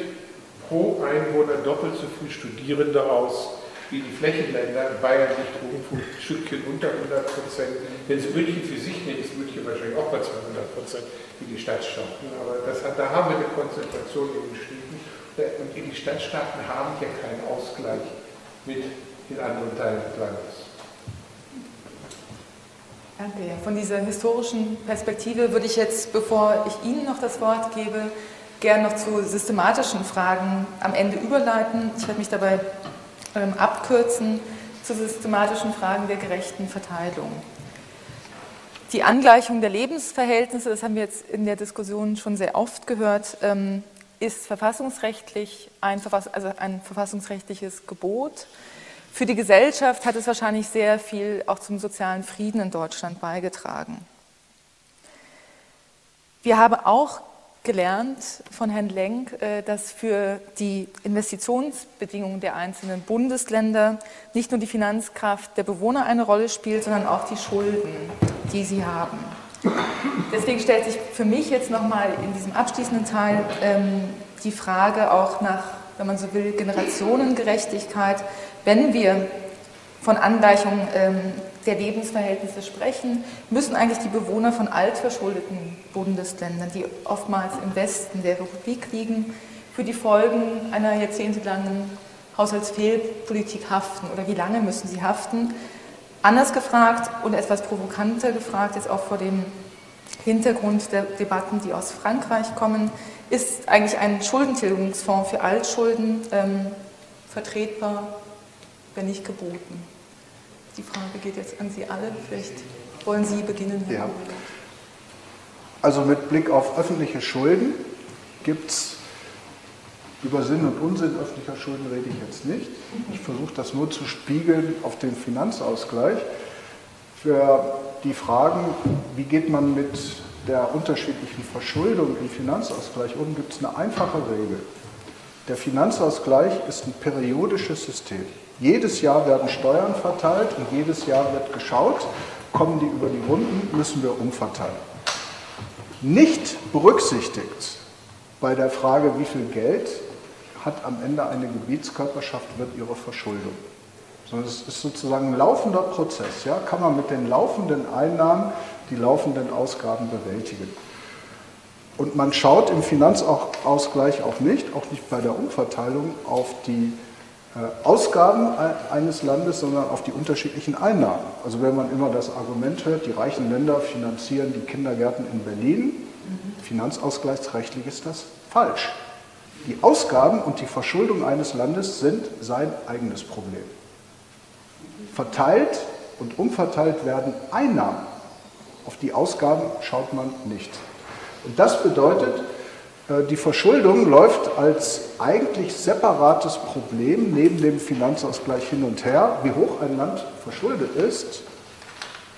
pro Einwohner doppelt so viele Studierende aus wie die Flächenländer. Bayern liegt irgendwo ein Stückchen unter 100 Prozent. Wenn Sie München für sich nehmen, ist München wahrscheinlich auch bei 200 Prozent wie die Stadtstaaten. Aber das hat, da haben wir eine Konzentration in den Städten. Und die Stadtstaaten haben ja keinen Ausgleich mit den anderen Teilen des Landes. Danke. Von dieser historischen Perspektive würde ich jetzt, bevor ich Ihnen noch das Wort gebe, gerne noch zu systematischen Fragen am Ende überleiten. Ich werde mich dabei ähm, abkürzen zu systematischen Fragen der gerechten Verteilung. Die Angleichung der Lebensverhältnisse, das haben wir jetzt in der Diskussion schon sehr oft gehört, ähm, ist verfassungsrechtlich ein, also ein verfassungsrechtliches Gebot. Für die Gesellschaft hat es wahrscheinlich sehr viel auch zum sozialen Frieden in Deutschland beigetragen. Wir haben auch gelernt von Herrn Lenk, äh, dass für die Investitionsbedingungen der einzelnen Bundesländer nicht nur die Finanzkraft der Bewohner eine Rolle spielt, sondern auch die Schulden, die sie haben. Deswegen stellt sich für mich jetzt nochmal in diesem abschließenden Teil ähm, die Frage auch nach, wenn man so will, Generationengerechtigkeit. Wenn wir von Angleichung ähm, der Lebensverhältnisse sprechen, müssen eigentlich die Bewohner von altverschuldeten Bundesländern, die oftmals im Westen der Republik liegen, für die Folgen einer jahrzehntelangen Haushaltsfehlpolitik haften oder wie lange müssen sie haften? Anders gefragt und etwas provokanter gefragt, jetzt auch vor dem Hintergrund der Debatten, die aus Frankreich kommen, ist eigentlich ein Schuldentilgungsfonds für Altschulden ähm, vertretbar, wenn nicht geboten? Die Frage geht jetzt an Sie alle. Vielleicht wollen Sie beginnen, Herr ja. Also mit Blick auf öffentliche Schulden gibt es über Sinn und Unsinn öffentlicher Schulden rede ich jetzt nicht. Ich versuche das nur zu spiegeln auf den Finanzausgleich. Für die Fragen, wie geht man mit der unterschiedlichen Verschuldung im Finanzausgleich um, gibt es eine einfache Regel. Der Finanzausgleich ist ein periodisches System. Jedes Jahr werden Steuern verteilt und jedes Jahr wird geschaut, kommen die über die Runden, müssen wir umverteilen. Nicht berücksichtigt bei der Frage, wie viel Geld hat am Ende eine Gebietskörperschaft, wird ihre Verschuldung. Sondern es ist sozusagen ein laufender Prozess. Ja? Kann man mit den laufenden Einnahmen die laufenden Ausgaben bewältigen. Und man schaut im Finanzausgleich auch nicht, auch nicht bei der Umverteilung, auf die Ausgaben eines Landes, sondern auf die unterschiedlichen Einnahmen. Also wenn man immer das Argument hört, die reichen Länder finanzieren die Kindergärten in Berlin, finanzausgleichsrechtlich ist das falsch. Die Ausgaben und die Verschuldung eines Landes sind sein eigenes Problem. Verteilt und umverteilt werden Einnahmen. Auf die Ausgaben schaut man nicht. Und das bedeutet, äh, die Verschuldung läuft als eigentlich separates Problem neben dem Finanzausgleich hin und her. Wie hoch ein Land verschuldet ist,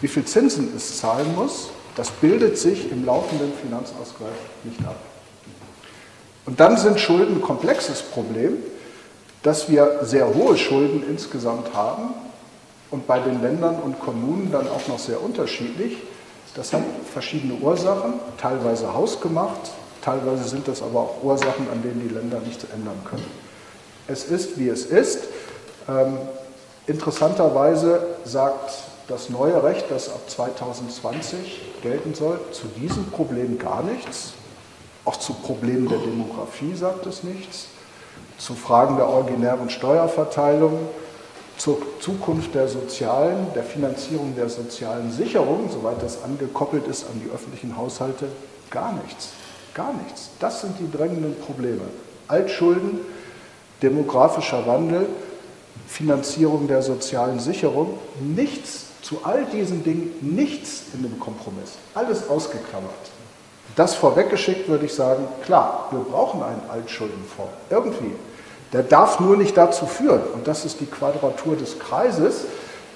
wie viel Zinsen es zahlen muss, das bildet sich im laufenden Finanzausgleich nicht ab. Und dann sind Schulden ein komplexes Problem, dass wir sehr hohe Schulden insgesamt haben und bei den Ländern und Kommunen dann auch noch sehr unterschiedlich. Das hat verschiedene Ursachen, teilweise hausgemacht, teilweise sind das aber auch Ursachen, an denen die Länder nichts ändern können. Es ist, wie es ist. Ähm, interessanterweise sagt das neue Recht, das ab 2020 gelten soll, zu diesem Problem gar nichts. Auch zu Problemen der Demografie sagt es nichts. Zu Fragen der originären Steuerverteilung, zur Zukunft der sozialen, der Finanzierung der sozialen Sicherung, soweit das angekoppelt ist an die öffentlichen Haushalte, gar nichts. Gar nichts. Das sind die drängenden Probleme. Altschulden, demografischer Wandel, Finanzierung der sozialen Sicherung, nichts zu all diesen Dingen, nichts in dem Kompromiss. Alles ausgeklammert. Das vorweggeschickt würde ich sagen, klar, wir brauchen einen Altschuldenfonds. Irgendwie. Der darf nur nicht dazu führen, und das ist die Quadratur des Kreises,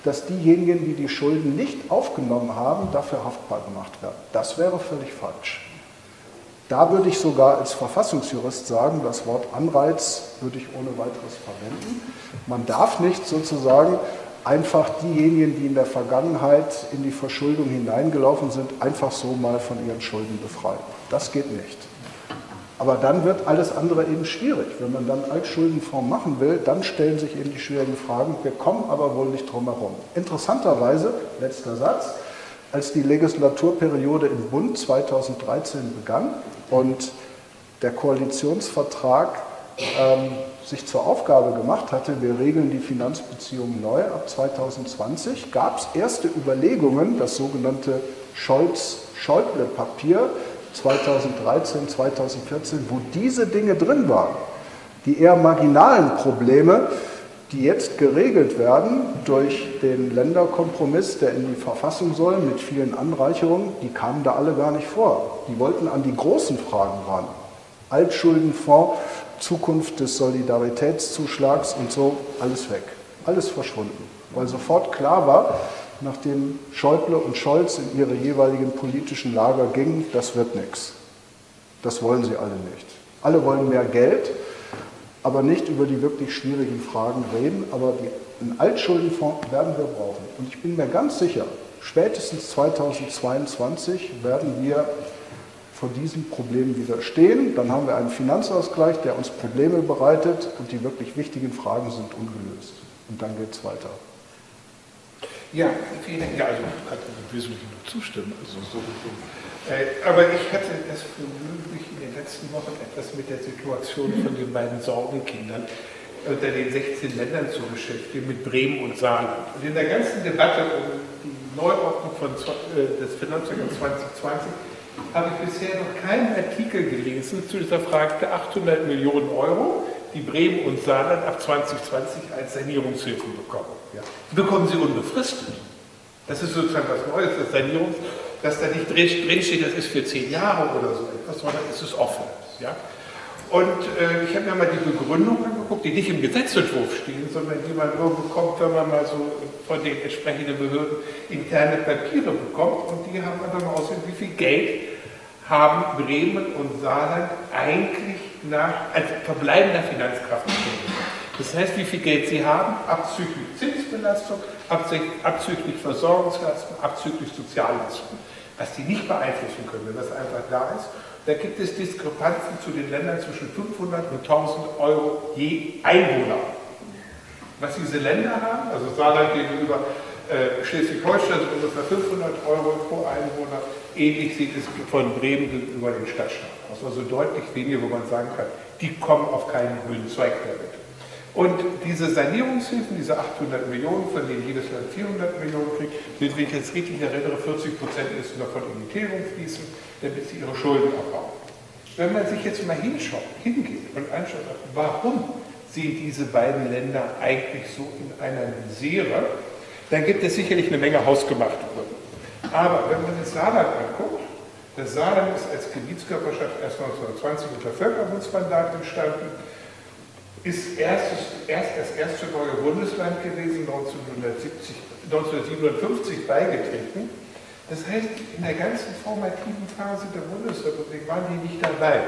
dass diejenigen, die die Schulden nicht aufgenommen haben, dafür haftbar gemacht werden. Das wäre völlig falsch. Da würde ich sogar als Verfassungsjurist sagen, das Wort Anreiz würde ich ohne weiteres verwenden. Man darf nicht sozusagen einfach diejenigen, die in der Vergangenheit in die Verschuldung hineingelaufen sind, einfach so mal von ihren Schulden befreien. Das geht nicht. Aber dann wird alles andere eben schwierig. Wenn man dann Altschuldenfonds machen will, dann stellen sich eben die schwierigen Fragen. Wir kommen aber wohl nicht drum herum. Interessanterweise, letzter Satz, als die Legislaturperiode im Bund 2013 begann und der Koalitionsvertrag ähm, sich zur Aufgabe gemacht hatte, wir regeln die Finanzbeziehungen neu ab 2020, gab es erste Überlegungen, das sogenannte Scholz-Schäuble-Papier, 2013, 2014, wo diese Dinge drin waren. Die eher marginalen Probleme, die jetzt geregelt werden durch den Länderkompromiss, der in die Verfassung soll, mit vielen Anreicherungen, die kamen da alle gar nicht vor. Die wollten an die großen Fragen ran. Altschuldenfonds, Zukunft des Solidaritätszuschlags und so, alles weg. Alles verschwunden. Weil sofort klar war, nachdem Schäuble und Scholz in ihre jeweiligen politischen Lager gingen, das wird nichts. Das wollen sie alle nicht. Alle wollen mehr Geld, aber nicht über die wirklich schwierigen Fragen reden. Aber die, einen Altschuldenfonds werden wir brauchen. Und ich bin mir ganz sicher, spätestens 2022 werden wir vor diesem Problem wieder stehen. Dann haben wir einen Finanzausgleich, der uns Probleme bereitet und die wirklich wichtigen Fragen sind ungelöst. Und dann geht es weiter. Ja, vielen Dank. Ja, also ich kann im Wesentlichen nur zustimmen. Also so, so. Äh, aber ich hatte das Vergnügen, mich in den letzten Wochen etwas mit der Situation von den beiden Sorgenkindern unter den 16 Ländern zu beschäftigen, mit Bremen und Saarland. Und in der ganzen Debatte um die Neuordnung von, äh, des Finanzjahres 2020 habe ich bisher noch keinen Artikel gelesen zu dieser Frage der 800 Millionen Euro, die Bremen und Saarland ab 2020 als Sanierungshilfen bekommen. Ja. Die bekommen sie unbefristet. Das ist sozusagen was Neues, das Sanierungs, dass da nicht drinsteht, das ist für zehn Jahre oder so etwas, sondern es ist offen. Ja. Und äh, ich habe mir mal die Begründung angeguckt, die nicht im Gesetzentwurf stehen, sondern die man nur bekommt, wenn man mal so von den entsprechenden Behörden interne Papiere bekommt. Und die haben einfach mal ausgesehen, wie viel Geld haben Bremen und Saarland eigentlich nach, als verbleibender Finanzkraft gegeben. Das heißt, wie viel Geld sie haben, abzüglich Zinsbelastung, abzüglich Versorgungslasten, abzüglich Sozialleistungen. Was die nicht beeinflussen können, wenn das einfach da ist. Da gibt es Diskrepanzen zu den Ländern zwischen 500 und 1000 Euro je Einwohner. Was diese Länder haben, also Saarland gegenüber äh, Schleswig-Holstein sind ungefähr 500 Euro pro Einwohner, ähnlich sieht es von Bremen gegenüber den Stadtstaaten aus. Also deutlich weniger, wo man sagen kann, die kommen auf keinen grünen Zweig damit. Und diese Sanierungshilfen, diese 800 Millionen, von denen jedes Land 400 Millionen kriegt, sind, wenn ich jetzt richtig erinnere, 40 Prozent müssen davon in die Tilgung fließen, damit sie ihre Schulden abbauen. Wenn man sich jetzt mal hinschaut, hingeht und anschaut, warum sind diese beiden Länder eigentlich so in einer Misere, dann gibt es sicherlich eine Menge hausgemachte Gründe. Aber wenn man das Saarland anguckt, das Saarland ist als Gebietskörperschaft erst 1920 unter Völkerbundsmandat entstanden, ist erstes, erst das erste neue Bundesland gewesen, 1970, 1957 beigetreten. Das heißt, in der ganzen formativen Phase der Bundesrepublik waren die nicht dabei.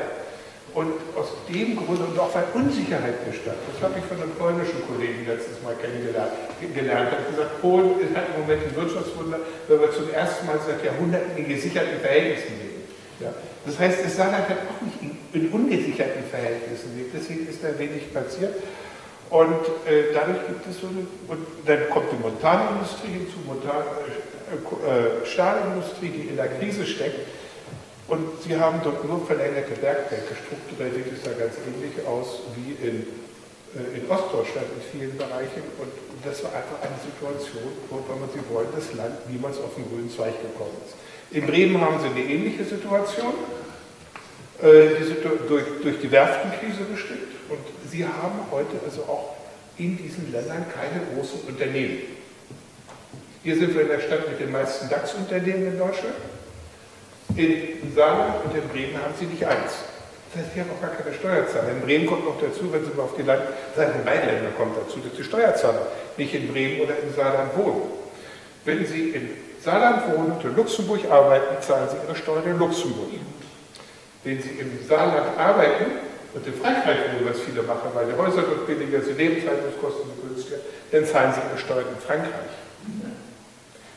Und aus dem Grund und auch weil Unsicherheit bestand, das habe ich von einem polnischen Kollegen letztes Mal kennengelernt, gelernt, hat gesagt, Polen hat im Moment ein Wirtschaftswunder, weil wir zum ersten Mal seit Jahrhunderten in gesicherten Verhältnissen leben. Ja. Das heißt, das Saarland hat auch nicht in, in ungesicherten Verhältnissen gelebt, deswegen ist da wenig passiert. Und äh, dadurch gibt es so eine, und dann kommt die Montanindustrie hinzu, Montan, äh, äh, Stahlindustrie, die in der Krise steckt. Und sie haben dort nur verlängerte Bergwerke. Strukturell sieht es da ganz ähnlich aus wie in, äh, in Ostdeutschland in vielen Bereichen. Und das war einfach eine Situation, wo, wenn man sie wollen, das Land niemals auf den grünen Zweig gekommen ist. In Bremen haben sie eine ähnliche Situation, äh, die durch, durch die Werftenkrise bestimmt. Und sie haben heute also auch in diesen Ländern keine großen Unternehmen. Hier sind wir in der Stadt mit den meisten DAX-Unternehmen in Deutschland. In Saarland und in Bremen haben sie nicht eins. Das heißt, die haben auch gar keine Steuerzahler. In Bremen kommt noch dazu, wenn Sie mal auf die Land Seiten Rheinländer kommt dazu, dass die Steuerzahler nicht in Bremen oder in Saarland wohnen. Wenn Sie in Saarland wohnen und in Luxemburg arbeiten, zahlen Sie Ihre Steuern in Luxemburg. Wenn Sie im Saarland arbeiten und in Frankreich wohnen, was viele machen, weil die Häuser dort billiger sind, Lebenshaltungskosten günstiger, dann zahlen Sie Ihre Steuern in Frankreich.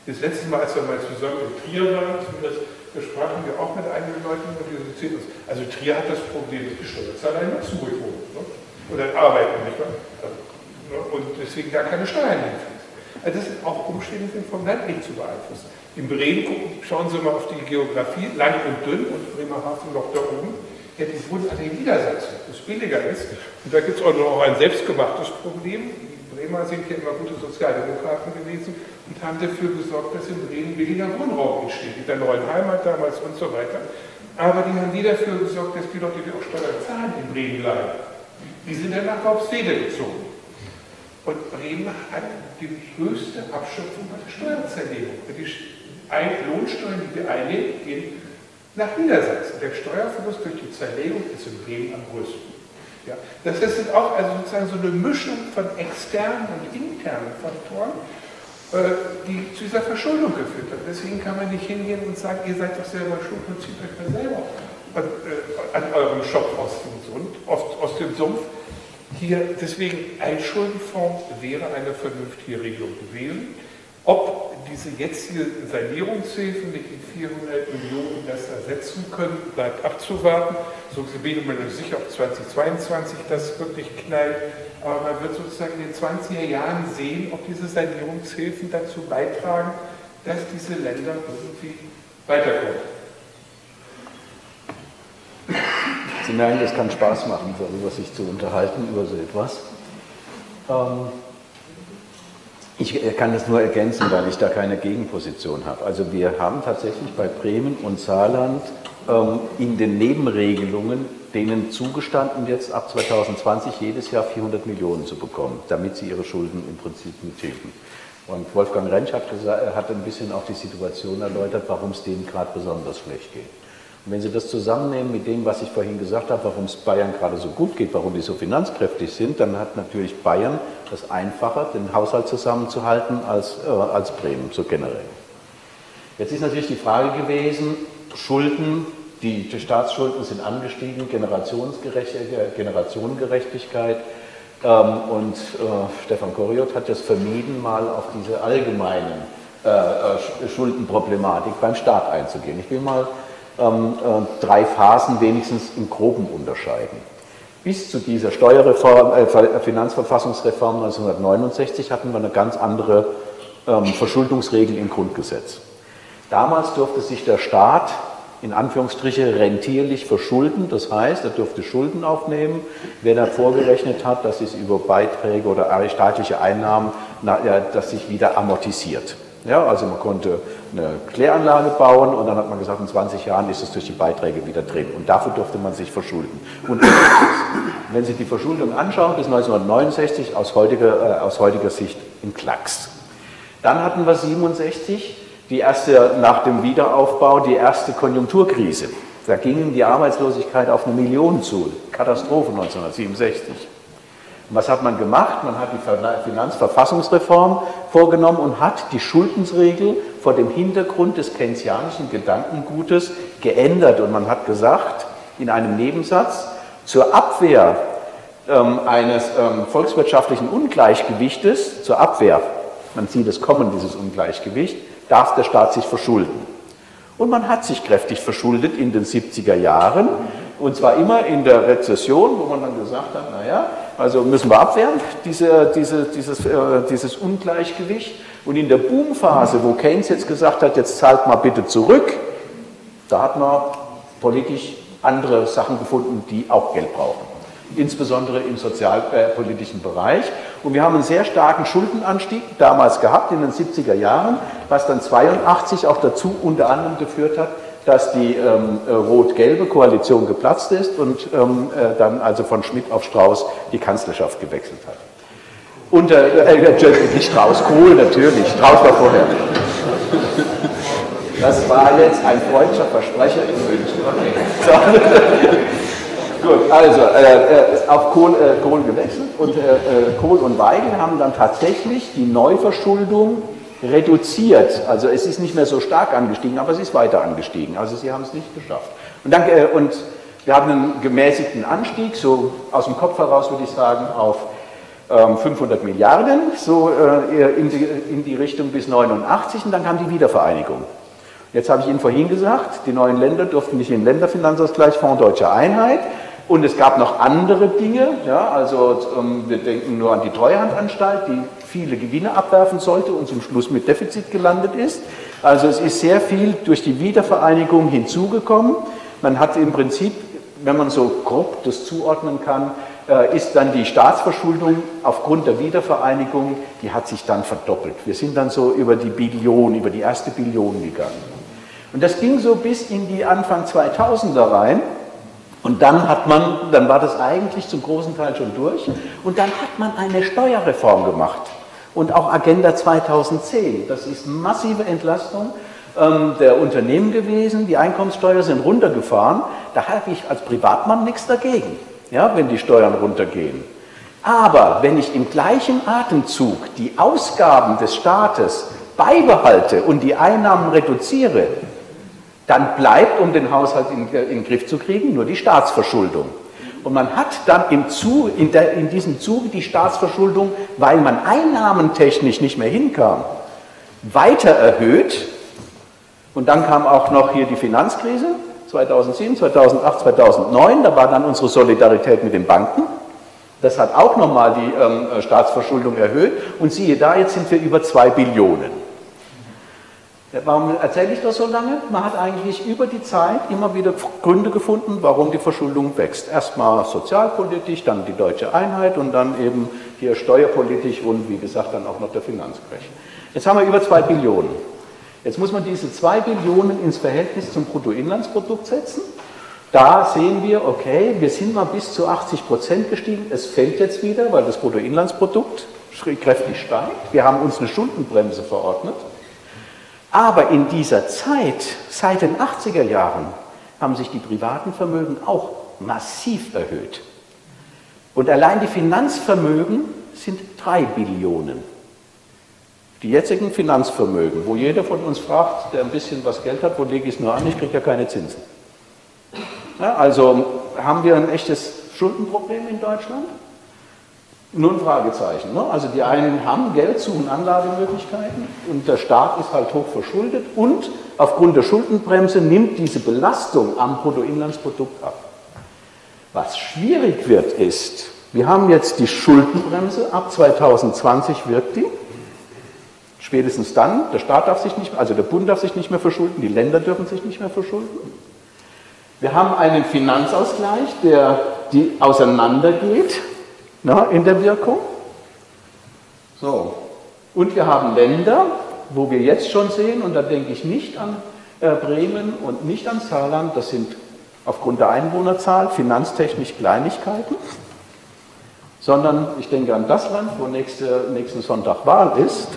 Das letzte Mal, als wir mal zusammen in Trier waren, da sprachen wir auch mit einigen Leuten und die erzählen uns, also Trier hat das Problem, dass die Steuerzahler in Luxemburg wohnen ne? oder arbeiten, nicht? Also, ne? Und deswegen gar keine Steuern hinfließen. Also das sind auch Umstände, die vom Land nicht zu beeinflussen. In Bremen gucken, schauen Sie mal auf die Geografie, lang und dünn und Bremerhaven noch da oben. Ja, die wohnen alle in Niedersachsen, das billiger ist. Und da gibt es auch noch ein selbstgemachtes Problem. Die Bremer sind ja immer gute Sozialdemokraten gewesen und haben dafür gesorgt, dass in Bremen weniger Wohnraum entsteht, mit der neuen Heimat damals und so weiter. Aber die haben nie dafür gesorgt, dass die Leute, die auch Steuern zahlen, in Bremen bleiben. Die sind dann nach Raubswede gezogen. Und Bremen hat die höchste Abschöpfung bei der Steuerzerlegung. Die wir einnehmen, gehen nach Niedersachsen. Der Steuerverlust durch die Zerlegung ist in Bremen am größten. Ja, das sind auch also sozusagen so eine Mischung von externen und internen Faktoren, äh, die zu dieser Verschuldung geführt hat. Deswegen kann man nicht hingehen und sagen, ihr seid doch selber schuld und zieht euch mal selber an, äh, an eurem Schopf aus dem, Sund, aus, aus dem Sumpf. Hier, deswegen Einschuldenfonds wäre eine vernünftige Regelung gewesen. Ob diese jetzigen Sanierungshilfen nicht in 400 Millionen das ersetzen können, bleibt abzuwarten. So bin ich mir sicher, ob 2022 das wirklich knallt. Aber man wird sozusagen in den 20er Jahren sehen, ob diese Sanierungshilfen dazu beitragen, dass diese Länder irgendwie weiterkommen. Sie merken, es kann Spaß machen, darüber sich zu unterhalten, über so etwas. Ähm ich kann das nur ergänzen, weil ich da keine Gegenposition habe. Also wir haben tatsächlich bei Bremen und Saarland ähm, in den Nebenregelungen denen zugestanden, jetzt ab 2020 jedes Jahr 400 Millionen zu bekommen, damit sie ihre Schulden im Prinzip tilgen. Und Wolfgang Rentsch hat, gesagt, hat ein bisschen auch die Situation erläutert, warum es denen gerade besonders schlecht geht. Wenn Sie das zusammennehmen mit dem, was ich vorhin gesagt habe, warum es Bayern gerade so gut geht, warum die so finanzkräftig sind, dann hat natürlich Bayern das einfacher, den Haushalt zusammenzuhalten, als, äh, als Bremen, so generell. Jetzt ist natürlich die Frage gewesen, Schulden, die, die Staatsschulden sind angestiegen, Generationengerechtigkeit. Ähm, und äh, Stefan Koriot hat es vermieden, mal auf diese allgemeinen äh, äh Schuldenproblematik beim Staat einzugehen. Ich will mal drei Phasen wenigstens im Groben unterscheiden. Bis zu dieser Steuerreform, äh, Finanzverfassungsreform 1969 hatten wir eine ganz andere ähm, Verschuldungsregel im Grundgesetz. Damals durfte sich der Staat in Anführungsstriche rentierlich verschulden, das heißt, er durfte Schulden aufnehmen, wenn er vorgerechnet hat, dass es über Beiträge oder staatliche Einnahmen, na, ja, das sich wieder amortisiert. Ja, also man konnte eine Kläranlage bauen und dann hat man gesagt, in 20 Jahren ist es durch die Beiträge wieder drin. Und dafür durfte man sich verschulden. Und wenn Sie die Verschuldung anschauen, bis 1969 aus heutiger, äh, aus heutiger Sicht im Klacks. Dann hatten wir 67, die erste, nach dem Wiederaufbau, die erste Konjunkturkrise. Da ging die Arbeitslosigkeit auf eine Million zu. Katastrophe 1967. Und was hat man gemacht? Man hat die Finanzverfassungsreform vorgenommen und hat die Schuldensregel vor dem Hintergrund des keynesianischen Gedankengutes geändert. Und man hat gesagt, in einem Nebensatz, zur Abwehr ähm, eines ähm, volkswirtschaftlichen Ungleichgewichtes, zur Abwehr, man sieht es kommen, dieses Ungleichgewicht, darf der Staat sich verschulden. Und man hat sich kräftig verschuldet in den 70er Jahren. Und zwar immer in der Rezession, wo man dann gesagt hat, naja, also müssen wir abwehren, diese, diese, dieses, äh, dieses Ungleichgewicht. Und in der Boomphase, wo Keynes jetzt gesagt hat, jetzt zahlt mal bitte zurück, da hat man politisch andere Sachen gefunden, die auch Geld brauchen. Insbesondere im sozialpolitischen Bereich. Und wir haben einen sehr starken Schuldenanstieg damals gehabt in den 70er Jahren, was dann 82 auch dazu unter anderem geführt hat, dass die ähm, rot-gelbe Koalition geplatzt ist und ähm, äh, dann also von Schmidt auf Strauß die Kanzlerschaft gewechselt hat. Und äh, äh, nicht Strauß, Kohl natürlich, Strauß war vorher. Das war jetzt ein freudscher Versprecher in München. So. Gut, also äh, äh, auf Kohl, äh, Kohl gewechselt und äh, äh, Kohl und Weigel haben dann tatsächlich die Neuverschuldung reduziert. Also es ist nicht mehr so stark angestiegen, aber es ist weiter angestiegen. Also sie haben es nicht geschafft. Und, dann, äh, und wir haben einen gemäßigten Anstieg, so aus dem Kopf heraus würde ich sagen, auf 500 ähm, Milliarden, so in die, in die Richtung bis 89 und dann kam die Wiedervereinigung. Jetzt habe ich Ihnen vorhin gesagt, die neuen Länder durften nicht in den Länderfinanzausgleich, Fonds Deutsche Einheit. Und es gab noch andere Dinge, ja, also ähm, wir denken nur an die Treuhandanstalt, die viele Gewinne abwerfen sollte und zum Schluss mit Defizit gelandet ist. Also es ist sehr viel durch die Wiedervereinigung hinzugekommen. Man hat im Prinzip, wenn man so grob das zuordnen kann, äh, ist dann die Staatsverschuldung aufgrund der Wiedervereinigung, die hat sich dann verdoppelt. Wir sind dann so über die Billion, über die erste Billion gegangen. Und das ging so bis in die Anfang 2000er rein. Und dann hat man, dann war das eigentlich zum großen Teil schon durch. Und dann hat man eine Steuerreform gemacht. Und auch Agenda 2010. Das ist massive Entlastung ähm, der Unternehmen gewesen. Die Einkommenssteuer sind runtergefahren. Da habe ich als Privatmann nichts dagegen, ja, wenn die Steuern runtergehen. Aber wenn ich im gleichen Atemzug die Ausgaben des Staates beibehalte und die Einnahmen reduziere, dann bleibt, um den Haushalt in, in den Griff zu kriegen, nur die Staatsverschuldung. Und man hat dann im Zug, in, der, in diesem Zuge die Staatsverschuldung, weil man einnahmentechnisch nicht mehr hinkam, weiter erhöht. Und dann kam auch noch hier die Finanzkrise 2007, 2008, 2009. Da war dann unsere Solidarität mit den Banken. Das hat auch nochmal die ähm, Staatsverschuldung erhöht. Und siehe da, jetzt sind wir über zwei Billionen. Warum erzähle ich das so lange? Man hat eigentlich über die Zeit immer wieder Gründe gefunden, warum die Verschuldung wächst. Erstmal sozialpolitisch, dann die deutsche Einheit und dann eben hier steuerpolitisch und wie gesagt dann auch noch der Finanzcrash. Jetzt haben wir über zwei Billionen. Jetzt muss man diese zwei Billionen ins Verhältnis zum Bruttoinlandsprodukt setzen. Da sehen wir, okay, wir sind mal bis zu 80 Prozent gestiegen. Es fällt jetzt wieder, weil das Bruttoinlandsprodukt kräftig steigt. Wir haben uns eine Schuldenbremse verordnet. Aber in dieser Zeit, seit den 80er Jahren, haben sich die privaten Vermögen auch massiv erhöht. Und allein die Finanzvermögen sind drei Billionen. Die jetzigen Finanzvermögen, wo jeder von uns fragt, der ein bisschen was Geld hat, wo lege ich es nur an, ich kriege ja keine Zinsen. Ja, also haben wir ein echtes Schuldenproblem in Deutschland? Nur ein Fragezeichen. Ne? Also die einen haben Geld, suchen Anlagemöglichkeiten und der Staat ist halt hoch verschuldet und aufgrund der Schuldenbremse nimmt diese Belastung am Bruttoinlandsprodukt ab. Was schwierig wird ist, wir haben jetzt die Schuldenbremse, ab 2020 wirkt die. Spätestens dann, der Staat darf sich nicht mehr, also der Bund darf sich nicht mehr verschulden, die Länder dürfen sich nicht mehr verschulden. Wir haben einen Finanzausgleich, der die auseinandergeht na, in der Wirkung. So. Und wir haben Länder, wo wir jetzt schon sehen, und da denke ich nicht an äh, Bremen und nicht an Saarland, das sind aufgrund der Einwohnerzahl finanztechnisch Kleinigkeiten, sondern ich denke an das Land, wo nächste, nächsten Sonntag Wahl ist.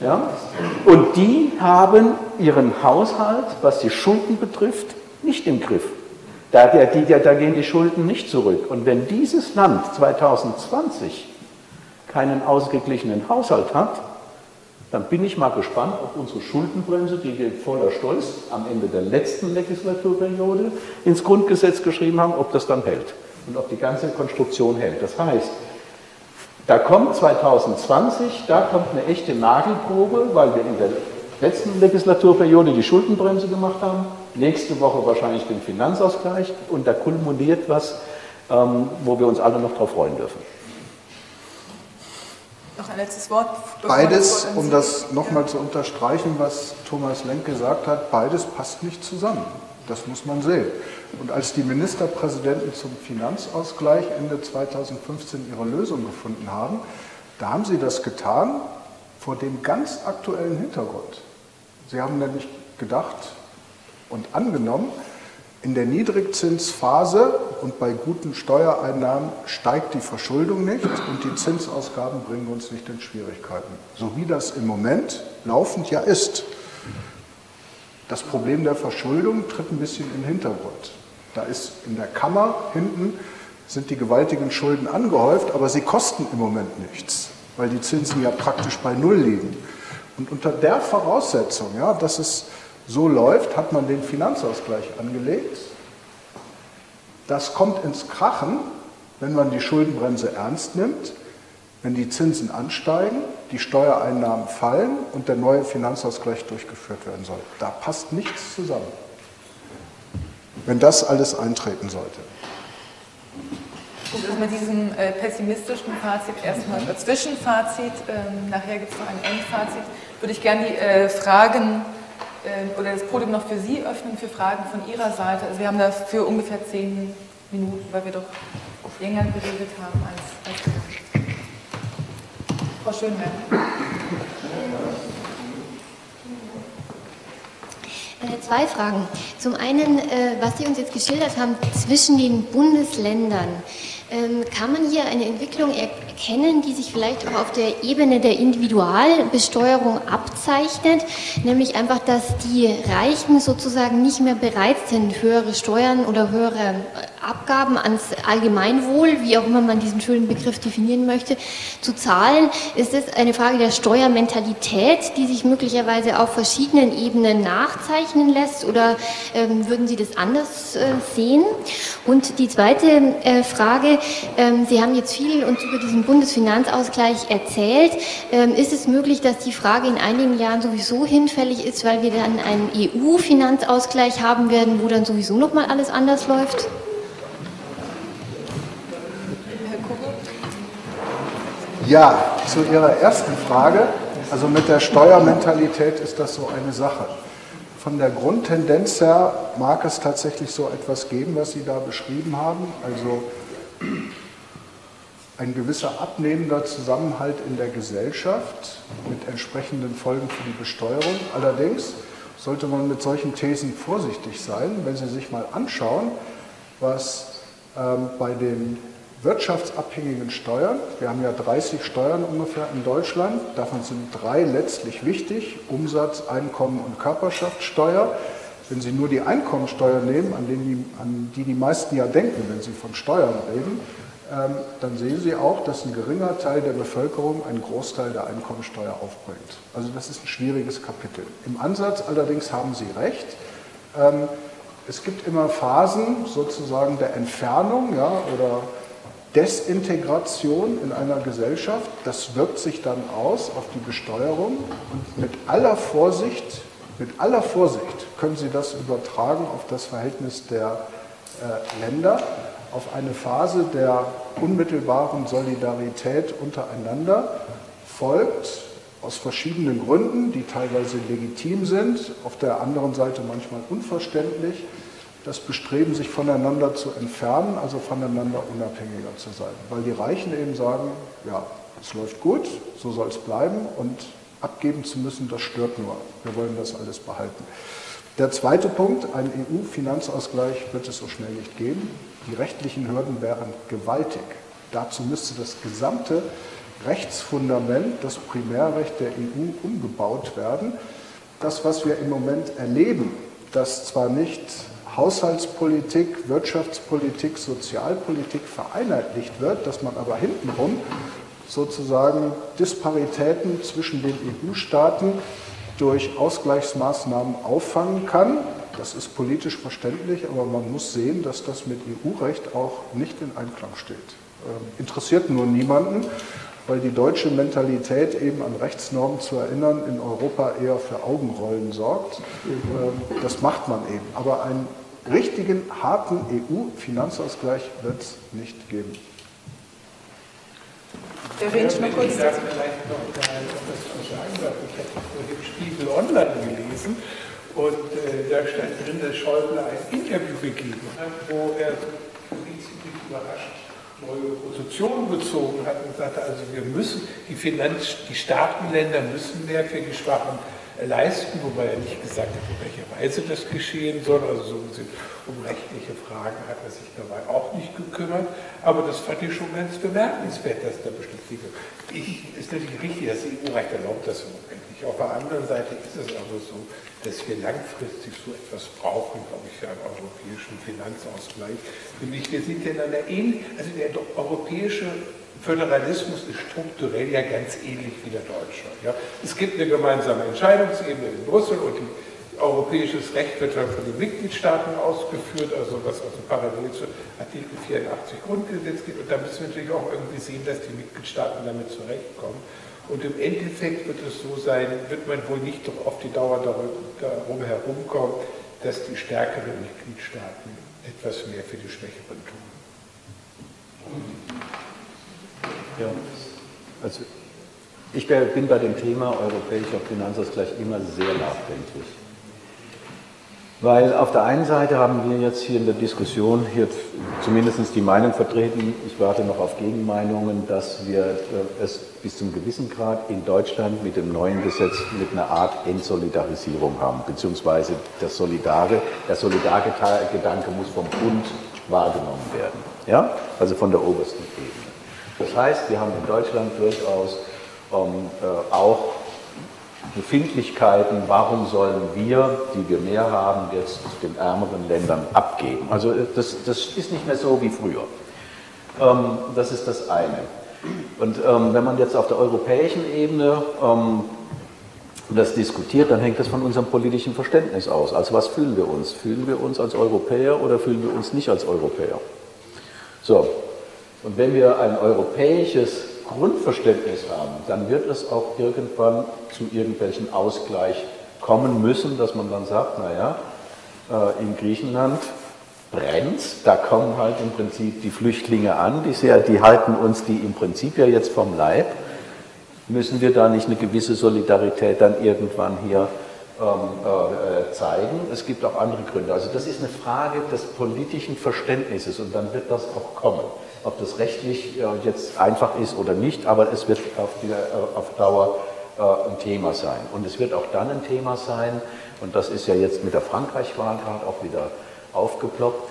Ja? Und die haben ihren Haushalt, was die Schulden betrifft, nicht im Griff. Da, die, da gehen die Schulden nicht zurück. Und wenn dieses Land 2020 keinen ausgeglichenen Haushalt hat, dann bin ich mal gespannt, ob unsere Schuldenbremse, die wir voller Stolz am Ende der letzten Legislaturperiode ins Grundgesetz geschrieben haben, ob das dann hält und ob die ganze Konstruktion hält. Das heißt, da kommt 2020, da kommt eine echte Nagelprobe, weil wir in der letzten Legislaturperiode die Schuldenbremse gemacht haben, nächste Woche wahrscheinlich den Finanzausgleich und da kulminiert was, ähm, wo wir uns alle noch darauf freuen dürfen. Noch ein letztes Wort. Beides, um das nochmal zu unterstreichen, was Thomas Lenk gesagt hat, beides passt nicht zusammen. Das muss man sehen. Und als die Ministerpräsidenten zum Finanzausgleich Ende 2015 ihre Lösung gefunden haben, da haben sie das getan vor dem ganz aktuellen Hintergrund. Sie haben nämlich gedacht, und angenommen, in der Niedrigzinsphase und bei guten Steuereinnahmen steigt die Verschuldung nicht und die Zinsausgaben bringen uns nicht in Schwierigkeiten. So wie das im Moment laufend ja ist. Das Problem der Verschuldung tritt ein bisschen in den Hintergrund. Da ist in der Kammer hinten sind die gewaltigen Schulden angehäuft, aber sie kosten im Moment nichts, weil die Zinsen ja praktisch bei Null liegen. Und unter der Voraussetzung, ja, dass es so läuft, hat man den Finanzausgleich angelegt. Das kommt ins Krachen, wenn man die Schuldenbremse ernst nimmt, wenn die Zinsen ansteigen, die Steuereinnahmen fallen und der neue Finanzausgleich durchgeführt werden soll. Da passt nichts zusammen, wenn das alles eintreten sollte. Gut, also mit diesem äh, pessimistischen Fazit erstmal ein Zwischenfazit, ähm, nachher gibt es noch ein Endfazit, würde ich gerne die äh, Fragen äh, oder das Podium noch für Sie öffnen, für Fragen von Ihrer Seite. Also wir haben dafür ungefähr zehn Minuten, weil wir doch länger geredet haben als, als Frau Schönberg. Äh, zwei Fragen. Zum einen, äh, was Sie uns jetzt geschildert haben zwischen den Bundesländern. Ähm, kann man hier eine Entwicklung erkennen, die sich vielleicht auch auf der Ebene der Individualbesteuerung abzeichnet, nämlich einfach, dass die Reichen sozusagen nicht mehr bereit sind, höhere Steuern oder höhere Abgaben ans Allgemeinwohl, wie auch immer man diesen schönen Begriff definieren möchte, zu zahlen? Ist es eine Frage der Steuermentalität, die sich möglicherweise auf verschiedenen Ebenen nachzeichnen lässt oder ähm, würden Sie das anders äh, sehen? Und die zweite äh, Frage, ähm, Sie haben jetzt viel uns über diesen Bundesfinanzausgleich erzählt. Ähm, ist es möglich, dass die Frage in einigen Jahren sowieso hinfällig ist, weil wir dann einen EU-Finanzausgleich haben werden, wo dann sowieso noch mal alles anders läuft? Ja, zu Ihrer ersten Frage. Also mit der Steuermentalität ist das so eine Sache. Von der Grundtendenz her mag es tatsächlich so etwas geben, was Sie da beschrieben haben. Also ein gewisser abnehmender Zusammenhalt in der Gesellschaft mit entsprechenden Folgen für die Besteuerung. Allerdings sollte man mit solchen Thesen vorsichtig sein, wenn Sie sich mal anschauen, was ähm, bei den wirtschaftsabhängigen Steuern, wir haben ja 30 Steuern ungefähr in Deutschland, davon sind drei letztlich wichtig, Umsatz, Einkommen und Körperschaftssteuer. Wenn Sie nur die Einkommensteuer nehmen, an, die, an die die meisten ja denken, wenn Sie von Steuern reden, dann sehen Sie auch, dass ein geringer Teil der Bevölkerung einen Großteil der Einkommensteuer aufbringt. Also das ist ein schwieriges Kapitel. Im Ansatz allerdings haben Sie recht. Ähm, es gibt immer Phasen sozusagen der Entfernung ja, oder Desintegration in einer Gesellschaft. Das wirkt sich dann aus auf die Besteuerung und mit aller Vorsicht mit aller Vorsicht können Sie das übertragen auf das Verhältnis der äh, Länder, auf eine Phase der unmittelbaren Solidarität untereinander, folgt aus verschiedenen Gründen, die teilweise legitim sind, auf der anderen Seite manchmal unverständlich, das Bestreben, sich voneinander zu entfernen, also voneinander unabhängiger zu sein. Weil die Reichen eben sagen, ja, es läuft gut, so soll es bleiben und abgeben zu müssen, das stört nur. Wir wollen das alles behalten. Der zweite Punkt, ein EU-Finanzausgleich wird es so schnell nicht geben. Die rechtlichen Hürden wären gewaltig. Dazu müsste das gesamte Rechtsfundament, das Primärrecht der EU umgebaut werden. Das, was wir im Moment erleben, dass zwar nicht Haushaltspolitik, Wirtschaftspolitik, Sozialpolitik vereinheitlicht wird, dass man aber hintenrum sozusagen Disparitäten zwischen den EU-Staaten durch Ausgleichsmaßnahmen auffangen kann. Das ist politisch verständlich, aber man muss sehen, dass das mit EU-Recht auch nicht in Einklang steht. Ähm, interessiert nur niemanden, weil die deutsche Mentalität eben an Rechtsnormen zu erinnern in Europa eher für Augenrollen sorgt. Ähm, das macht man eben. Aber einen richtigen, harten EU-Finanzausgleich wird es nicht geben. Der Range noch kurz. Ich darf vielleicht noch etwas zu sagen, ich habe vorhin Spiegel Online gelesen und äh, da stand drin, dass Schäuble ein Interview gegeben hat, wo er ziemlich überrascht neue Positionen bezogen hat und sagte, also wir müssen, die Finanz, die Staatenländer müssen mehr für die schwachen leisten, wobei er nicht gesagt hat, in welcher Weise das geschehen soll. Also so gesehen, um rechtliche Fragen hat er sich dabei auch nicht gekümmert. Aber das fand ich schon ganz bemerkenswert, dass da bestimmte Dinge. Ist natürlich richtig, das EU-Recht erlaubt das im Moment nicht. Auf der anderen Seite ist es aber so, dass wir langfristig so etwas brauchen, glaube ich, für einen europäischen Finanzausgleich. Nämlich wir sind ja in einer ähnlichen, also der europäische Föderalismus ist strukturell ja ganz ähnlich wie der deutsche. Ja. Es gibt eine gemeinsame Entscheidungsebene in Brüssel und die, europäisches Recht wird dann von den Mitgliedstaaten ausgeführt, also was also parallel zu Artikel 84 Grundgesetz geht. Und da müssen wir natürlich auch irgendwie sehen, dass die Mitgliedstaaten damit zurechtkommen. Und im Endeffekt wird es so sein, wird man wohl nicht auf die Dauer darum herumkommen, dass die stärkeren Mitgliedstaaten etwas mehr für die Schwächeren tun. Ja, also ich bin bei dem Thema europäischer Finanzausgleich immer sehr nachdenklich. Weil auf der einen Seite haben wir jetzt hier in der Diskussion hier zumindest die Meinung vertreten, ich warte noch auf Gegenmeinungen, dass wir äh, es bis zum gewissen Grad in Deutschland mit dem neuen Gesetz mit einer Art Entsolidarisierung haben, beziehungsweise das Solidare, der Solidargedanke muss vom Bund wahrgenommen werden, ja? also von der obersten Ebene. Das heißt, wir haben in Deutschland durchaus ähm, äh, auch Befindlichkeiten, warum sollen wir, die wir mehr haben, jetzt den ärmeren Ländern abgeben. Also das, das ist nicht mehr so wie früher. Ähm, das ist das eine. Und ähm, wenn man jetzt auf der europäischen Ebene ähm, das diskutiert, dann hängt das von unserem politischen Verständnis aus. Also was fühlen wir uns? Fühlen wir uns als Europäer oder fühlen wir uns nicht als Europäer? So, und wenn wir ein europäisches Grundverständnis haben, dann wird es auch irgendwann zu irgendwelchen Ausgleich kommen müssen, dass man dann sagt, naja, äh, in Griechenland brennt, da kommen halt im Prinzip die Flüchtlinge an, die, sehr, die halten uns die im Prinzip ja jetzt vom Leib. Müssen wir da nicht eine gewisse Solidarität dann irgendwann hier ähm, äh, zeigen? Es gibt auch andere Gründe. Also das ist eine Frage des politischen Verständnisses und dann wird das auch kommen ob das rechtlich äh, jetzt einfach ist oder nicht, aber es wird auf, die, äh, auf Dauer äh, ein Thema sein. Und es wird auch dann ein Thema sein, und das ist ja jetzt mit der Frankreich-Wahl gerade auch wieder aufgeploppt.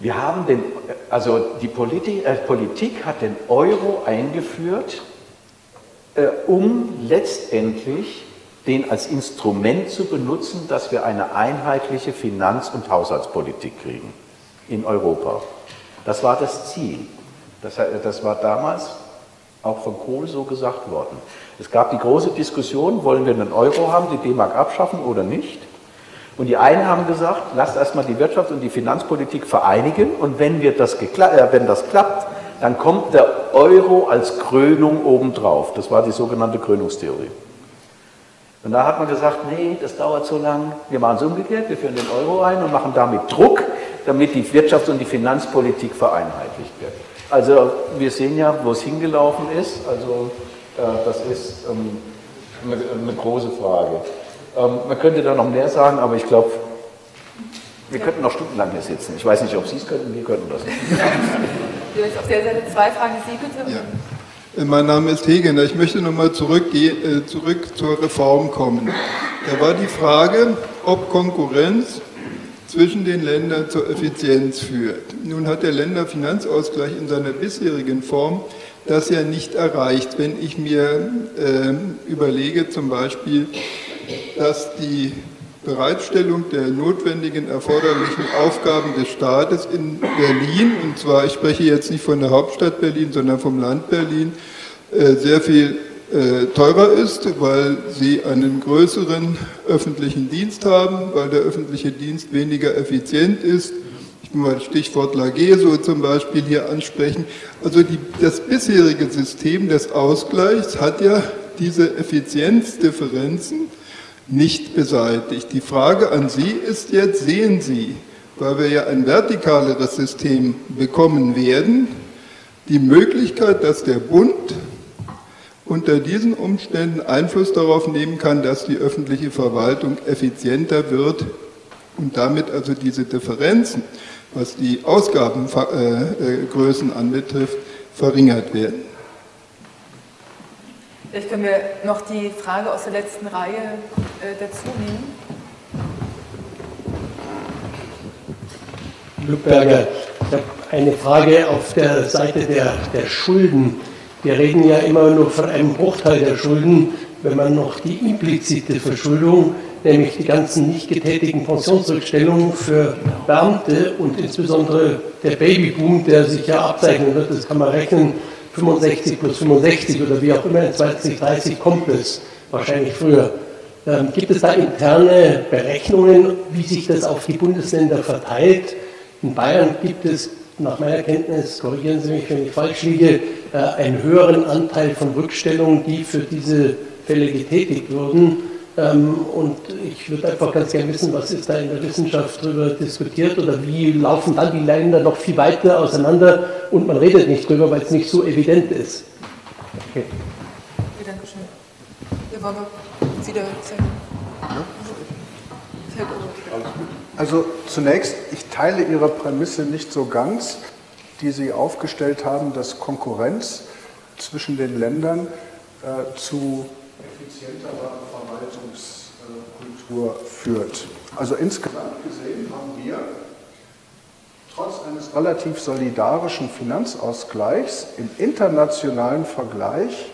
Wir haben den, also die Politik, äh, Politik hat den Euro eingeführt, äh, um letztendlich den als Instrument zu benutzen, dass wir eine einheitliche Finanz- und Haushaltspolitik kriegen in Europa. Das war das Ziel. Das, das war damals auch von Kohl so gesagt worden. Es gab die große Diskussion, wollen wir einen Euro haben, die D-Mark abschaffen oder nicht? Und die einen haben gesagt, lasst erstmal die Wirtschaft und die Finanzpolitik vereinigen und wenn, wir das, äh, wenn das klappt, dann kommt der Euro als Krönung obendrauf. Das war die sogenannte Krönungstheorie. Und da hat man gesagt, nee, das dauert so lang, wir machen es umgekehrt, wir führen den Euro ein und machen damit Druck damit die Wirtschafts- und die Finanzpolitik vereinheitlicht wird. Also wir sehen ja, wo es hingelaufen ist. Also äh, das ist ähm, eine, eine, große Frage. Ähm, man könnte da noch mehr sagen, aber ich glaube, wir könnten noch stundenlang hier sitzen. Ich weiß nicht, ob Sie es könnten, wir könnten das nicht. Auf der Seite zwei Fragen, Sie bitte. Ja. Äh, mein Name ist Hegener. Ich möchte nochmal zurück, äh, zurück zur Reform kommen. Da war die Frage, ob Konkurrenz zwischen den Ländern zur Effizienz führt. Nun hat der Länderfinanzausgleich in seiner bisherigen Form das ja nicht erreicht. Wenn ich mir äh, überlege zum Beispiel, dass die Bereitstellung der notwendigen erforderlichen Aufgaben des Staates in Berlin, und zwar ich spreche jetzt nicht von der Hauptstadt Berlin, sondern vom Land Berlin, äh, sehr viel teurer ist, weil sie einen größeren öffentlichen Dienst haben, weil der öffentliche Dienst weniger effizient ist. Ich will mal Stichwort Lageso zum Beispiel hier ansprechen. Also die, das bisherige System des Ausgleichs hat ja diese Effizienzdifferenzen nicht beseitigt. Die Frage an Sie ist jetzt, sehen Sie, weil wir ja ein vertikaleres System bekommen werden, die Möglichkeit, dass der Bund unter diesen Umständen Einfluss darauf nehmen kann, dass die öffentliche Verwaltung effizienter wird und damit also diese Differenzen, was die Ausgabengrößen anbetrifft, verringert werden. Vielleicht können wir noch die Frage aus der letzten Reihe äh, dazu nehmen. Lückberger, ich habe eine Frage auf der Seite der, der Schulden. Wir reden ja immer nur von einem Bruchteil der Schulden, wenn man noch die implizite Verschuldung, nämlich die ganzen nicht getätigten Pensionsrückstellungen für Beamte und insbesondere der Babyboom, der sich ja abzeichnen wird, das kann man rechnen, 65 plus 65 oder wie auch immer, in 2030 kommt es, wahrscheinlich früher. Ähm, gibt es da interne Berechnungen, wie sich das auf die Bundesländer verteilt? In Bayern gibt es nach meiner Kenntnis, korrigieren Sie mich, wenn ich falsch liege, äh, einen höheren Anteil von Rückstellungen, die für diese Fälle getätigt wurden. Ähm, und ich würde einfach ganz gerne wissen, was ist da in der Wissenschaft darüber diskutiert oder wie laufen dann die Länder noch viel weiter auseinander und man redet nicht drüber, weil es nicht so evident ist. Okay. Ja, danke schön. Wir wollen wieder zeigen. Sehr gut. Also zunächst, ich teile Ihre Prämisse nicht so ganz, die Sie aufgestellt haben, dass Konkurrenz zwischen den Ländern äh, zu effizienterer Verwaltungskultur führt. Also insgesamt gesehen haben wir trotz eines relativ solidarischen Finanzausgleichs im internationalen Vergleich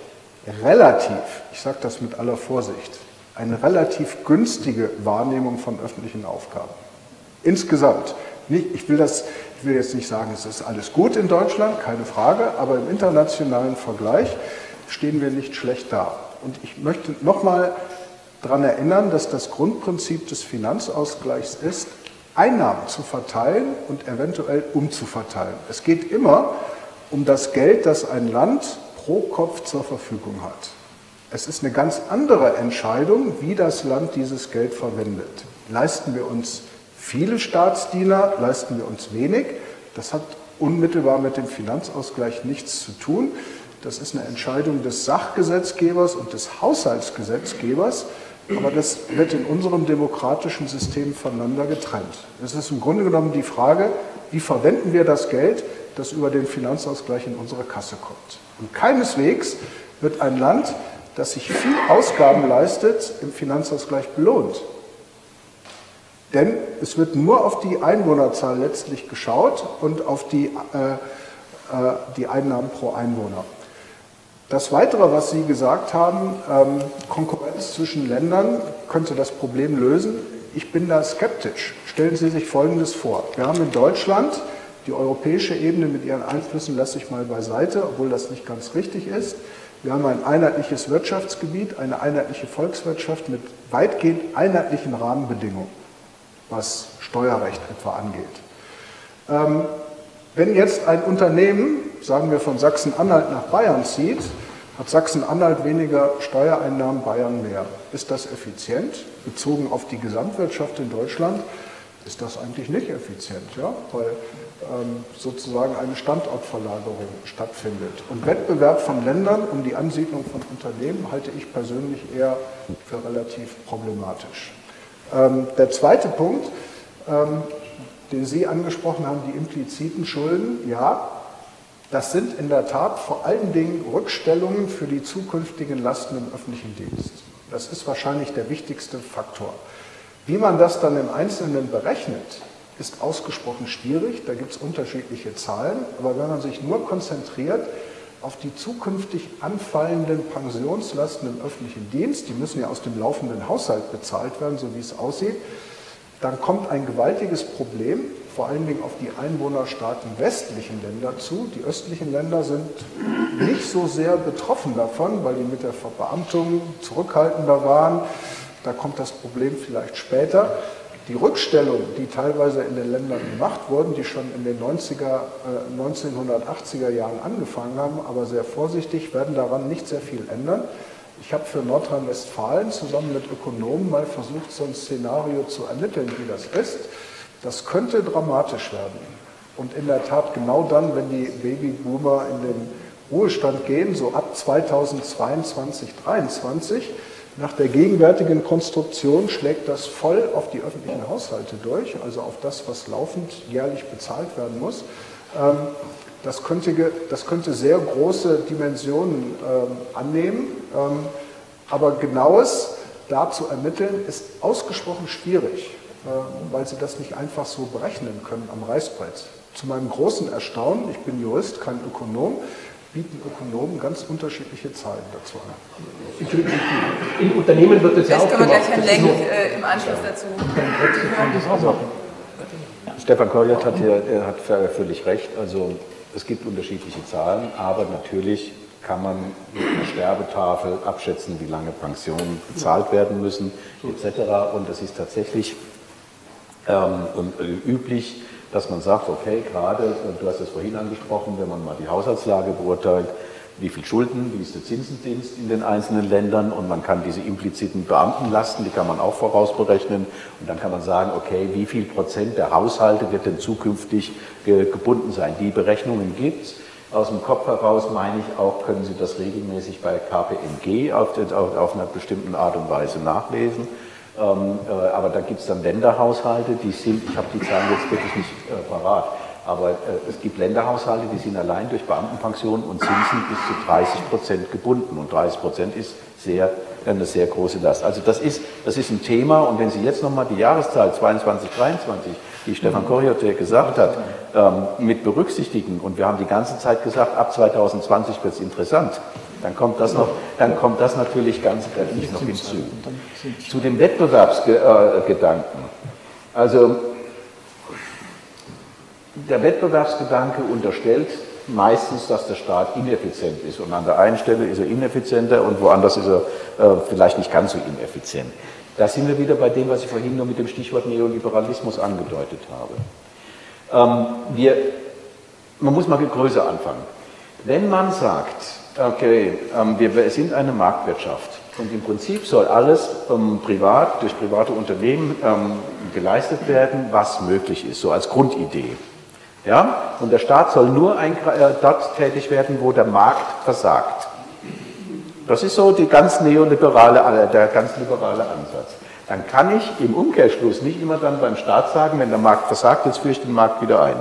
relativ, ich sage das mit aller Vorsicht, eine relativ günstige Wahrnehmung von öffentlichen Aufgaben. Insgesamt. Ich will, das, ich will jetzt nicht sagen, es ist alles gut in Deutschland, keine Frage, aber im internationalen Vergleich stehen wir nicht schlecht da. Und ich möchte nochmal daran erinnern, dass das Grundprinzip des Finanzausgleichs ist, Einnahmen zu verteilen und eventuell umzuverteilen. Es geht immer um das Geld, das ein Land pro Kopf zur Verfügung hat. Es ist eine ganz andere Entscheidung, wie das Land dieses Geld verwendet. Leisten wir uns viele Staatsdiener, leisten wir uns wenig? Das hat unmittelbar mit dem Finanzausgleich nichts zu tun. Das ist eine Entscheidung des Sachgesetzgebers und des Haushaltsgesetzgebers, aber das wird in unserem demokratischen System voneinander getrennt. Es ist im Grunde genommen die Frage, wie verwenden wir das Geld, das über den Finanzausgleich in unsere Kasse kommt. Und keineswegs wird ein Land, das sich viel Ausgaben leistet, im Finanzausgleich belohnt. Denn es wird nur auf die Einwohnerzahl letztlich geschaut und auf die, äh, äh, die Einnahmen pro Einwohner. Das Weitere, was Sie gesagt haben, ähm, Konkurrenz zwischen Ländern könnte das Problem lösen. Ich bin da skeptisch. Stellen Sie sich Folgendes vor. Wir haben in Deutschland die europäische Ebene mit ihren Einflüssen lasse ich mal beiseite, obwohl das nicht ganz richtig ist. Wir haben ein einheitliches Wirtschaftsgebiet, eine einheitliche Volkswirtschaft mit weitgehend einheitlichen Rahmenbedingungen, was Steuerrecht etwa angeht. Ähm, wenn jetzt ein Unternehmen, sagen wir von Sachsen-Anhalt nach Bayern zieht, hat Sachsen-Anhalt weniger Steuereinnahmen, Bayern mehr. Ist das effizient? Bezogen auf die Gesamtwirtschaft in Deutschland ist das eigentlich nicht effizient, ja? weil ähm, sozusagen eine Standortverlagerung stattfindet. Und Wettbewerb von Ländern um die Ansiedlung von Unternehmen halte ich persönlich eher für relativ problematisch. Ähm, der zweite Punkt, ähm, den Sie angesprochen haben, die impliziten Schulden, ja, das sind in der Tat vor allen Dingen Rückstellungen für die zukünftigen Lasten im öffentlichen Dienst. Das ist wahrscheinlich der wichtigste Faktor. Wie man das dann im Einzelnen berechnet, ist ausgesprochen schwierig. Da gibt es unterschiedliche Zahlen. Aber wenn man sich nur konzentriert auf die zukünftig anfallenden Pensionslasten im öffentlichen Dienst, die müssen ja aus dem laufenden Haushalt bezahlt werden, so wie es aussieht, dann kommt ein gewaltiges Problem, vor allen Dingen auf die einwohnerstarken westlichen Länder zu. Die östlichen Länder sind nicht so sehr betroffen davon, weil die mit der Verbeamtung zurückhaltender waren. Da kommt das Problem vielleicht später. Die Rückstellungen, die teilweise in den Ländern gemacht wurden, die schon in den 90er, äh, 1980er Jahren angefangen haben, aber sehr vorsichtig, werden daran nicht sehr viel ändern. Ich habe für Nordrhein-Westfalen zusammen mit Ökonomen mal versucht, so ein Szenario zu ermitteln, wie das ist. Das könnte dramatisch werden. Und in der Tat genau dann, wenn die Babyboomer in den Ruhestand gehen, so ab 2022, 2023, nach der gegenwärtigen Konstruktion schlägt das voll auf die öffentlichen Haushalte durch, also auf das, was laufend jährlich bezahlt werden muss. Ähm, das könnte, das könnte sehr große Dimensionen ähm, annehmen, ähm, aber genaues da zu ermitteln ist ausgesprochen schwierig, äh, weil Sie das nicht einfach so berechnen können am Reißbrett. Zu meinem großen Erstaunen, ich bin Jurist, kein Ökonom, bieten Ökonomen ganz unterschiedliche Zahlen dazu an. In Unternehmen wird es ja auch Vielleicht können wir gleich Herrn Lenk äh, im Anschluss dazu. Stefan Korjat hat, hier, hat völlig recht. Also es gibt unterschiedliche Zahlen, aber natürlich kann man mit einer Sterbetafel abschätzen, wie lange Pensionen bezahlt werden müssen, etc. Und es ist tatsächlich ähm, äh, üblich, dass man sagt, okay, gerade, du hast es vorhin angesprochen, wenn man mal die Haushaltslage beurteilt, wie viel Schulden, wie ist der Zinsendienst in den einzelnen Ländern und man kann diese impliziten Beamtenlasten, die kann man auch vorausberechnen und dann kann man sagen, okay, wie viel Prozent der Haushalte wird denn zukünftig gebunden sein. Die Berechnungen gibt es. Aus dem Kopf heraus meine ich auch, können Sie das regelmäßig bei KPMG auf, auf, auf einer bestimmten Art und Weise nachlesen. Ähm, äh, aber da gibt es dann Länderhaushalte, die sind, ich habe die Zahlen jetzt wirklich nicht äh, parat, aber äh, es gibt Länderhaushalte, die sind allein durch Beamtenpensionen und Zinsen bis zu 30 Prozent gebunden. Und 30 Prozent ist sehr, eine sehr große Last. Also das ist, das ist ein Thema. Und wenn Sie jetzt nochmal die Jahreszahl 22, 23, die Stefan Koriotek gesagt hat, ähm, mit berücksichtigen, und wir haben die ganze Zeit gesagt, ab 2020 wird es interessant, dann kommt das, noch, dann kommt das natürlich ganz kräftig noch hinzu. Zu dem Wettbewerbsgedanken. Also der Wettbewerbsgedanke unterstellt meistens, dass der Staat ineffizient ist. Und an der einen Stelle ist er ineffizienter und woanders ist er äh, vielleicht nicht ganz so ineffizient. Da sind wir wieder bei dem, was ich vorhin nur mit dem Stichwort Neoliberalismus angedeutet habe. Ähm, wir, man muss mal größer anfangen. Wenn man sagt, okay, ähm, wir sind eine Marktwirtschaft und im Prinzip soll alles ähm, privat, durch private Unternehmen ähm, geleistet werden, was möglich ist, so als Grundidee. Ja? Und der Staat soll nur äh, dort tätig werden, wo der Markt versagt. Das ist so die ganz neoliberale, äh, der ganz liberale Ansatz. Dann kann ich im Umkehrschluss nicht immer dann beim Staat sagen, wenn der Markt versagt, jetzt führe ich den Markt wieder ein.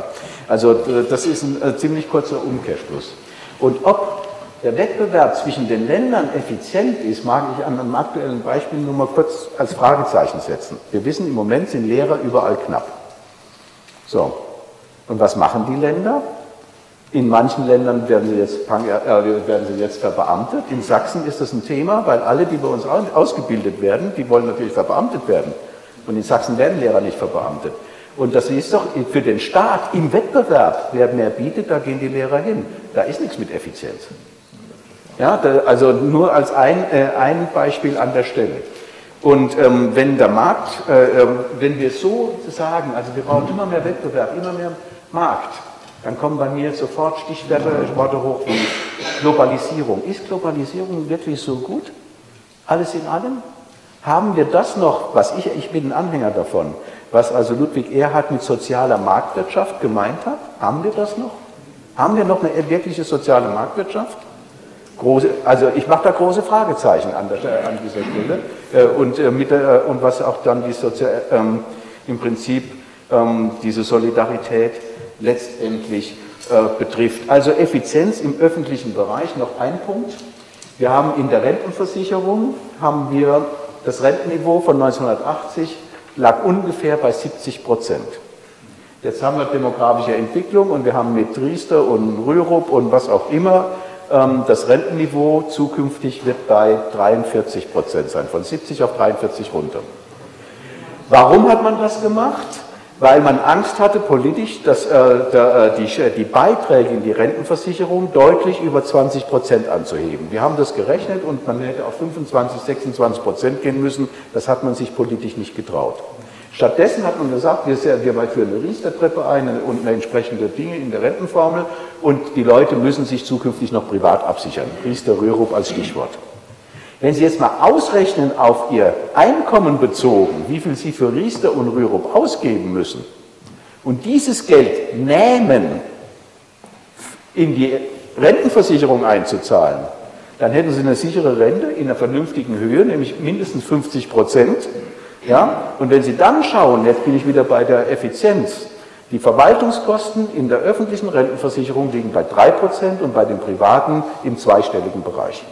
Also das ist ein äh, ziemlich kurzer Umkehrschluss. Und ob der Wettbewerb zwischen den Ländern effizient ist, mag ich an einem aktuellen Beispiel nur mal kurz als Fragezeichen setzen. Wir wissen, im Moment sind Lehrer überall knapp. So, und was machen die Länder? In manchen Ländern werden sie, jetzt, äh, werden sie jetzt verbeamtet. In Sachsen ist das ein Thema, weil alle, die bei uns ausgebildet werden, die wollen natürlich verbeamtet werden. Und in Sachsen werden Lehrer nicht verbeamtet. Und das ist doch für den Staat im Wettbewerb, wer mehr bietet, da gehen die Lehrer hin. Da ist nichts mit Effizienz. Ja, da, also nur als ein, äh, ein Beispiel an der Stelle. Und ähm, wenn der Markt, äh, äh, wenn wir so sagen, also wir brauchen immer mehr Wettbewerb, immer mehr Markt, dann kommen bei mir sofort Stichworte hoch wie Globalisierung. Ist Globalisierung wirklich so gut? Alles in allem? Haben wir das noch, was ich, ich bin ein Anhänger davon, was also Ludwig Erhard mit sozialer Marktwirtschaft gemeint hat? Haben wir das noch? Haben wir noch eine wirkliche soziale Marktwirtschaft? Große, also ich mache da große Fragezeichen an, der, an dieser Stelle. Äh, und, äh, mit der, und was auch dann die Sozial, ähm, im Prinzip ähm, diese Solidarität letztendlich äh, betrifft. Also Effizienz im öffentlichen Bereich, noch ein Punkt. Wir haben in der Rentenversicherung, haben wir das Rentenniveau von 1980 lag ungefähr bei 70 Prozent. Jetzt haben wir demografische Entwicklung und wir haben mit Triester und Rürup und was auch immer, das Rentenniveau zukünftig wird bei 43 Prozent sein, von 70 auf 43 runter. Warum hat man das gemacht? weil man Angst hatte politisch, dass äh, äh, die, Beiträge in die Rentenversicherung deutlich über 20 Prozent anzuheben. Wir haben das gerechnet und man hätte auf 25, 26 Prozent gehen müssen. Das hat man sich politisch nicht getraut. Stattdessen hat man gesagt, wir, wir führen eine Riester-Treppe ein und eine entsprechende Dinge in der Rentenformel und die Leute müssen sich zukünftig noch privat absichern. Riester-Rürup als Stichwort. Wenn Sie jetzt mal ausrechnen auf Ihr Einkommen bezogen, wie viel Sie für Riester und Rürup ausgeben müssen und dieses Geld nehmen, in die Rentenversicherung einzuzahlen, dann hätten Sie eine sichere Rente in einer vernünftigen Höhe, nämlich mindestens 50 Prozent. Ja? Und wenn Sie dann schauen, jetzt bin ich wieder bei der Effizienz, Die Verwaltungskosten in der öffentlichen Rentenversicherung liegen bei 3% und bei den privaten im zweistelligen Bereich.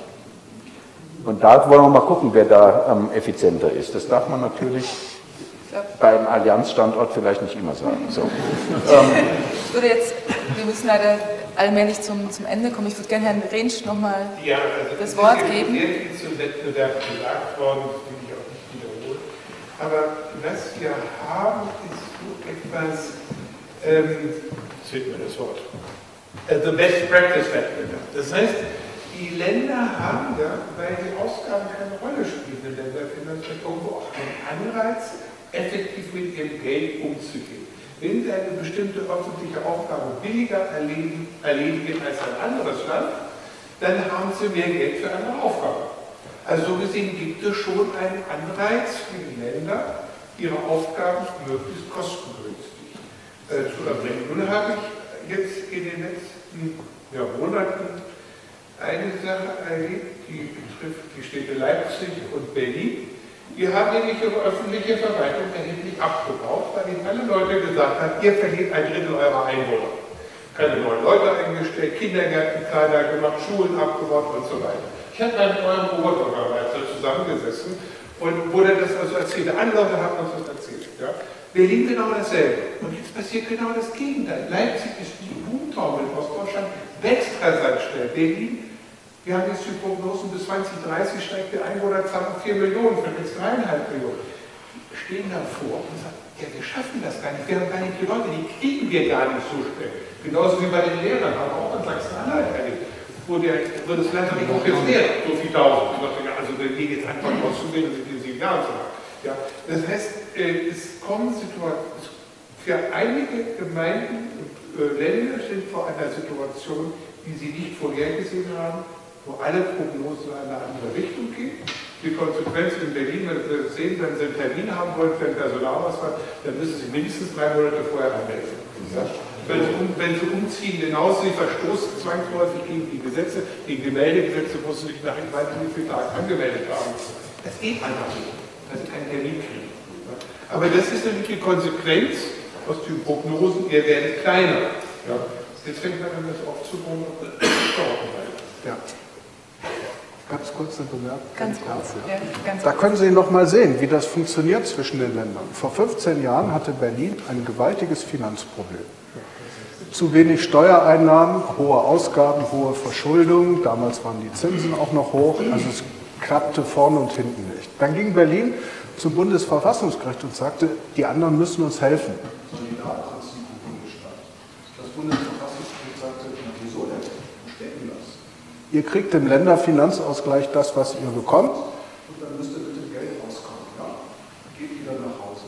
Und da wollen wir mal gucken, wer da ähm, effizienter ist. Das darf man natürlich beim Allianzstandort vielleicht nicht immer sagen. So. ähm, ich würde jetzt, wir müssen leider allmählich zum, zum Ende kommen. Ich würde gerne Herrn Rentsch nochmal ja, also das Wort geben. Sehr viel zum Wettbewerb gesagt worden, das will ich auch nicht wiederholen. Aber was wir haben, ist so etwas, ähm, fehlt mir das Wort, äh, the best practice Wettbewerb. Das heißt, die Länder haben ja, weil die Ausgaben keine Rolle spielen in Länderfinanzierung, irgendwo auch einen Anreiz, effektiv mit ihrem Geld umzugehen. Wenn sie eine bestimmte öffentliche Aufgabe billiger erledigen, erledigen als ein anderes Land, dann haben sie mehr Geld für eine Aufgabe. Also so gesehen gibt es schon einen Anreiz für die Länder, ihre Aufgaben möglichst kostengünstig äh, zu erbringen. Nun habe ich jetzt in den letzten Monaten eine Sache erlebt, die betrifft die Städte Leipzig und Berlin. Wir haben nämlich ihre öffentliche Verwaltung erheblich abgebaut, weil ihnen alle Leute gesagt haben, ihr verliert ein Drittel eurer Einwohner. Keine neuen Leute eingestellt, Kindergärten kleiner gemacht, Schulen abgebaut und so weiter. Ich da mit eurem Oberbürgermeister zusammengesessen und wurde das also erzählt. Andere Leute haben uns das erzählt. Ja? Berlin genau dasselbe. Und jetzt passiert genau das Gegenteil. Leipzig ist die Boomtown in Ostdeutschland, wächst rasant schnell. Berlin wir haben jetzt die Prognosen, bis 2030 steigt die Einwohnerzahl auf 4 Millionen, von jetzt 3,5 Millionen. Die stehen davor und sagen, ja, wir schaffen das gar nicht, wir haben gar nicht die Leute, die kriegen wir gar nicht so schnell. Genauso wie bei den Lehrern, haben wir auch in Sachsen-Anhalt erlebt, wo, der, wo das Land nicht jetzt Lehrer, so viel tausend. Also wenn wir jetzt einfach auszubilden, sind die sieben Jahre zu lang. Ja, das heißt, äh, es kommen Situationen, für einige Gemeinden und äh, Länder sind vor einer Situation, die sie nicht vorhergesehen haben, wo alle Prognosen in eine andere Richtung gehen. Die Konsequenz in Berlin, wenn Sie sehen, wenn Sie einen Termin haben wollen für einen Personalausweis, dann müssen Sie mindestens drei Monate vorher anmelden. Ja? Wenn, Sie um, wenn Sie umziehen, genauso, Sie verstoßen zwangsläufig gegen die Gesetze, gegen die Meldegesetze, wo Sie sich nach wie viele Tage angemeldet haben. Das geht einfach nicht, dass Sie keinen Termin kriegen. Ja? Aber das ist natürlich die Konsequenz aus den Prognosen, ihr werdet kleiner. Ja? Jetzt fängt man an, das aufzubauen und das Ja. Ganz kurz eine Bemerkung. Ganz kurz. Ja, ganz da können Sie noch mal sehen, wie das funktioniert zwischen den Ländern. Vor 15 Jahren hatte Berlin ein gewaltiges Finanzproblem. Zu wenig Steuereinnahmen, hohe Ausgaben, hohe Verschuldung. Damals waren die Zinsen auch noch hoch. Also es klappte vorne und hinten nicht. Dann ging Berlin zum Bundesverfassungsgericht und sagte, die anderen müssen uns helfen. Das Bundesverfassungsgericht sagte, wieso denn? ihr kriegt im Länderfinanzausgleich das, was ihr bekommt, und dann müsst ihr mit dem Geld rauskommen. Ja? Geht wieder nach Hause.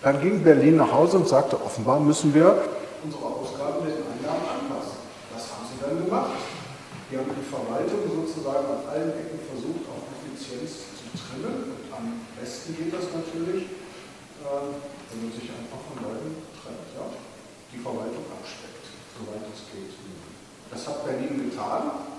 Dann ging Berlin nach Hause und sagte, offenbar müssen wir unsere Ausgaben mit den Einnahmen anpassen. Das haben sie dann gemacht. Die haben die Verwaltung sozusagen an allen Ecken versucht, auf Effizienz zu trimmen. Und am besten geht das natürlich, äh, wenn man sich einfach von Leuten trennt. Ja? Die Verwaltung abspeckt, soweit es geht. Das hat Berlin getan.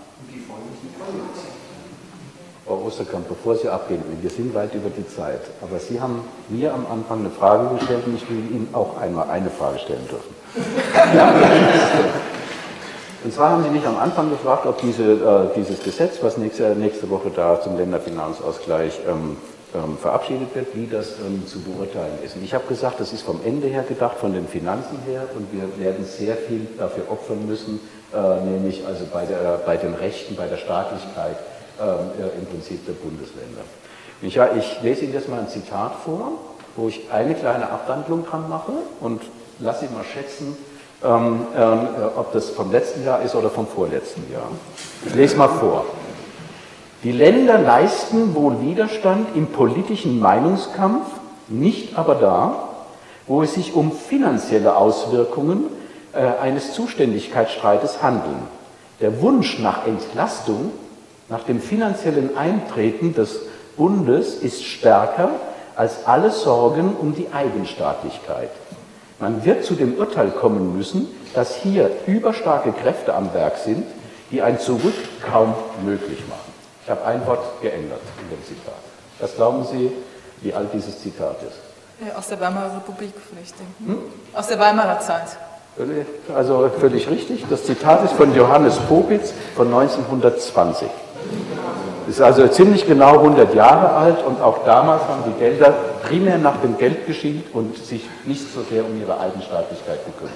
Frau Osterkamp, bevor Sie abgehen, wir sind weit über die Zeit, aber Sie haben mir am Anfang eine Frage gestellt und ich will Ihnen auch einmal eine Frage stellen dürfen. und zwar haben Sie mich am Anfang gefragt, ob diese, äh, dieses Gesetz, was nächste, nächste Woche da zum Länderfinanzausgleich ähm, ähm, verabschiedet wird, wie das ähm, zu beurteilen ist. Und ich habe gesagt, das ist vom Ende her gedacht, von den Finanzen her und wir werden sehr viel dafür opfern müssen, äh, nämlich also bei, der, bei den Rechten, bei der Staatlichkeit äh, im Prinzip der Bundesländer. Ich, ich lese Ihnen jetzt mal ein Zitat vor, wo ich eine kleine Abwandlung dran mache und lasse Sie mal schätzen, ähm, äh, ob das vom letzten Jahr ist oder vom vorletzten Jahr. Ich lese mal vor. Die Länder leisten wohl Widerstand im politischen Meinungskampf, nicht aber da, wo es sich um finanzielle Auswirkungen äh, eines Zuständigkeitsstreites handeln. Der Wunsch nach Entlastung, nach dem finanziellen Eintreten des Bundes ist stärker als alle Sorgen um die Eigenstaatlichkeit. Man wird zu dem Urteil kommen müssen, dass hier überstarke Kräfte am Werk sind, die ein Zurück kaum möglich machen. Ich habe ein Wort geändert in dem Zitat. Was glauben Sie, wie alt dieses Zitat ist? Aus der Weimarer Republik, vielleicht denken. Hm? Aus der Weimarer Zeit. Also völlig richtig. Das Zitat ist von Johannes Popitz von 1920. Ist also ziemlich genau 100 Jahre alt und auch damals haben die Gelder primär nach dem Geld geschielt und sich nicht so sehr um ihre Eigenstaatlichkeit gekümmert.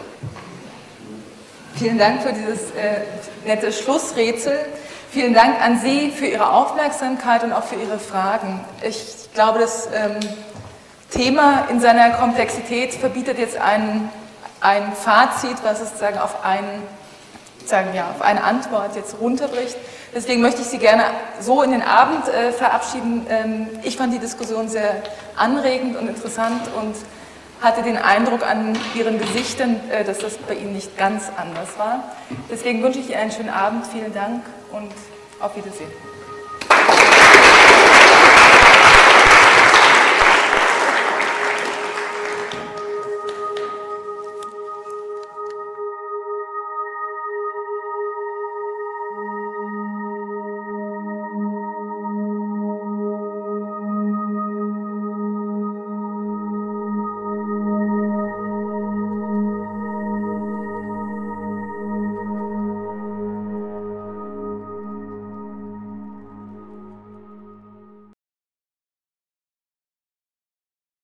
Vielen Dank für dieses äh, nette Schlussrätsel. Vielen Dank an Sie für Ihre Aufmerksamkeit und auch für Ihre Fragen. Ich glaube, das ähm, Thema in seiner Komplexität verbietet jetzt ein, ein Fazit, was es sozusagen auf, einen, sagen, ja, auf eine Antwort jetzt runterbricht. Deswegen möchte ich Sie gerne so in den Abend äh, verabschieden. Ähm, ich fand die Diskussion sehr anregend und interessant und hatte den Eindruck an Ihren Gesichtern, äh, dass das bei Ihnen nicht ganz anders war. Deswegen wünsche ich Ihnen einen schönen Abend. Vielen Dank und auf Wiedersehen.